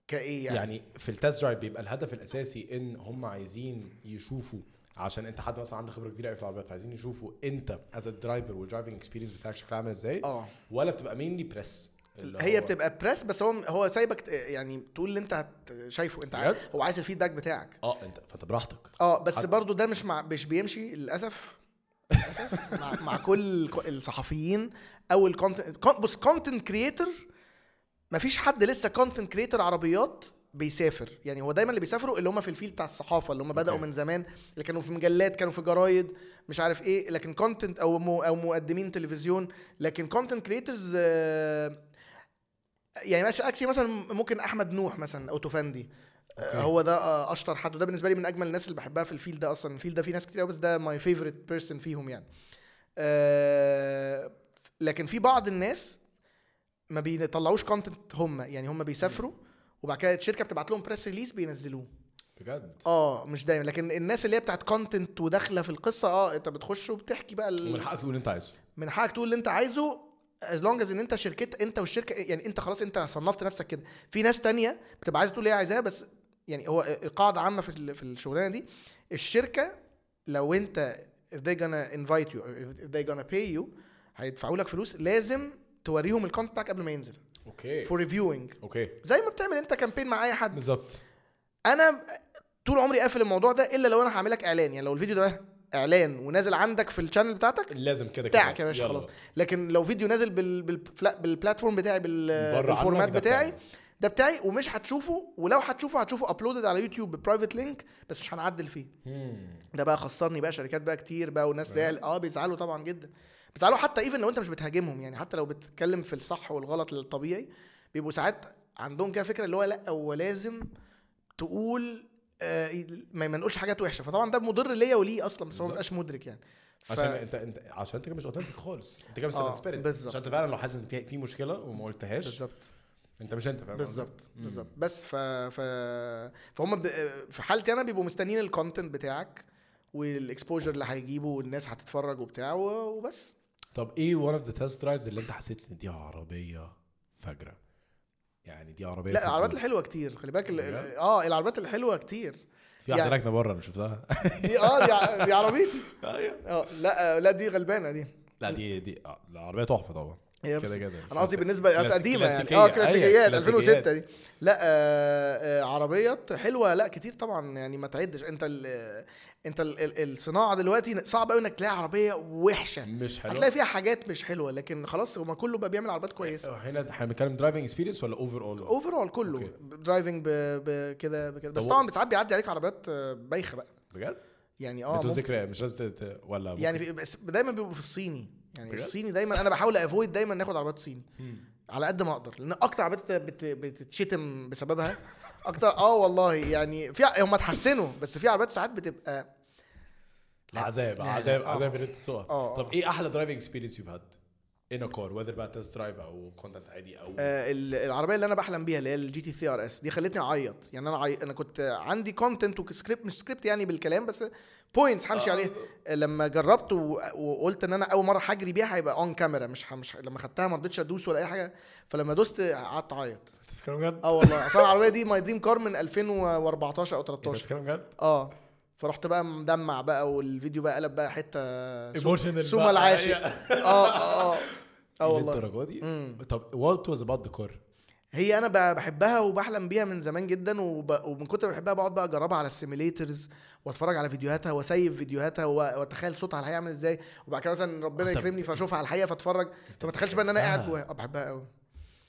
كإيه يعني, يعني في ال test drive بيبقى الهدف الأساسي إن هم عايزين يشوفوا عشان أنت حد مثلا عنده خبرة كبيرة قوي في العربيات فعايزين يشوفوا أنت as driver وال driving experience بتاعك شكلها عامل إزاي؟ آه. ولا بتبقى mainly press هي بتبقى press بس هو هو سايبك يعني تقول اللي انت شايفه انت عارف؟ هو عايز ال feedback بتاعك. آه انت فانت براحتك آه بس حت- برضو ده مش مع مش بيمشي للأسف. مع, مع كل الصحفيين أو ال content بص content creator مفيش حد لسه content creator عربيات بيسافر. يعني هو دايما اللي بيسافروا اللي هم في ال field بتاع الصحافة اللي هم بدأوا. من زمان اللي كانوا في مجلات كانوا في جرايد مش عارف إيه لكن content أو مو أو مقدمين تلفزيون. لكن content creators يعني actually مثلا ممكن أحمد نوح مثلا أو توفاندي. okay. هو ده آه، أشطر حد وده بالنسبة لي من أجمل الناس اللي بحبها في ال field ده أصلا. ال field ده فيه ناس كتير أوي، بس ده my favorite person فيهم يعني. آه، لكن في بعض الناس ما بيطلعوش content هم يعني هم بيسافروا وبعد كده الشركة بتبعت لهم press release بينزلوه. بجد؟ آه مش دايما. لكن الناس اللي هي بتاعت content وداخلة في القصة آه أنت بتخش وبتحكي بقى ال... ومن حقك تقول اللي أنت عايزه. من حقك تقول اللي أنت عايزه as long as إن أنت شيرت أنت والشركة يعني أنت خلاص أنت صنفت نفسك كده. في ناس تانية بتبقى عايزة تقول إيه عايزاها بس يعني هو القاعدة عامة في في الشغلانة دي الشركة لو أنت if they gonna invite you if they gonna pay you هيدفعوا لك فلوس لازم توريهم ال content بتاعك قبل ما ينزل. okay. for reviewing okay. زي ما بتعمل أنت campaign مع أي حد. بالظبط. أنا طول عمري قافل الموضوع ده إلا لو أنا هعمل لك إعلان. يعني لو الفيديو ده إعلان ونازل عندك في ال channel بتاعتك لازم كده كده بتاعك يا باشا. خلاص لكن لو فيديو نازل بال... بالفلا... بال platform بتاعي بال... بال format ده بتاعي بتاعك. ده بتاعي ومش هتشوفه ولو هتشوفه هتشوفه uploaded على يوتيوب ب private link بس مش هنعدل فيه. ده بقى خسرني بقى شركات بقى كتير بقى زعل آه بيزعلوا طبعا جدا بيزعلوا حتى even لو انت مش بتهاجمهم يعني حتى لو بتتكلم في الصح والغلط الطبيعي بيبقوا ساعات عندهم كده فكرة اللي هو لأ هو لازم تقول آه ما ما نقولش حاجات وحشة فطبعا ده مضر ليا وليه أصلا بس هو ما. بيبقاش مدرك يعني ف- عشان انت انت عشان أنت كده مش authentic خالص أنت كده مش آه، transparent بالظبط. عشان أنت فعلا لو حاسس إن في في مشكلة وما قلتهاش بالظبط أنت مش أنت فاهم؟ بالظبط. بالظبط بس ف ف فهم ب... في حالتي أنا بيبقوا مستنيين ال content بتاعك وال exposure اللي هيجيبه والناس هتتفرج وبتاع وبس طب إيه one of the test drives اللي أنت حسيت إن دي عربية فجرة يعني دي عربية لا. العربيات الحلوة كتير خلي بالك؟ آه العربيات الحلوة كتير. في واحدة يعني- راكنة بره أنا شفتها. دي آه دي, ع- دي عربيتي. أيوه. آه لا لا دي غلبانة دي. لا دي دي آه، العربية تحفة طبعا. كده كده. أنا قصدي بالنسبة كلاس- قديمة يعني. آه كلاسيكيات أيوة، 2006 دي. لا آه آه عربيات حلوة. لا كتير طبعا يعني ما تعدش. أنت ال أنت ال ال الصناعة دلوقتي صعب قوي إنك تلاقي عربية وحشة. مش حلوة. هتلاقي فيها حاجات مش حلوة لكن خلاص هما كله بقى بيعمل عربيات كويسة. هنا إحنا بنتكلم driving experience ولا overall overall كله okay. driving بكده بكده بس طب طبعا ساعات بيعدي عليك عربيات آه، بايخة بقى. بجد؟ يعني آه بدون ممكن- ذكر مش لازم ولا يعني في بس دايما بيبقوا في الصيني. يعني بجد؟ الصيني دايما أنا بحاول avoid دايما ناخد عربيات صيني. على قد ما أقدر لأن أكتر عربيات بت- بتتشتم بسببها أكتر آه والله يعني في هم اتحسنوا بس في عربيات ساعات بتبقى لا. عذاب لا، عذاب لا. عذاب آه. إن أنت تسوقها آه، طب آه. إيه أحلى driving experience you had in a car whether بقى test drive أو content عادي أو آه ال- العربية اللي أنا بحلم بيها اللي هي ال GT 3 RS دي خلتني أعيط يعني أنا عي... أنا كنت عندي content و script مش سكريبت يعني بالكلام بس points همشي آه. عليها لما جربت و... وقلت إن أنا أول مرة هجري بيها هيبقى on camera مش. مش. لما خدتها ما رضيتش أدوس ولا أي حاجة فلما دوست قعدت أعيط بتتكلم بجد؟ آه والله أصل العربية دي my dream car من 2014 أو انت 13 بتتكلم بجد؟ آه فرحت بقى مدمع بقى والفيديو بقى قلب بقى حتة سوما. العاشق آه آه آه والله. للدرجة دي؟ مم. طب what was about the car هي أنا بحبها وبحلم بيها من زمان جدا وب... ومن كتر ما بحبها بقعد بقى أجربها على ال simulators وأتفرج على فيديوهاتها وأسيف فيديوهاتها وأتخيل صوتها على الحقيقة عامل إزاي وبعد كده مثلا ربنا يكرمني فأشوفها على الحقيقة فأتفرج. فما اتخيلش بقى إن أنا قاعد بحبها قوي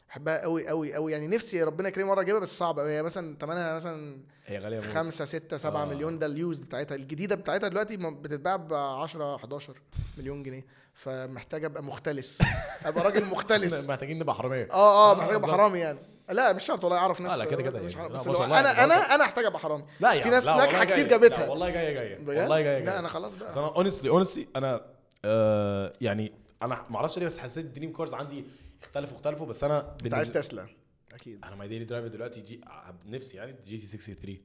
بحبها قوي قوي قوي يعني نفسي ربنا يكرمني مرة اجيبها بس صعبة قوي هي مثلا ثمنها مثلا هي غالية موت 5 6 7 آه. مليون ده ال used بتاعتها الجديدة بتاعتها دلوقتي بتتباع ب 10 11 مليون جنيه فمحتاج أبقى مختلس أبقى راجل مختلس محتاجين نبقى حرامية آه آه آه، محتاج أبقى. حرامي يعني لا مش شرط والله أعرف ناس آه، لا، كده كده مش يعني. لا، بس أنا يعني، أنا. أنا أحتاج أبقى حرامي لا يا في ناس لا، والله كتير. جابتها. لا، والله جاية جاية؟ والله جاية جاية لا أنا خلاص بقى أنا honestly honestly أنا آه يعني أنا ما أعرفش ليه بس حسيت dream cars عندي اختلفوا اختلفوا بس أنا أنت عايز تسلا أكيد أنا my daily driver دلوقتي جي نفسي يعني GT 63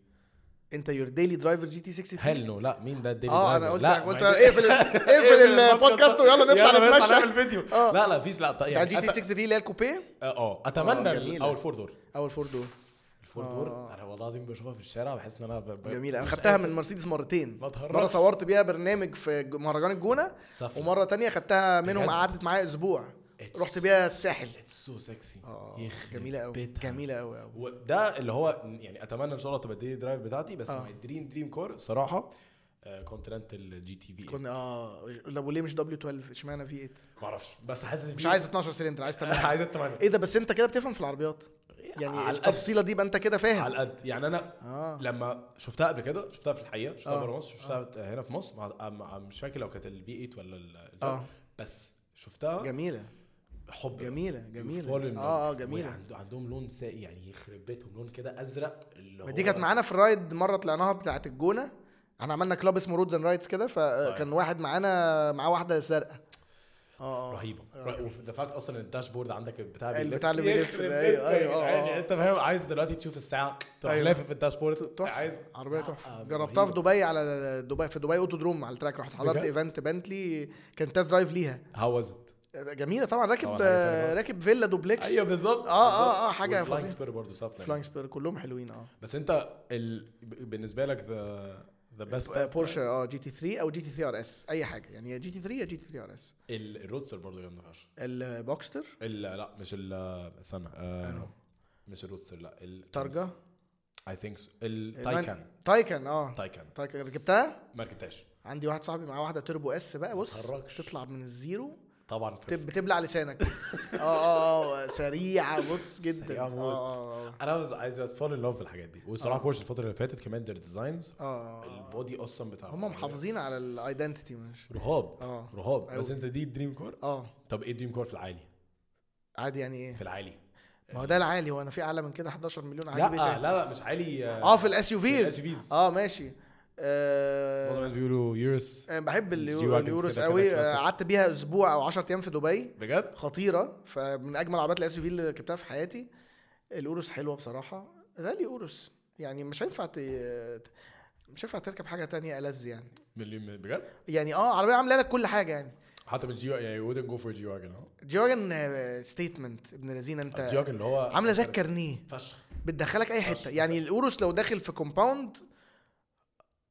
أنت your daily driver GT 63 hell no لا مين ده ال daily آه driver أنا قلت لا قلت اقفل اقفل البودكاست ويلا نطلع نتمشى نعمل فيديو آه. لا لا فيش لا يعني GT أت- 63 اللي هي ال coupe آه أتمنى آه، ال- جميلة. أو ال four door أو ال four door ال four door آه. word أنا والله العظيم بشوفها في الشارع بحس إن أنا ب... جميلة أنا خدتها. من مرسيدس مرتين. مرة صورت بيها برنامج في مهرجان الجونة سفلة. ومرة تانية خدتها منهم؟ قعدت معايا أسبوع رحت بيها الساحل. اتس سو سكسي آه جميلة قوي جميلة قوي قوي وده اللي هو يعني أتمنى إن شاء الله تبقى the drive بتاعتي بس آه. my dream dream car الصراحه Continental GT V8 آه طب وليه مش W 12 اشمعنى V 8 ما أعرفش بس حاسس مش عايز 12 سلندر عايز 8 عايز الثمانية إيه ده بس أنت كده بتفهم في العربيات. يعني على. التفصيلة دي يبقى أنت كده فاهم. على القد يعني أنا آه. لما شفتها قبل كده شفتها في الحقيقة شفتها آه. بره مصر شفتها هنا في مصر مش فاكر لو كانت ال V 8 ولا ال- آه. بس شفتها. جميلة. حب. جميلة جميلة. آه آه. جميلة. عندهم لون ساقع يعني يخرب بيتهم لون كده أزرق. اللي ما دي هو- كانت معانا في ال ride مرة طلعناها بتاعت الجونة. إحنا عملنا club اسمه Roads and Rides كده فكان. واحد معانا معاه واحدة زرقاء آه آه. رهيبة. آه. و the fact أصلا ال dashboard عندك بتاع البتاع اللي بيلف يخرب ده، أيوة، بيتك أيوة، آه، يعني آه. أنت فاهم عايز دلوقتي تشوف الساعة تروح أيوة. لافف في ال dashboard تحفة. عايز عربية تحفة. آه، جربتها في. دبي على دبي في دبي autodrome على ال track. رحت حضرت؟ event بنتلي كان test drive ليها. How was it جميلة طبعا راكب خالص. راكب فيلا دوبلكس أيوه بالظبط. آه، آه، آه، حاجة Flying. Spur برضه سافلة Flying Spur كلهم حلوين آه. بس أنت ال... بالنسبة لك the the best آه، بورشه آه GT 3 أو GT 3 RS أي حاجة. يعني يا GT 3 يا GT 3 RS. ال roadster برضه جامده فشخ. ال Boxster ال- لا مش ال استنى آه،؟ مش ال roadster لا ال Targa I think so ال Taycan Taycan آه. Taycan Taycan ركبتها؟ ما ركبتهاش. عندي واحد صاحبي معاه واحدة Turbo S بقى بص. تطلع من ال zero. طبعا بتبلع لسانك. آه آه آه سريعه بص جدا. سريعة موت. آه آه أنا just fall in love في الحاجات دي. والصراحه بورش الفترة اللي فاتت كمان their designs آه ال body أصلا بتاع هم محافظين على ال identity مش رهيب آه. رهيب. بس أنت دي dream car آه. طب إيه dream car في العالي؟ عادي يعني إيه؟ في العالي. ما هو ده العالي. هو أنا في أعلى من كده 11 مليون لا عادي لا لا مش عالي آه. في ال SUVs. آه ماشي. معظم آه الناس بيقولوا Urus. أنا بحب ال Urus قوي. آه،. قعدت بيها أسبوع أو 10 أيام في دبي. بجد؟ خطيرة. فمن أجمل عربيات ال SUV اللي ركبتها في حياتي. ال Urus حلوة بصراحة. غالي Urus يعني مش هينفع ت... مش هينفع تركب حاجة تانية ألذ يعني. مليون بجد؟ يعني آه عربية عاملة لك كل حاجة يعني. حتى من G يعني wouldn't go for G-Wagon G-Wagon statement ابن لذين انت G-Wagon اللي هو عاملة زي الكارنيه فشخ. بتدخلك أي. حتة. يعني ال Urus لو داخل في compound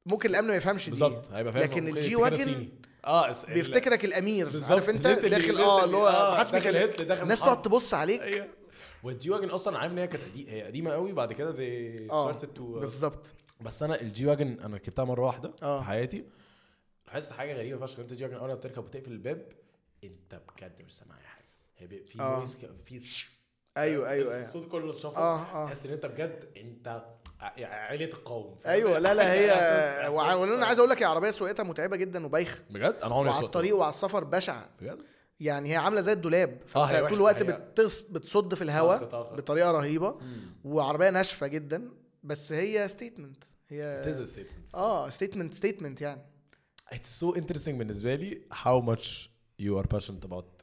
ممكن الأمن ما يفهمش دي بالظبط هيبقى فاهم لكن ال G-Wagon. آه بيفتكرك الأمير. عارف أنت داخل آه اللي هو. آه، محدش داخل بيخلي- هتلر، داخل الناس. تقعد تبص عليك أيوه وال G-Wagon أصلا عارف إن هي كانت هي قديمة قوي بعد كده دي started to بالظبط بس أنا ال G-Wagon أنا ركبتها مرة واحدة آه. في حياتي لاحظت حاجة غريبة فشخ أنت ال G-Wagon أول ما بتركب وتقفل الباب أنت بجد مش سامع أي حاجة هي في آه. noise في أيوه أيوه الصوت كله اتشفط آه آه تحس إن أنت بجد أنت علية القوم فاهم؟ أيوه لا لا هي وع- وأنا عايز أقول لك يا عربية سواقتها متعبة جدا وبايخة بجد أنا عمري وعلى. الطريق وعلى السفر بشعة بجد يعني هي عاملة زي الدولاب فانت وحشة. طول الوقت بتص... بتصد في الهواء. بطريقة رهيبة وعربية ناشفة جدا بس هي statement هي statement. آه statement statement يعني It's so interesting بالنسبة لي how much you are passionate about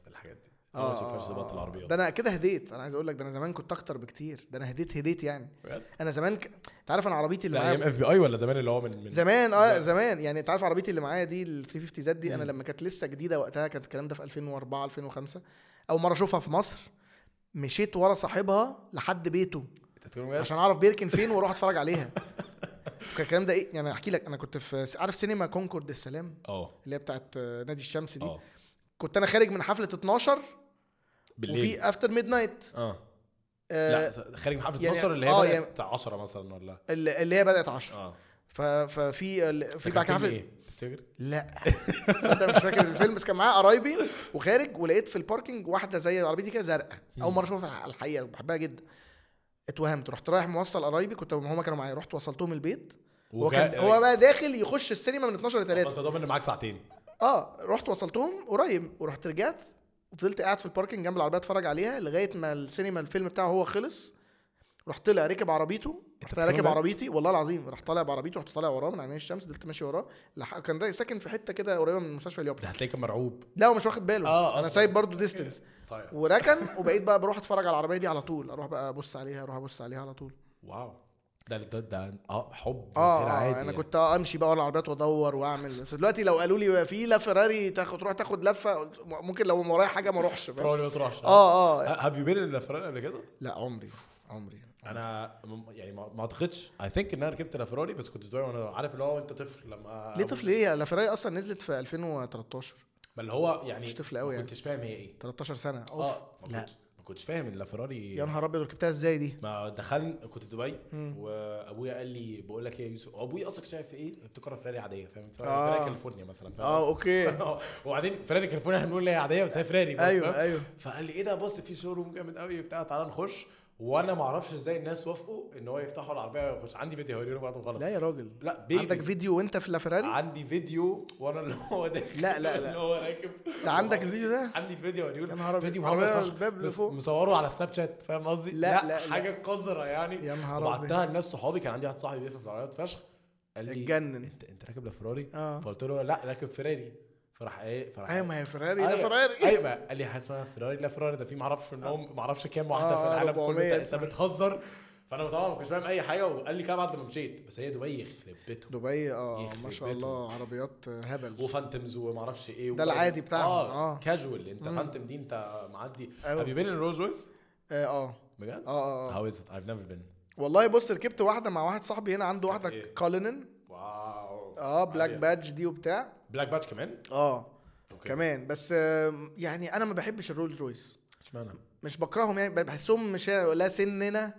passionate about العربيات. ده أنا كده هديت. أنا عايز أقول لك ده أنا زمان كنت أكتر بكتير. ده أنا هديت هديت يعني. بجد؟ أنا زمان ك... أنت عارف أنا عربيتي اللي لا أيام معايا FBI ولا زمان اللي هو من من زمان آه زمان. يعني أنت عارف عربيتي اللي معايا دي ال 350 Z دي أنا. لما كانت لسه جديدة وقتها كانت الكلام ده في 2004 2005 أول مرة أشوفها في مصر مشيت ورا صاحبها لحد بيته؟ عشان أعرف بيركن فين وأروح أتفرج عليها. كان الكلام ده إيه؟ يعني أحكي لك أنا كنت في عارف سينما كونكورد السلام آه. اللي هي بتاعت نادي الشمس دي. آه. كنت أنا خارج من حفلة 12 بالليل. وفي after midnight آه لا خارج من حفله يعني- 12 اللي هي آه، بدأت يعني- بتاع 10 مثلا ولا؟ اللي هي بدأت 10 آه. ففي في بعد كده حفله إيه تفتكر؟ لا. تصدق مش فاكر. الفيلم بس كان معايا قرايبي وخارج ولقيت في ال parking واحدة زي عربيتي كده زرقاء. أول مرة أشوفها الحقيقة بحبها جدا. اتوهمت. رحت رايح موصل قرايبي كنت هما كانوا معايا. رحت وصلتهم البيت. هو كان هو بقى داخل يخش السينما من 12 ل 3 انت ضامن معاك ساعتين. آه رحت وصلتهم قريب. ورحت رجعت وفضلت قاعد في ال parking جنب العربية اتفرج عليها لغاية ما السينما الفيلم بتاعه هو خلص. رحت طلع ركب عربيته رحت راكب؟ عربيتي والله العظيم رحت طالع بعربيته رحت طالع وراه من عين شمس فضلت ماشي وراه. لح... كان راي- ساكن في حتة كده قريبة من مستشفى ده اليوبلس هتلاقيه كان مرعوب. لا هو مش واخد باله. آه، أنا. سايب برضو distance صحيح. وركن وبقيت بقى بروح اتفرج على العربية دي على طول. أروح بقى أبص عليها أروح أبص عليها على طول. wow. ده ده ده آه حب آه, غير آه عادي أنا يعني. كنت أمشي بقى ورا العربيات وأدور وأعمل. بس دلوقتي لو قالوا لي في لافيراري تاخد تروح تاخد لفة ممكن لو ورايا حاجة ما أروحش فاهم؟ ما تروحش. آه آه. have you been in فراري قبل كده؟ لا عمري عمري. أنا يعني ما ما أعتقدش. اي ثينك إن أنا ركبت لافراري بس كنت صغير وأنا عارف اللي هو أنت طفل لما ليه طفل؟ إيه لا فيراري أصلا نزلت في 2013 ما اللي هو يعني مش طفل قوي ما يعني. كنتش فاهم هي إيه. 13 سنة. أوف. آه ما لا. كنتش فاهم إن لافراري يا نهار أبيض ركبتها إزاي دي ما دخلنا كنت في دبي. وأبويا قال لي بقول لك إيه يا يوسف وابويا أصلا شايف إيه افتكرها فيراري عادية فاهم آه. فيراري كاليفورنيا مثلا فاهم آه؟ أوكي وبعدين فيراري كاليفورنيا إحنا بنقول هي عادية بس هي فيراري برضه، أيوه؟ أيوه فقال لي إيه ده بص في showroom جامد قوي بتاع تعالى نخش وأنا ما أعرفش إزاي الناس وافقوا ان هو يفتحوا العربية ويخش. عندي فيديو هوريه بعد ما خلص لا يا راجل. لا baby عندك فيديو وانت في لافيراري عندي فيديو وأنا اللي هو ده. لا، لا، لا. اللي هو راكب. ده عندك الفيديو ده؟ عندي الفيديو اوريه يا نهار فشخ الباب لفوق. مصوره على سناب شات فاهم قصدي؟ لا، لا، لا. حاجة قذرة يعني. يا نهار وبعتها لناس صحابي. كان عندي واحد صاحبي بيفهم في العربيات فشخ. قال لي اتجنن. انت انت راكب لفراري آه. فقلت له لا راكب فيراري. فراح إيه فراح أيوه ما هي فيراري أيوة. ده فيراري أيوه ما قال لي حاجة اسمها فيراري لا فيراري ده في ما أعرفش انهم ما أعرفش كام واحدة آه، في العالم كله 400 أنت بتهزر فأنا طبعا ما كنتش فاهم أي حاجة وقال لي كده بعد ما مشيت بس هي دبي يخرب بيتهم دبي آه ما شاء. الله عربيات هبل و Phantoms وما أعرفش إيه ده العادي بتاعهم، آه, آه. كاجوال أنت مم. فانتوم دي أنت معدي أيوة. You been in Rolls Royce؟ آه بجد؟ آه آه How is it? I've never been والله بص ركبت واحدة مع واحد صاحبي هنا عنده واحدة إيه؟ كولينن واو آه black. badge دي وبتاع black badge كمان؟ آه أوكي. كمان. بس يعني أنا ما بحبش الرولز رويس. إشمعنى؟ مش بكرههم يعني بحسهم مش لا سننا.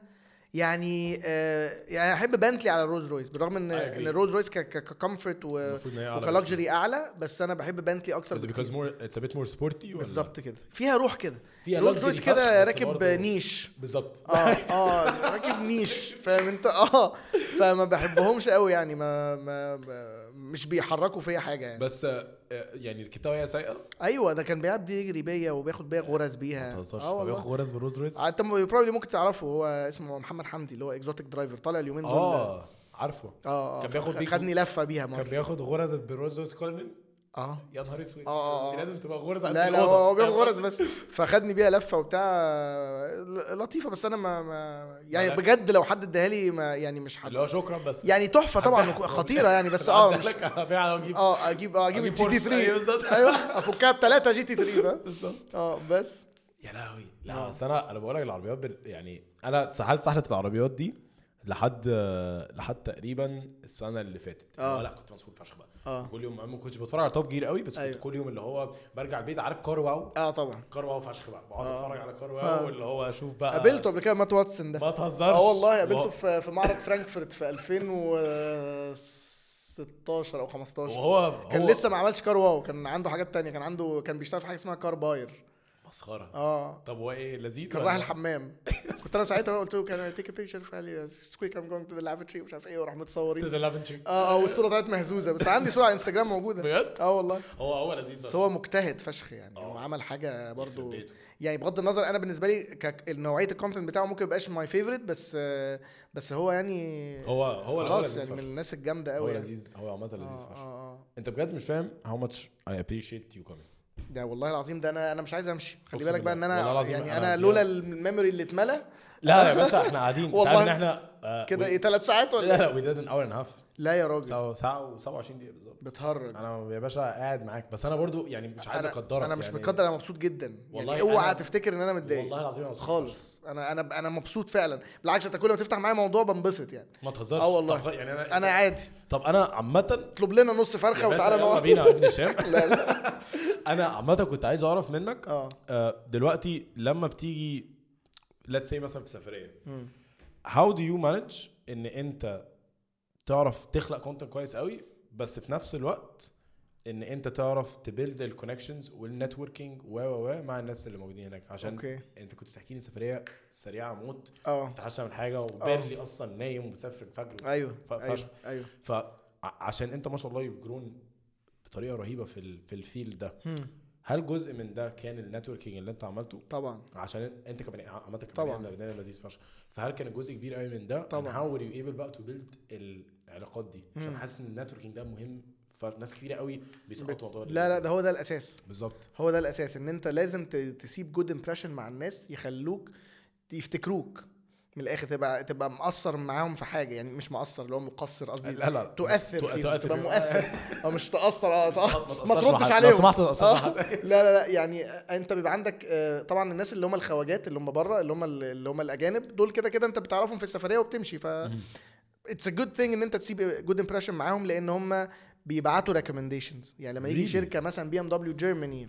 يعني آه يعني أحب بنتلي على الرولز رويس بالرغم إن. إن الرولز رويس ك comfort وك luxury أعلى بس أنا بحب بنتلي أكتر because more it's a bit more sporty ولا؟ بالظبط كده. فيها روح كده. فيها رولز luxury رويس كده بس راكب niche. بالظبط. آه آه راكب niche فاهم أنت؟ آه فما بحبهمش قوي يعني ما, ما, ما مش بيحركوا فيا حاجة يعني. بس آه، آه، يعني ركبتها وهي سايقه؟ أيوه ده كان بيقعد يجري بيا وبياخد بيا غرز ما بيها تهزرش. آه هو بياخد والله. غرز بالرولز رويس؟ آه، انت probably ممكن تعرفه هو اسمه محمد حمدي اللي هو exotic driver طالع اليومين دول. آه عارفه. آه كان بياخد بيك- خدني لفة بيها كان مره بياخد غرز بالرولز رويس كولنن؟ آه يا نهار اسود آه، آه، بس آه. دي لازم تبقى غرز قد لا لا. هو بياخد فاهم غرز؟ بس فخدني بيها لفة وبتاع لطيفة بس أنا ما, ما يعني. بجد لو حد اداها لي ما يعني مش حد اللي هو شكرا بس يعني تحفة طبعا. خطيرة يعني بس آه مش واجيب آه أجيب آه أجيب ال GT بورش. أيوة 3 بالظبط. أيوه أفكها بثلاثه GT 3 فاهم بالظبط آه بس يا لهوي لا آه. بس أنا أنا بقول لك العربيات. يعني أنا اتسحلت سحلة العربيات دي لحد لحد تقريبا السنة اللي فاتت آه. آه. لا كنت مسحول فشخ بقى آه. كل يوم ما كنتش بتفرج على توب جير قوي بس كنت أيوة. كل يوم اللي هو برجع البيت عارف كار واو آه طبعا. كار واو فشخ بقى. بقعد آه. أتفرج على كار آه. واو واللي هو أشوف بقى قابلته قبل كده مات واتسون ده. ما تهزرش. آه والله قابلته في في معرض فرانكفورت في 2016 أو 15 وهو كان هو لسه ما عملش كار واو كان عنده حاجات تانية كان عنده كان بيشتغل في حاجة اسمها كار باير مسخرة. آه. طب هو إيه لذيذ كان؟ رايح الحمام. كنت أنا ساعتها قلت له كان take picture فقال لي it's quick I'm going to the lavatory ومش عارف إيه وراح متصورين. The lavatory. آه آه والصورة طلعت مهزوزة. بس عندي صورة على انستجرام موجودة. بجد؟ آه والله. هو هو لذيذ بس هو مجتهد فشخ يعني. آه. هو عمل حاجة بيته. يعني بغض النظر أنا بالنسبة لي نوعية ال content بتاعه ممكن يبقاش my favorite بس آه، بس هو يعني هو هو هو خلاص يعني من. الناس الجامدة هو قوي يعني. لذيذ هو عامة آه، لذيذ فشخ. آه، آه. أنت بجد مش فاهم how much I appreciate you coming. ده والله العظيم ده أنا أنا مش عايز أمشي. خلي بالك بقى إن أنا يعني أنا لولا الميموري اللي اتملى. لا يا باشا إحنا قاعدين. والله. إحنا آه، كده إيه ثلاث ساعات لا ولا لا did an hour and a half. لا يا راجل. ساعة ساعة و27 دقيقة بالظبط. بتهرج. أنا يا باشا قاعد معاك بس أنا برضو يعني مش عايز أنا- أقدرك أنا مش يعني. متقدر أنا مبسوط جدا. والله يعني اوعى تفتكر إن أنا متضايق. والله العظيم أنا. خالص. أنا أنا أنا مبسوط فعلا. بالعكس أنت كل ما تفتح معايا موضوع بنبسط يعني. ما تهزرش. آه والله. طب يعني أنا أنا عادي. طب أنا عامة اطلب لنا نص باشا وتعالى يلا نقعد. بينا يا ابن الشام. لا لا. أنا عامة كنت عايز أعرف منك آه. آه، دلوقتي لما بتيجي let's say مثلا في سفرية. how do you manage إن أنت تعرف تخلق content كويس قوي بس في نفس الوقت إن أنت تعرف ت build ال connections وال networking و و و مع الناس اللي موجودين هناك. عشان أوكي. أنت كنت بتحكي لي سفرية سريعة موت آه. بتتعشى من حاجة و barely أصلا نايم وبتسافر الفجر. أيوه ف- أيوه فشخ. أيوه فعشان أنت ما شاء الله grown بطريقة رهيبة في ال في ال field ده. مم. هل جزء من ده كان ال networking اللي أنت عملته؟ طبعا. عشان أنت كمان عملت كمان طبعاً. لذيذ فشخ. فهل كان جزء كبير قوي من ده؟ طبعاً. how you able بقى to build العلاقات دي عشان. حاسس إن ال networking ده مهم فناس كتيرة قوي بيسقطوا موضوع لا لا ده هو ده الأساس. بالظبط. هو ده الأساس إن أنت لازم تسيب good impression مع الناس يخلوك يفتكروك. من الآخر تبقى تبقى مقصر معاهم في حاجة يعني مش مقصر اللي هو مقصر قصدي لا لا تؤثر تؤ- فيهم تؤثر تبقى. مؤثر. أو مش تاثر آه ما تردش. عليهم. لو سمحت آه. لا لا لا يعني أنت بيبقى عندك آه، طبعا الناس اللي هم الخواجات اللي هم بره اللي هم اللي هم الأجانب دول كده كده أنت بتعرفهم في السفرية وبتمشي ف it's a good thing إن أنت تسيب good impression معاهم لأن هم بيبعتوا recommendations يعني لما يجي Really? شركة مثلا بي ام دبليو Germany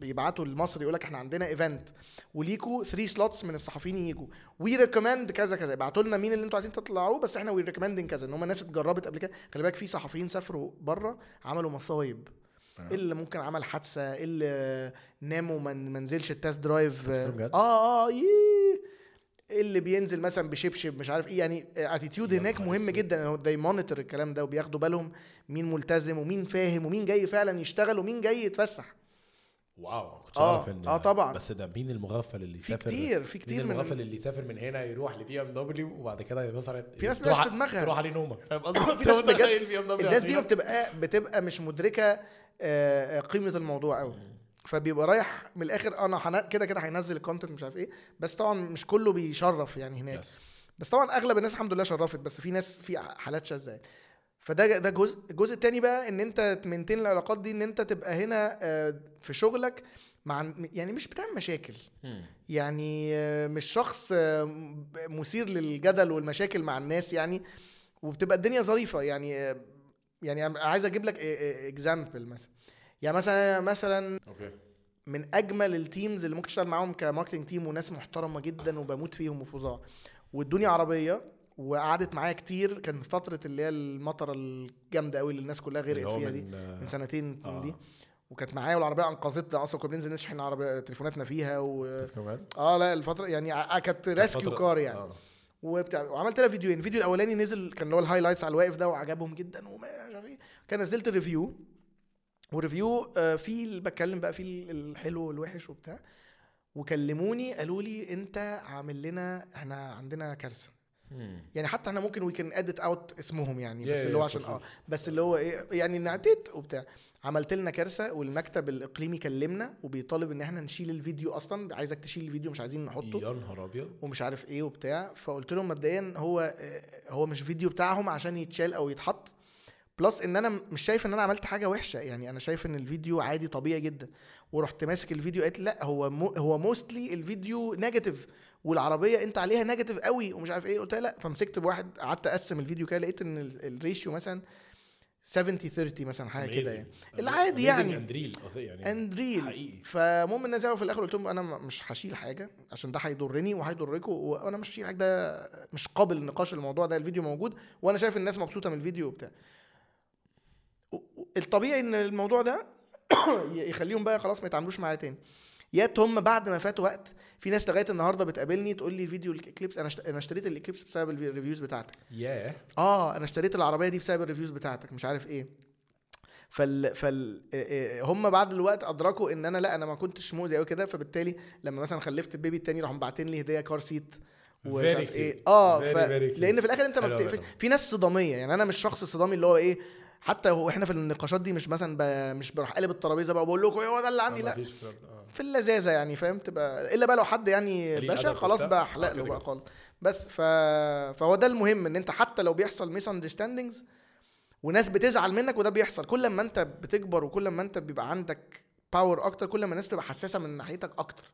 بيبعتوا لمصر يقول لك إحنا عندنا event وليكوا 3 slots من الصحفيين يجوا we recommend كذا كذا. ابعتوا لنا مين اللي أنتوا عايزين تطلعوه بس إحنا we recommending كذا. إن هم ناس اتجربت قبل كده. خلي بالك في صحفيين سافروا بره عملوا مصايب. اللي ممكن عمل حادثة؟ اللي نام وما ما نزلش ال test drive؟ آه آه ييه اللي بينزل مثلا بشبشب مش عارف إيه يعني attitude هناك مهم. جدا they monitor الكلام ده وبياخدوا بالهم مين ملتزم ومين فاهم ومين جاي فعلا يشتغل ومين جاي يتفسح واو كنت آه، اعرف إن آه طبعا. بس ده مين المغفل اللي في يسافر كتير في مين كتير من المغفل اللي يسافر من هنا يروح لبي ام دبليو وبعد كده مثلا في ناس مش في دماغها. تروح عليه نومة فاهم قصدي؟ في ناس بجد بي ام دبليو الناس دي ما بتبقى بتبقى مش مدركة آه، آه، قيمة الموضوع قوي فبيبقى رايح من الآخر أنا هن- كده كده هينزل ال content مش عارف إيه بس طبعا مش كله بيشرف يعني هناك. yes بس طبعا أغلب الناس الحمد لله شرفت بس في ناس في حالات شاذة يعني. فده ده جزء الجزء التاني بقى إن أنت ت maintain العلاقات دي إن أنت تبقى هنا آه، في شغلك مع يعني مش بتعمل مشاكل. يعني آه، مش شخص آه، مثير للجدل والمشاكل مع الناس يعني وبتبقى الدنيا ظريفة يعني آه، يعني عايز أجيب لك example مثلا. يعني مثلا مثلا okay. من أجمل ال teams اللي ممكن تشتغل معاهم ك marketing team وناس محترمة جدا وبموت فيهم وفظاع. وادوني عربية وقعدت معايا كتير. كان فترة اللي هي المطرة الجامدة قوي اللي الناس كلها غرقت فيها دي من سنتين آه. دي. وكانت معايا والعربية أنقذتنا أصلا. كنا بننزل نشحن عربيه تليفوناتنا فيها و... آه لا الفترة يعني ع- كانت rescue car يعني. آه. وبتاع وعملت لها فيديوين. الفيديو الأولاني نزل كان اللي هو ال highlights على الواقف ده وعجبهم جدا وما عارف إيه. كان نزلت ال review وال review آه، اللي بتكلم بقى فيه الحلو والوحش وبتاع. وكلموني قالوا لي انت عامل لنا إحنا عندنا كارثة. يعني حتى إحنا ممكن we can edit out اسمهم يعني بس اللي هو عشان آه. بس اللي هو إيه يعني نعتت وبتاع. عملت لنا كارثة والمكتب الإقليمي كلمنا وبيطالب إن إحنا نشيل الفيديو أصلا. عايزك تشيل الفيديو مش عايزين نحطه. يا نهار أبيض. ومش عارف إيه وبتاع. فقلت لهم مبدئيا هو آه، هو مش فيديو بتاعهم عشان يتشال أو يتحط. plus ان أنا مش شايف ان أنا عملت حاجة وحشة. يعني أنا شايف ان الفيديو عادي طبيعي جدا. ورحت ماسك الفيديو قالت لأ هو مو هو mostly الفيديو negative والعربية انت عليها negative قوي ومش عارف إيه. قلت لها لأ فمسكت بواحد قعدت أقسم الفيديو كده لقيت ان ال- ratio مثلا 70 30 مثلا حاجة كده يعني. العادي يعني. and real يعني and real حقيقي. فالمهم الناس في الآخر قلت لهم أنا مش هشيل حاجة عشان ده هيضرني وهيضركم وأنا مش هشيل حاجة ده مش قابل لنقاش الموضوع ده الفيديو موجود وأنا شايف الناس مبسوطة من الفيديو وبتاع. الطبيعي إن الموضوع ده يخليهم بقى خلاص ما يتعاملوش معايا تاني يات هم بعد ما فات وقت في ناس لغاية النهارده بتقابلني تقول لي فيديو ال Eclipse أنا أنا اشتريت ال Eclipse بسبب ال reviews بتاعتك ياه آه أنا اشتريت العربية دي بسبب ال reviews بتاعتك مش عارف إيه فال فال هم بعد الوقت أدركوا إن أنا لأ أنا ما كنتش مؤذي قوي كده فبالتالي لما مثلا خلفت ال baby التاني راحوا باعتين لي هدية car seat ومش عارف. إيه آه Very, ف... very. لأن في الآخر أنت ما بتقفش. في ناس صدامية يعني أنا مش شخص صدامي اللي هو إيه حتى هو إحنا في النقاشات دي مش مثلا ب... مش بروح قلب الترابيزة بقى وبقول لكم إيه هو ده اللي عندي لا. آه. في اللذاذة يعني فاهم تبقى إلا بقى لو حد يعني باشا خلاص. بقى آه، أحلق له بقى. خالص بس ف... فهو ده المهم إن أنت حتى لو بيحصل misunderstandings وناس بتزعل منك وده بيحصل كل ما أنت بتكبر وكل ما أنت بيبقى عندك power أكتر كل ما الناس تبقى حساسة من ناحيتك أكتر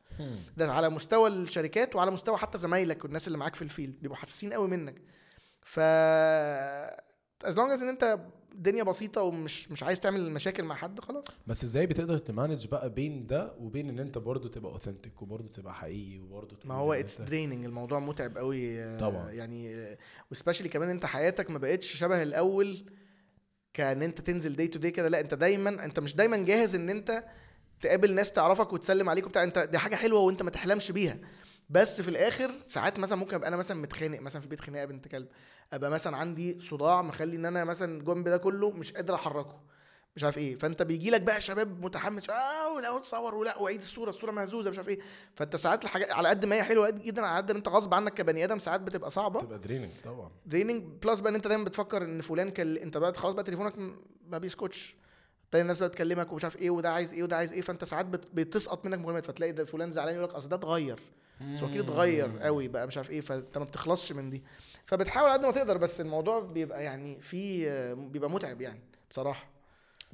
ده على مستوى الشركات وعلى مستوى حتى زمايلك والناس اللي معاك في ال field بيبقوا حساسين قوي منك ف as long إن أنت الدنيا بسيطة ومش مش عايز تعمل مشاكل مع حد خلاص. بس إزاي بتقدر ت manage بقى بين ده وبين ان انت برضه تبقى authentic وبرضه تبقى حقيقي وبرضه ما هو it's draining الموضوع متعب قوي. طبعا. يعني و specially كمان انت حياتك ما بقتش شبه الأول كأن انت تنزل day to day كده. لا انت دايما انت مش دايما جاهز ان انت تقابل ناس تعرفك وتسلم عليك وبتاع. انت دي حاجة حلوة وانت ما تحلمش بيها. بس في الآخر ساعات مثلا ممكن أبقى أنا مثلا متخانق مثلا في البيت خناقة بنت كلب أبقى مثلا عندي صداع مخلي إن أنا مثلا جنب ده كله مش قادر أحركه. مش عارف إيه. فأنت بيجي لك بقى شباب متحمس آه ولا تصور ولأ وعيد الصورة الصورة مهزوزة. مش عارف إيه. فأنت ساعات الحاجات على قد ما هي حلوة جدا على قد ما أنت غصب عنك كبني آدم ساعات بتبقى صعبة. تبقى draining طبعا. draining plus بقى إن أنت دايما بتفكر إن فلان كان أنت بقى خلاص بقى تليفونك ما بيسكتش. تاني الناس بقى تكلمك ومش عارف إيه وده عايز إيه وده عايز إيه. فأنت ساعات بت- بتسقط منك مكالمات فتلاقي ده فلان زعلان يقول لك أصل ده اتغير. بس وكيل اتغير قوي بقى مش عارف إيه فأنت ما بتخلصش من دي. فبتحاول قد ما تقدر بس الموضوع بيبقى يعني في بيبقى متعب يعني بصراحة.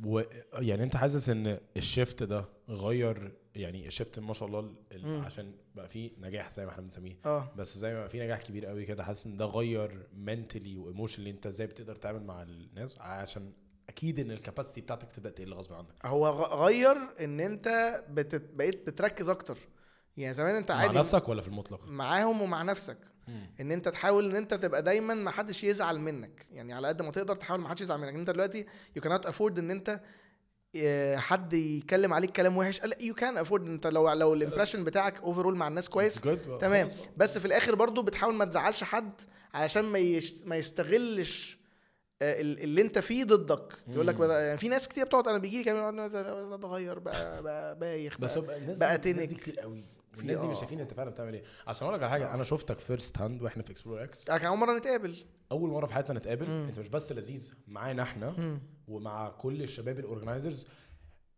و يعني أنت حاسس إن ال shift ده غير يعني ال shift ما شاء الله ال-. عشان بقى فيه نجاح زي ما إحنا بنسميه. آه. بس زي ما بقى فيه نجاح كبير قوي كده حاسس إن ده غير mentally و emotionally أنت إزاي بتقدر تعمل مع الناس عشان أكيد إن ال capacity بتاعتك تبدأ تقل غصب عنك. هو غير إن أنت بتت... بقيت بتركز أكتر. يعني زمان انت مع عادي نفسك ولا في المطلق معاهم ومع نفسك ان انت تحاول ان انت تبقى دايما ما حدش يزعل منك يعني على قد ما تقدر تحاول ما حدش يزعل منك انت دلوقتي يو كانت افورد ان انت آه، حد يتكلم عليك كلام وحش لا you can afford انت لو لو ال impression بتاعك overall مع الناس كويس. تمام بقى. بس في الآخر برضو بتحاول ما تزعلش حد علشان ما يش... ما يستغلش آه، ال- اللي انت فيه ضدك يقول لك مم. يعني في ناس كتير بتقعد أنا بيجي لي يقعد يقول اتغير بقى بقى بايخ بس بقى. بقى دي تنك. كتير قوي الناس دي مش آه. شايفين انت فعلا بتعمل إيه عشان أقول لك على حاجة أنا شفتك first hand وإحنا في Explore X آه، كان أول مرة نتقابل أول مرة في حياتنا نتقابل مم. أنت مش بس لذيذ معانا إحنا مم. ومع كل الشباب ال organizers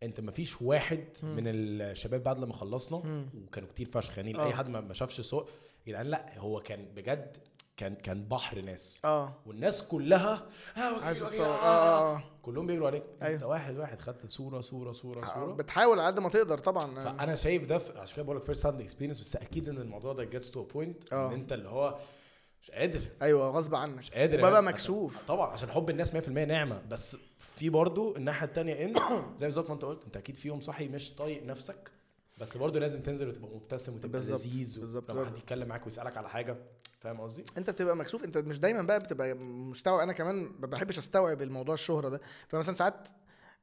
أنت ما فيش واحد مم. من الشباب بعد لما خلصنا مم. وكانوا كتير فشخ يعني آه. أي حد ما شافش سوق يا جدعان لا هو كان بجد كان كان بحر ناس. آه. والناس كلها آه وكيل عايز وكيل تتصور. آه. آه آه كلهم بيجروا عليك. أنت أيوه. واحد واحد خدت صورة صورة صورة آه. صورة. بتحاول على قد ما تقدر طبعا. فأنا شايف ده في- عشان كده بقول لك first hand experience بس أكيد إن الموضوع ده gets to point آه. إن أنت اللي هو مش قادر. أيوه غصب عنك. مش قادر ببقى يعني. مكسوف. عشان- طبعا عشان حب الناس 100% نعمة. بس في برضو الناحية التانية إن زي بالظبط ما أنت قلت أنت أكيد في يوم صاحي مش طايق نفسك. بس برضو لازم تنزل وتبقى مبتسم وتبقى لذيذ. لما حد يتكلم معاك ويسألك على حاجة. فاهم قصدي؟ انت بتبقى مكسوف انت مش دايما بقى بتبقى مستوعب. أنا كمان ما بحبش أستوعب الموضوع الشهرة ده. فمثلا ساعات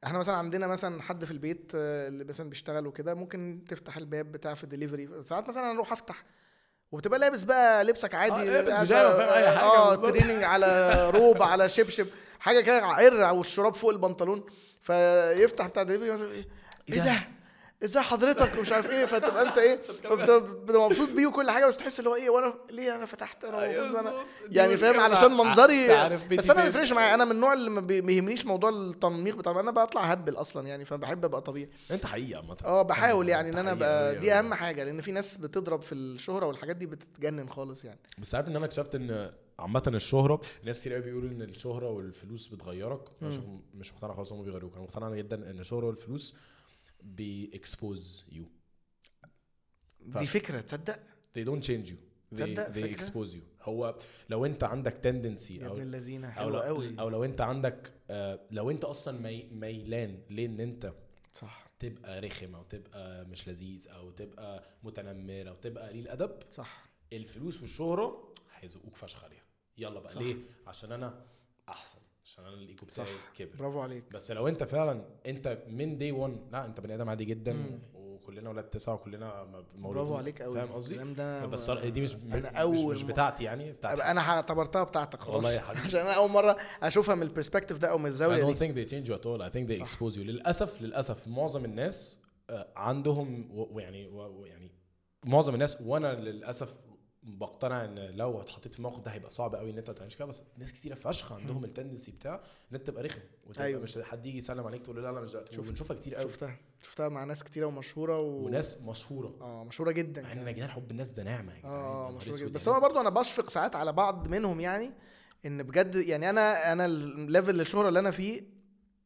إحنا مثلا عندنا مثلا حد في البيت آه، اللي مثلا بيشتغل وكده ممكن تفتح الباب بتاع في الدليفري ساعات مثلا أروح أفتح وبتبقى لابس بقى لبسك عادي آه، لابس بيجامة، بقى- فاهم أي حاجة آه. training على روب على شبشب حاجة كده عرع والشراب فوق البنطلون. فيفتح بتاع الدليفري مثلا إيه؟ إيه ده؟ إزاي حضرتك ومش عارف إيه فتبقى انت إيه فبتبقى مبسوط بيه وكل حاجة بس تحس اللي هو إيه وأنا ليه أنا فتحت؟ أنا المفروض أنا يعني فاهم؟ علشان منظري بس أنا ما بيفرقش معايا. أنا من النوع اللي ما بي- ما بيهمنيش موضوع التنميق بتاع أنا بطلع هبل أصلا يعني فبحب أبقى طبيعي. أنت حقيقي عامة. آه بحاول يعني إن أنا أبقى دي. أهم حاجة لأن في ناس بتضرب في الشهرة والحاجات دي بتتجنن خالص يعني. بس عارف إن أنا اكتشفت إن عامة الشهرة ناس كتير قوي بيقولوا إن الشهرة والفلوس بتغيرك. أنا مش مقتنع خالص هم بيغيروك. أنا مقتنع جدا إن الشهرة والفلوس بي expose you دي فكرة تصدق؟ They don't change you. They, تصدق they فكرة؟ expose you. هو لو انت عندك tendency يا أو ابن اللذينه أو حلوة لو, قوي. أو لو انت عندك آه لو انت أصلا مي ميلان لأن انت صح. تبقى رخم أو تبقى مش لذيذ أو تبقى متنمر أو تبقى قليل أدب صح. الفلوس والشهرة هيزقوك فشخ عليها. يلا بقى صح. ليه؟ عشان أنا أحسن. عشان أنا الايجو بتاعي. كبر. برافو عليك. بس لو أنت فعلا أنت من day 1 لا أنت بني آدم عادي جدا مم. وكلنا ولاد تسعة وكلنا مولودين. برافو عليك قوي فاهم قصدي؟ الكلام ده بس دي مش أنا مش, أول مش م- بتاعتي يعني بتاعتي. أنا اعتبرتها بتاعتك خلاص. والله يا حبيبي. عشان أنا أول مرة أشوفها من ال perspective ده أو من I الزاويه don't دي. think they change you at all. I think they expose you. للأسف للأسف معظم الناس آه، عندهم ويعني ويعني معظم الناس وأنا للأسف بقتنع إن لو اتحطيت في الموقف ده هيبقى صعب قوي إن أنت تعيش كده بس ناس كتيرة فشخ عندهم ال tendency بتاع إن أنت تبقى رخم وتبقى أيوة. مش حد يجي يسلم عليك تقول له لا لا مش دلوقتي شفت. وبنشوفها كتير قوي شفتها شفتها مع ناس كتيرة ومشهورة و... وناس مشهورة آه مشهورة جدا مع ان يا جدعان حب الناس ده نعمة يا جدعان آه مشهورة جدا بس يعني. أنا برضو أنا بشفق ساعات على بعض منهم يعني إن بجد يعني أنا أنا ال level الشهرة اللي أنا فيه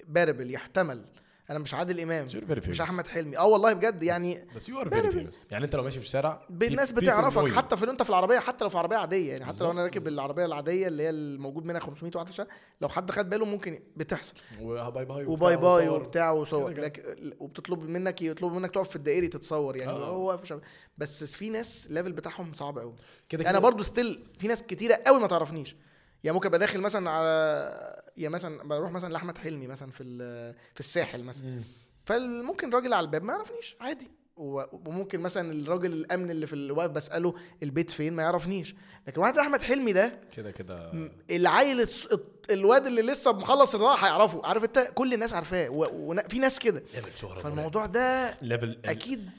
bearable يحتمل أنا مش عادل إمام very مش. أحمد حلمي آه والله بجد يعني بس you are very famous يعني أنت لو ماشي في الشارع الناس بتعرفك. حتى في أنت في العربية حتى لو في عربية عادية يعني حتى لو أنا راكب العربية العادية اللي هي الموجود منها 500 واحد في الشارع لو حد خد باله ممكن بتحصل و bye bye و bye bye. وبتاع وصور لكن وبتطلب منك يطلبوا منك تقف في الدائري تتصور يعني آه. هو بس في ناس ال level بتاعهم صعب قوي كده أنا. برضو still في ناس كتيرة قوي ما تعرفنيش يعني ممكن أبقى داخل مثلا على يا مثلا بروح مثلا لأحمد حلمي مثلا في في الساحل مثلا. مم. فممكن راجل على الباب ما يعرفنيش عادي. وممكن مثلا الراجل الأمن اللي في الواقف بسأله البيت فين ما يعرفنيش. لكن واحد زي أحمد حلمي ده كده كده. العيل الواد اللي لسه مخلص الرضاعه هيعرفه عارف أنت؟ كل الناس عارفاه. وفي ناس كده. level شهره فالموضوع ده level أكيد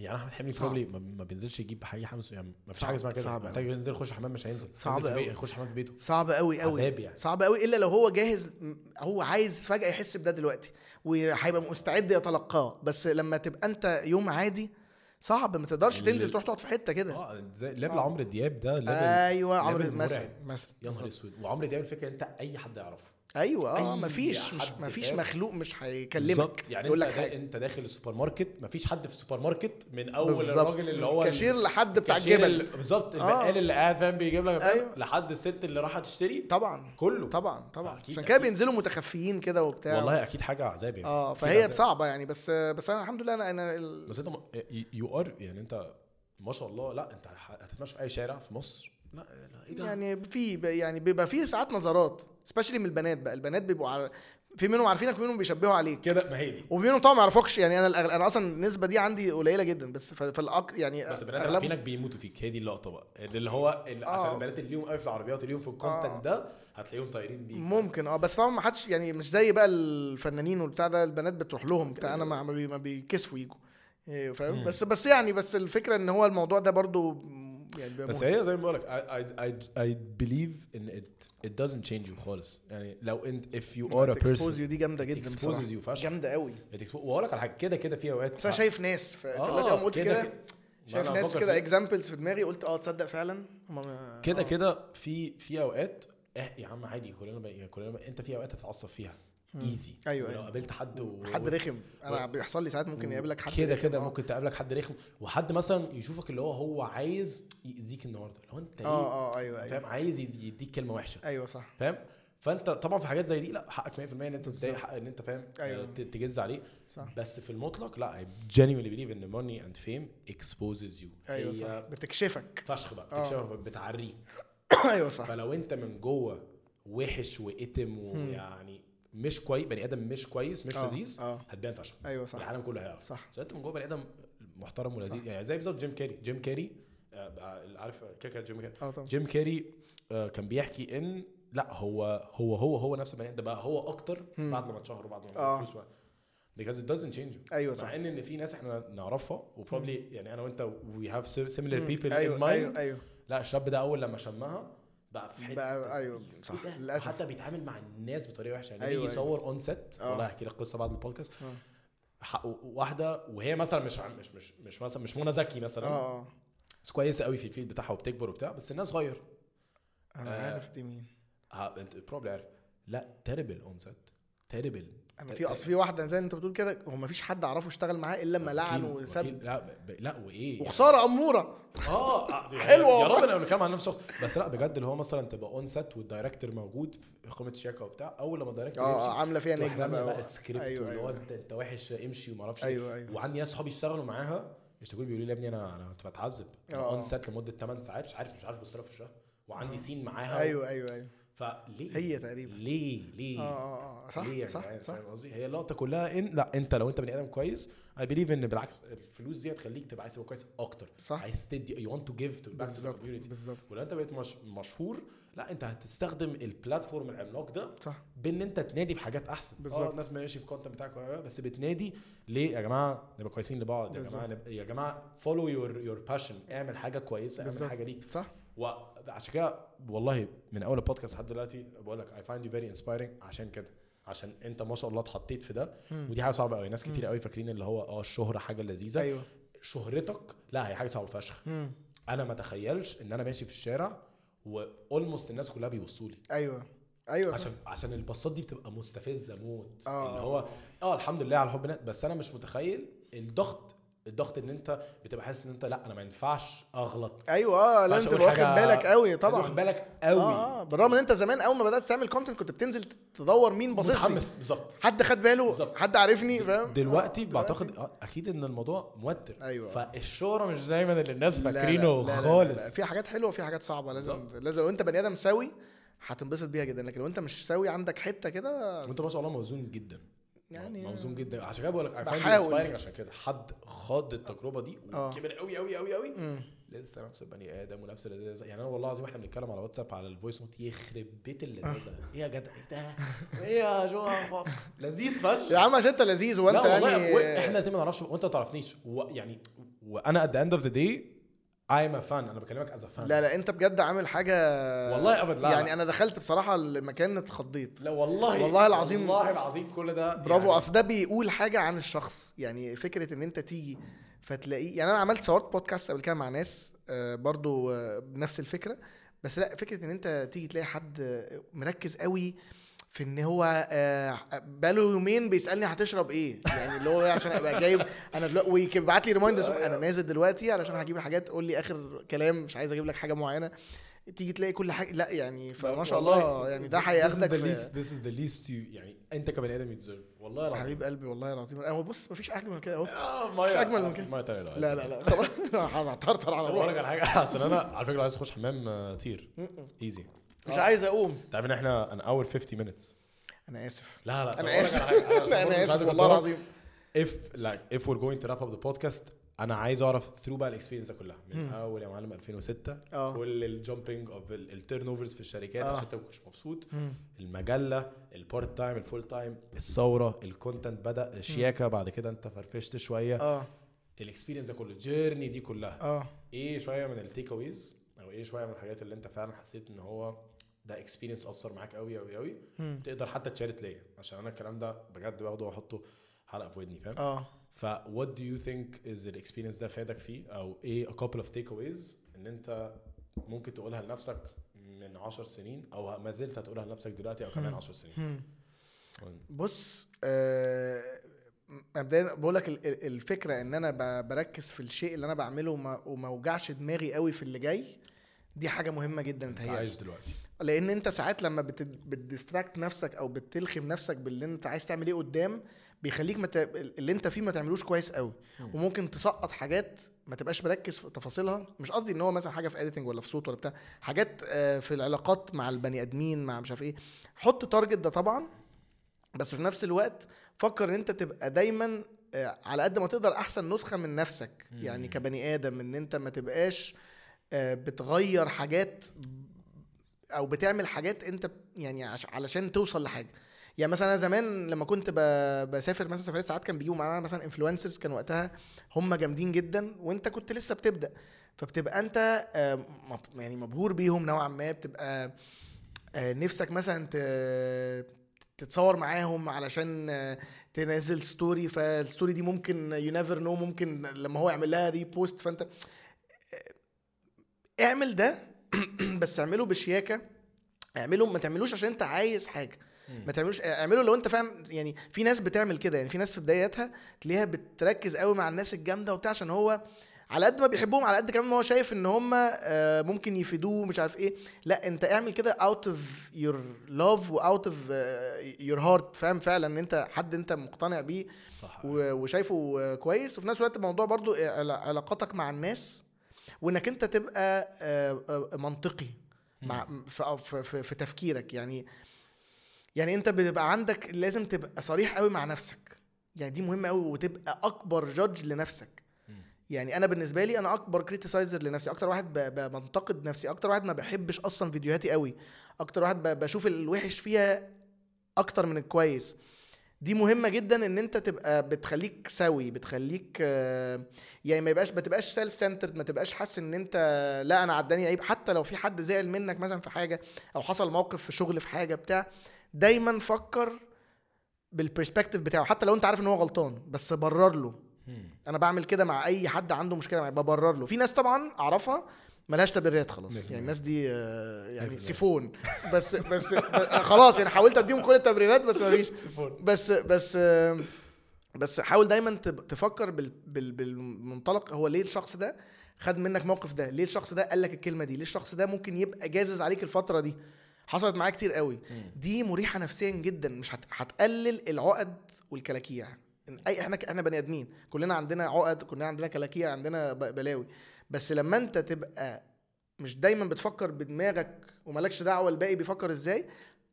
يعني أحمد حلمي. probably ما, بينزلش يجيب حي حمس يعني ما فيش حاجة اسمها كده. صعب محتاج ينزل يخش حمام مش هينزل. صعب. بيت- يخش حمام في بيته. صعب قوي قوي عذاب يعني. صعب قوي إلا لو هو جاهز هو عايز فجأة يحس بده دلوقتي وهيبقى مستعد يتلقاه. بس لما تبقى أنت يوم عادي صعب. ما تقدرش تنزل تروح تقعد في حتة كده. آه زي level. عمرو دياب ده level أيوه عمرو مثلا. مثلا. يا نهار أسود. وعمرو دياب الفكرة أنت أي حد يعرفه. أيوه آه أي مفيش مش مفيش. مخلوق مش هيكلمك. يعني يقول لك حاجة. أنت داخل السوبر ماركت مفيش حد في السوبر ماركت من أول بالظبط. الراجل اللي هو كاشير لحد بتاع الجبنة. بالظبط آه. البقال اللي قاعد فاهم بيجيب لك أيوة. لحد الست اللي راحت تشتري. طبعا. كله. طبعا طبعا. عشان كده. بينزلوا متخفيين كده وبتاع. والله أكيد حاجة عذاب يعني. آه فهي عذاب. صعبة يعني بس بس أنا الحمد لله أنا أنا ال... بس أنت you are يعني أنت ما شاء الله لا أنت هتتمشى في أي شارع في مصر؟ لا لا إيه ده؟ يعني في يعني بيبقى في ساعات نظرات. especially من البنات بقى. البنات بيبقوا عار... في منهم عارفينك وفي منهم بيشبهوا عليك. كده ما هي دي. وفي منهم طبعا ما يعرفوكش. يعني أنا الأغل... أنا أصلا النسبة دي عندي قليلة جدا. بس في, في الأق... يعني بس البنات أغلب- عارفينك بيموتوا فيك. هي دي اللقطة بقى. اللي هو اللي عشان آه. البنات اللي ليهم قوي في العربيات اللي ليهم في ال content آه. ده هتلاقيهم طايرين بيك. ممكن. آه. بس طبعا ما حدش يعني مش زي بقى الفنانين والبتاع ده. البنات بتروح لهم بتاع. أنا ما ما بي- ما بيكسفوا يجوا. إيه، فاهم. بس بس يعني بس الفكرة إن هو الموضوع ده برضو يعني بس. هي زي ما بقول لك I, I, I, I believe in it it doesn't change you خالص يعني لو انت if you are a expose person you دي جامدة جدا exposes بصراحه you فشخ جامدة قوي واقول لك على حاجة كده كده في أوقات بس أنا شايف ناس ف- آه، دلوقتي أول قلت كده. شايف ناس كده. examples في دماغي قلت آه تصدق فعلا كده آه. كده في في أوقات إح يا عم عادي كلنا كلنا أنت في أوقات هتتعصب فيها easy أيوة، ولو أيوة. قابلت حد و... حد رخم. أنا بيحصل لي ساعات ممكن يقابلك حد كده كده. ممكن تقابلك حد رخم. وحد مثلا يشوفك اللي هو هو عايز يأذيك النهارده. اللي هو أنت ليه؟ آه آه أيوه. فاهم؟ أيوه عايز يد- يديك كلمة وحشة. أيوه صح. فاهم؟ فأنت طبعا في حاجات زي دي لأ حقك 100% إن أنت تضايق. حق إن أنت فاهم؟ أيوة. آه، تجز عليه. صح. بس في المطلق لأ I genuinely believe إن money and fame exposes you. أيوه صح. بتكشفك. فشخ بقى. آه. بتكشفك بتعريك. أيوه صح. فلو أنت من جوه وحش وإتم ويعني مش كويس بني آدم مش كويس مش آه، لذيذ آه. هتبان فشخ. أيوه صح. العالم كله هيعرف. صح. بس انت من جوه بني آدم محترم ولذيذ. يعني زي بالظبط جيم كاري. جيم كاري آه، عارف كيكا جيم كاري. آه طبعا. جيم كاري آه، كان بيحكي إن لا هو هو هو هو نفس البني آدم بقى. هو أكتر. بعد لما اتشهر وبعد ما آه. فلوس because it doesn't change. you. أيوه صح. مع إن إن في ناس إحنا نعرفها و probably يعني أنا وأنت we have similar people in أيوه mind. أيوه أيوه. لا الشاب ده أول لما شمها بقى في حتة بقى- إيه صح، ده؟ للأسف. حتى بيتعامل مع الناس بطريقة وحشة يعني أيوة، أيوة. يصور on set آه. والله هحكي لك قصة بعد البودكاست آه. واحدة وهي مثلا مش مش مش مش مثلا مش منى زكي مثلا آه آه بس كويسة قوي في ال field بتاعها وبتكبر وبتاع بس الناس صغير أنا آه. عارف دي مين أنت probably عارف لا terrible on set terrible أنا في أصل في واحدة زي أنت بتقول كده هو ما فيش حد أعرفه اشتغل معاه إلا لما لعن وسب لا ب- لا وإيه؟ وخسارة أمورة. آه آه، حلوة يا والله. رب أنا بنتكلم عن نفس الشخص بس لا بجد اللي هو مثلا تبقى on set وال director موجود في قمة شياكة وبتاع أول لما الدايركتور آه يمشي آه، عاملة فيها نجمة بقى. بقى السكريبت أيوه واللي هو أيوه. انت أنت وحش امشي وما أعرفش أيوه أيوه. وعندي ناس صحابي اشتغلوا معاها يشتكوا لي بيقولوا لي يا ابني أنا أنا كنت بتعذب. أنا آه. on set لمدة 8 ساعات مش عارف مش عارف لها في وشها وعندي scene معاها أيوه أيوه أيوه. فليه هي تقريبا. ليه؟ ليه؟ آه آه آه. صح ليه يا صح جدعان؟ صح. فاهم قصدي؟ هي اللقطة كلها ان لا أنت لو أنت بني آدم كويس I believe إن بالعكس الفلوس دي هتخليك تبقى عايز تبقى كويس أكتر. صح. عايز تدي you want to give to back to community بالظبط ولو أنت بقيت مش مشهور لا أنت هتستخدم ال platform العملاق ده صح. بإن أنت تنادي بحاجات أحسن. بالظبط. آه الناس ماشي في ال content بتاعك بس بتنادي ليه؟ يا جماعة نبقى كويسين لبعض. يا جماعة يا جماعة follow your your passion اعمل حاجة كويسة اعمل. حاجة ليك. صح. وعشان كده والله من أول البودكاست لحد دلوقتي بقول لك I find you very inspiring عشان كده. عشان أنت ما شاء الله اتحطيت في ده. مم. ودي حاجة صعبة قوي ناس كتير قوي فاكرين اللي هو آه الشهرة حاجة لذيذة. أيوه. شهرتك؟ لا هي حاجة صعبة فشخ. مم. أنا ما اتخيلش إن أنا ماشي في الشارع و almost الناس كلها بيبصوا لي. أيوه. أيوه. عشان عشان البصات دي بتبقى مستفزة موت. آه. اللي هو آه الحمد لله على حب الناس بس أنا مش متخيل الضغط الضغط ان انت بتبقى حاسس ان انت لا أنا ما ينفعش اغلط. أيوه آه ما تبقى أقول واخد بالك قوي طبعا. واخد بالك قوي آه آه بالرغم إن أنت زمان أول ما بدأت تعمل content كنت بتنزل تدور مين باصص لي. متحمس بالظبط. حد خد باله بالظبط. حد عارفني فاهم؟ دلوقتي آه، بعتقد آه، أكيد إن الموضوع موتر. أيوة. فالشهرة مش دايما اللي الناس لا، لا، فاكرينه لا، لا، لا، لا. خالص. في حاجات حلوة وفي حاجات صعبة لازم بالظبط. لازم لو انت بني آدم سوي هتنبسط بيها جدا لكن لو أنت مش سوي عندك حتة كده وأنت ما شاء الله موزون جدا. يعني موزون جدا. عشان كده بقول لك. inspiring عشان كده. حد خاض التجربة دي آه. وكبر قوي قوي قوي قوي. لسه نفس البني آدم ونفس اللذاذه يعني أنا والله العظيم إحنا بنتكلم على واتساب على ال voice note يخرب بيت اللذاذه إيه يا جدع؟ إيه ده؟ إيه يا جو لذيذ فشخ. يا عم عشان أنت لذيذ وأنت يعني إحنا الاتنين ما نعرفش وأنت ما تعرفني ويعني وأنا at the end of the day I'm a fan. أنا بكلمك از فان لا لا أنت بجد عامل حاجة والله أبد لا يعني لا. أنا دخلت بصراحة المكان اتخضيت. لا والله والله العظيم. والله العظيم كل ده برافو. يعني أصل ده بيقول حاجة عن الشخص. يعني فكرة إن أنت تيجي فتلاقيه يعني أنا عملت صورت بودكاست قبل كده مع ناس آه، برضو آه، بنفس الفكرة. بس لا فكرة إن أنت تيجي تلاقي حد آه، مركز قوي في إن هو آه، بقاله يومين بيسألني هتشرب إيه؟ يعني اللي هو عشان أبقى جايب أنا دلوقتي ويبعت لي reminders أنا نازل دلوقتي علشان هجيب حاجات قول لي آخر كلام مش عايز أجيب لك حاجة معينة. تيجي تلاقي كل حاجة لا يعني فما شاء الله يعني ده هياخدك is the least you يعني أنت كبني آدم ي deserve والله العظيم. حبيب قلبي والله العظيم. هو بص مفيش أجمل من كده. اهو آه مش أجمل من كده. لا لا لا لا. خلاص. هطرطر على روحي على حاجة. عشان أنا على فكرة عايز أخش حمام آه، طير easy مش عايز أقوم. تعرف إن إحنا أنا اول 50 minutes. أنا آسف. لا لا أنا آسف. أنا آسف والله. العظيم. If like if we're going to wrap up the podcast أنا عايز أعرف through بقى ال experience ده كلها. من مم. أول يا معلم 2006 آه. كل ال jumping of ال turnovers في الشركات آه. عشان أنت ما كنتش مبسوط. مم. المجلة ال part time ال full time الثورة ال content بدأ الشياكة بعد كده أنت فرفشت شوية. آه. ال experience ده كله ال journey دي كلها. آه. إيه شوية من ال takeaways أو إيه شوية من الحاجات اللي أنت فعلا حسيت إن هو ده experience أثر معاك قوي قوي قوي مم. تقدر حتى ت share ليا. عشان أنا الكلام ده بجد باخده وأحطه حلقة في ودني فاهم؟ آه. ف what do you think is ال experience ده فادك فيه؟ أو إيه a couple of takeaways إن أنت ممكن تقولها لنفسك من 10 سنين أو ما زلت هتقولها لنفسك دلوقتي أو كمان مم. 10 سنين. بص آه، مبدئيا بقول لك ال- ال- الفكرة إن أنا بركز في الشيء اللي أنا بعمله وما, اوجعش دماغي قوي في اللي جاي دي حاجة مهمة جدا أنت عايش دلوقتي. لأن انت ساعات لما بت... بت distract نفسك أو بتلخم نفسك باللي انت عايز تعمل إيه قدام بيخليك مت... اللي انت فيه ما تعملوش كويس قوي مم. وممكن تسقط حاجات ما تبقاش مركز في تفاصيلها مش قصدي ان هو مثلا حاجة في editing ولا في صوت ولا بتاع حاجات آه، في العلاقات مع البني ادمين مع مش عارف إيه حط target ده طبعا بس في نفس الوقت فكر ان انت تبقى دايما آه، على قد ما تقدر احسن نسخة من نفسك مم. يعني كبني آدم ان انت ما تبقاش آه، بتغير حاجات أو بتعمل حاجات أنت يعني علشان توصل لحاجة. يعني مثلا أنا زمان لما كنت بسافر مثلا سفريات ساعات كان بيجوا معانا مثلا انفلونسرز كان وقتها هم جامدين جدا وأنت كنت لسه بتبدأ. فبتبقى أنت آه، يعني مبهور بيهم نوعا ما بتبقى آه، نفسك مثلا تتصور معاهم علشان آه، تنزل story فال story دي ممكن you never know ممكن لما هو يعمل لها repost فأنت اعمل ده بس اعمله بشياكة. اعمله ما تعملوش عشان انت عايز حاجة. ما تعملوش اعمله لو انت فعلا يعني في ناس بتعمل كده يعني في ناس في بداياتها تلاقيها بتركز قوي مع الناس الجامدة وبتاع عشان هو على قد ما بيحبهم على قد كمان ما هو شايف ان هم آه، ممكن يفيدوه مش عارف إيه. لا انت اعمل كده out of your love و out of your heart فاهم؟ فعلا إن انت حد انت مقتنع بيه صح. وشايفه آه، كويس. وفي نفس الوقت الموضوع برضو علا- علاقاتك مع الناس. وإنك أنت تبقى آه، آه، منطقي مع في, في, في, تفكيرك. يعني يعني أنت بتبقى عندك لازم تبقى صريح قوي مع نفسك. يعني دي مهمة قوي وتبقى أكبر judge لنفسك. يعني أنا بالنسبة لي أنا أكبر criticizer لنفسي. أكتر واحد بنتقد نفسي. أكتر واحد ما بحبش أصلا فيديوهاتي قوي. أكتر واحد بشوف الوحش فيها أكتر من الكويس. دي مهمة جدا إن أنت تبقى بتخليك سوي بتخليك آه، يعني ما يبقاش ما تبقاش self centered ما تبقاش حاسس إن أنت لا أنا عداني عيب. حتى لو في حد زعل منك مثلا في حاجة أو حصل موقف في شغل في حاجة بتاع دايما فكر بال perspective بتاعه. حتى لو أنت عارف إن هو غلطان بس برر له. أنا بعمل كده مع أي حد عنده مشكلة معايا ببرر له. في ناس طبعا أعرفها ملهاش تبريرات خلاص. يعني. الناس دي آه، يعني. سيفون. بس بس خلاص يعني حاولت أديهم كل التبريرات بس مفيش. بس بس آه، بس حاول دايما تفكر بال بال بالمنطلق هو ليه الشخص ده خد منك موقف ده؟ ليه الشخص ده قال لك الكلمة دي؟ ليه الشخص ده ممكن يبقى جازز عليك الفترة دي؟ حصلت معايا كتير قوي. دي مريحة نفسيا جدا مش هت... هتقلل العقد والكلاكيع. أي إحنا إحنا بني آدمين. كلنا عندنا عقد كلنا عندنا كلاكيع عندنا بلاوي. بس لما انت تبقى مش دايما بتفكر بدماغك ومالكش دعوة الباقي بيفكر إزاي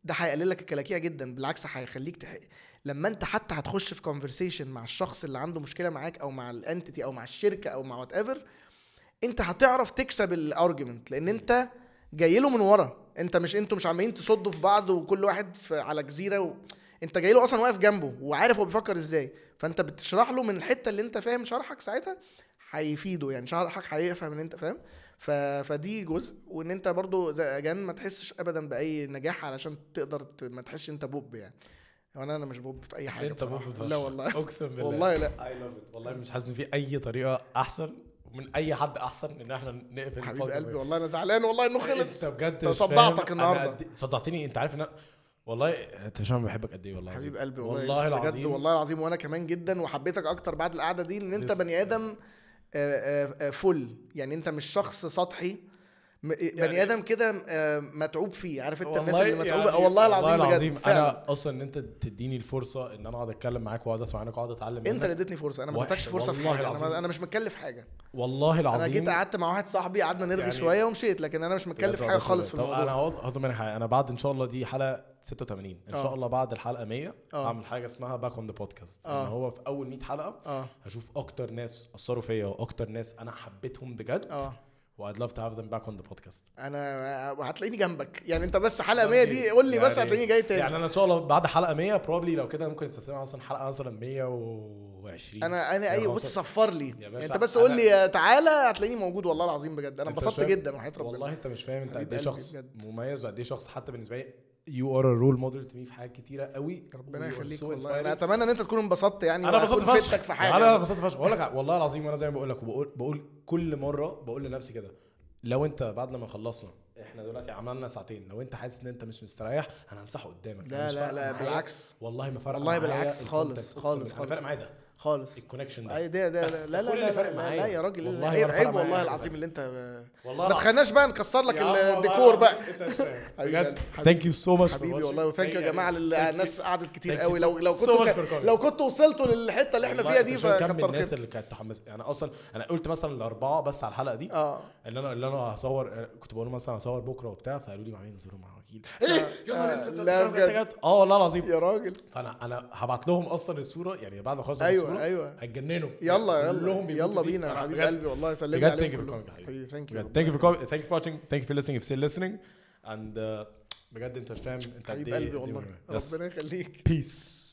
ده هيقلل لك الكلاكيع جدا بالعكس هيخليك تح... لما انت حتى هتخش في conversation مع الشخص اللي عنده مشكلة معاك أو مع ال entity أو مع الشركة أو مع whatever انت هتعرف تكسب ال argument لأن انت جاي له من ورا. انت مش أنتوا مش عمالين تصدوا في بعض وكل واحد في على جزيرة و... انت جاي له أصلا واقف جنبه وعارف هو بيفكر إزاي. فانت بتشرح له من الحتة اللي انت فاهم شرحك ساعتها هيفيده يعني شرحك هيفهم إن أنت فاهم؟ ف... فدي جزء وإن أنت برضو زي again ما تحسش ابدا بأي نجاح علشان تقدر ت... ما تحسش أنت بوب يعني. وأنا أنا مش بوب في أي حاجة أنت بوب. لا والله. أقسم بالله. والله لا. I love it والله مش حاسس إن في أي طريقة أحسن من أي حد أحسن إن إحنا نقفل حبيب قلبي. والله أنا زعلان والله إنه خلص. أنت بجد صدعتك. أنا قد- صدعتني. أنت عارف إن أنا- والله أنت مش بحبك قد إيه والله حبيب. قلبي والله, والله بجد العظيم. والله العظيم وأنا كمان جدا وحبيتك أكتر بعد القعدة دي إن أنت. بني آدم فل يعني انت مش شخص سطحي. م- بني آدم كده آه، متعوب فيه. عارف انت الناس اللي متعوبة؟ يعني والله العظيم والله بجد العظيم فعلا. أنا أصلا إن أنت تديني الفرصة إن أنا أقعد أتكلم معاك وأقعد أسمع عنك وأقعد أتعلم انت اللي اديتني فرصة. أنا ما اديتكش فرصة في والله حاجة. العظيم. أنا, مش متكلف حاجة. والله العظيم أنا جيت قعدت مع واحد صاحبي قعدنا نرغي يعني- شوية ومشيت لكن أنا مش متكلف حاجة خالص في أنا الموضوع. هقول هقول منك حاجة. أنا بعد إن شاء الله دي حلقة 86 إن آه. شاء الله بعد الحلقة 100 آه. هعمل حاجة اسمها back on the podcast. إن هو في أول 100 حلقة آه. هشوف أكتر ناس أثروا فيا وأكتر ناس أنا حبيتهم بجد. آه. و I'd love to have them back on the podcast أنا هتلاقيني جنبك. يعني أنت بس حلقة 100 دي قول لي بس هتلاقيني جاي تاني. يعني أنا إن شاء الله بعد حلقة 100 probably لو كده ممكن تستخدمها مثلا حلقة مثلا 120 أنا أنا اي يعني بص. صفر لي. يعني أنت بس قول لي تعالى هتلاقيني موجود. والله العظيم بجد. أنا انبسطت جدا وحياة ربنا. والله أنت مش فاهم. أنت قد إيه شخص. مميز وقد إيه شخص حتى بالنسبة لي you are role model to me في حاجات كتيرة قوي ربنا يخليك so والله. أنا أتمنى إن أنت تكون انبسطت يعني أنا انبسطت فشخ في حاجة أنا انبسطت فشخ بقول لك والله العظيم وأنا زي ما بقول لك وبقول بقول كل مرة بقول لنفسي كده لو أنت بعد لما خلصنا إحنا دلوقتي عملنا ساعتين لو أنت حاسس إن أنت مش مستريح أنا همسحه قدامك لا لا لا. بالعكس والله ما فرق والله بالعكس. خالص، خالص، خالص. فارق معايا ده خالص. ال connection ده. ده ده بس لا لا كل لا لا, لا. لا يا راجل والله عيب عيب والله. العظيم اللي أنت والله ما تخليناش بقى نكسر لك الديكور بقى. بجد. thank you so much حبيبي والله. و thank you يا جماعة الناس قعدت كتير Thank you قوي. so- لو لو so كنتوا. لو كنتوا وصلتوا للحتة اللي إحنا فيها دي فكتر الناس خير. اللي كانت تحمس. يعني أصلا أنا قلت مثلا الأربعة بس على الحلقة دي آه. اللي أنا اللي أنا هصور كنت بقول مثلا هصور بكرة وبتاع فقالوا لي مع مين؟ قلت لهم وكيل إيه يا نهار آه، اسود. جد؟ آه والله العظيم. يا راجل. فأنا أنا هبعت لهم أصلا الصورة يعني بعد ما أخلص أيوه الصورة أيوه. هيتجننوا. يلا يلا. يلا فيه. بينا أنا حبيب قلبي والله سلمي بجد يا ثانك يو thank you. for coming. Thank you for watching. Thank you for listening. If still listening and uh, بجد أنت مش فاهم أنت قد حبيب إيه قلبي قد إيه والله. ربنا يخليك. Peace.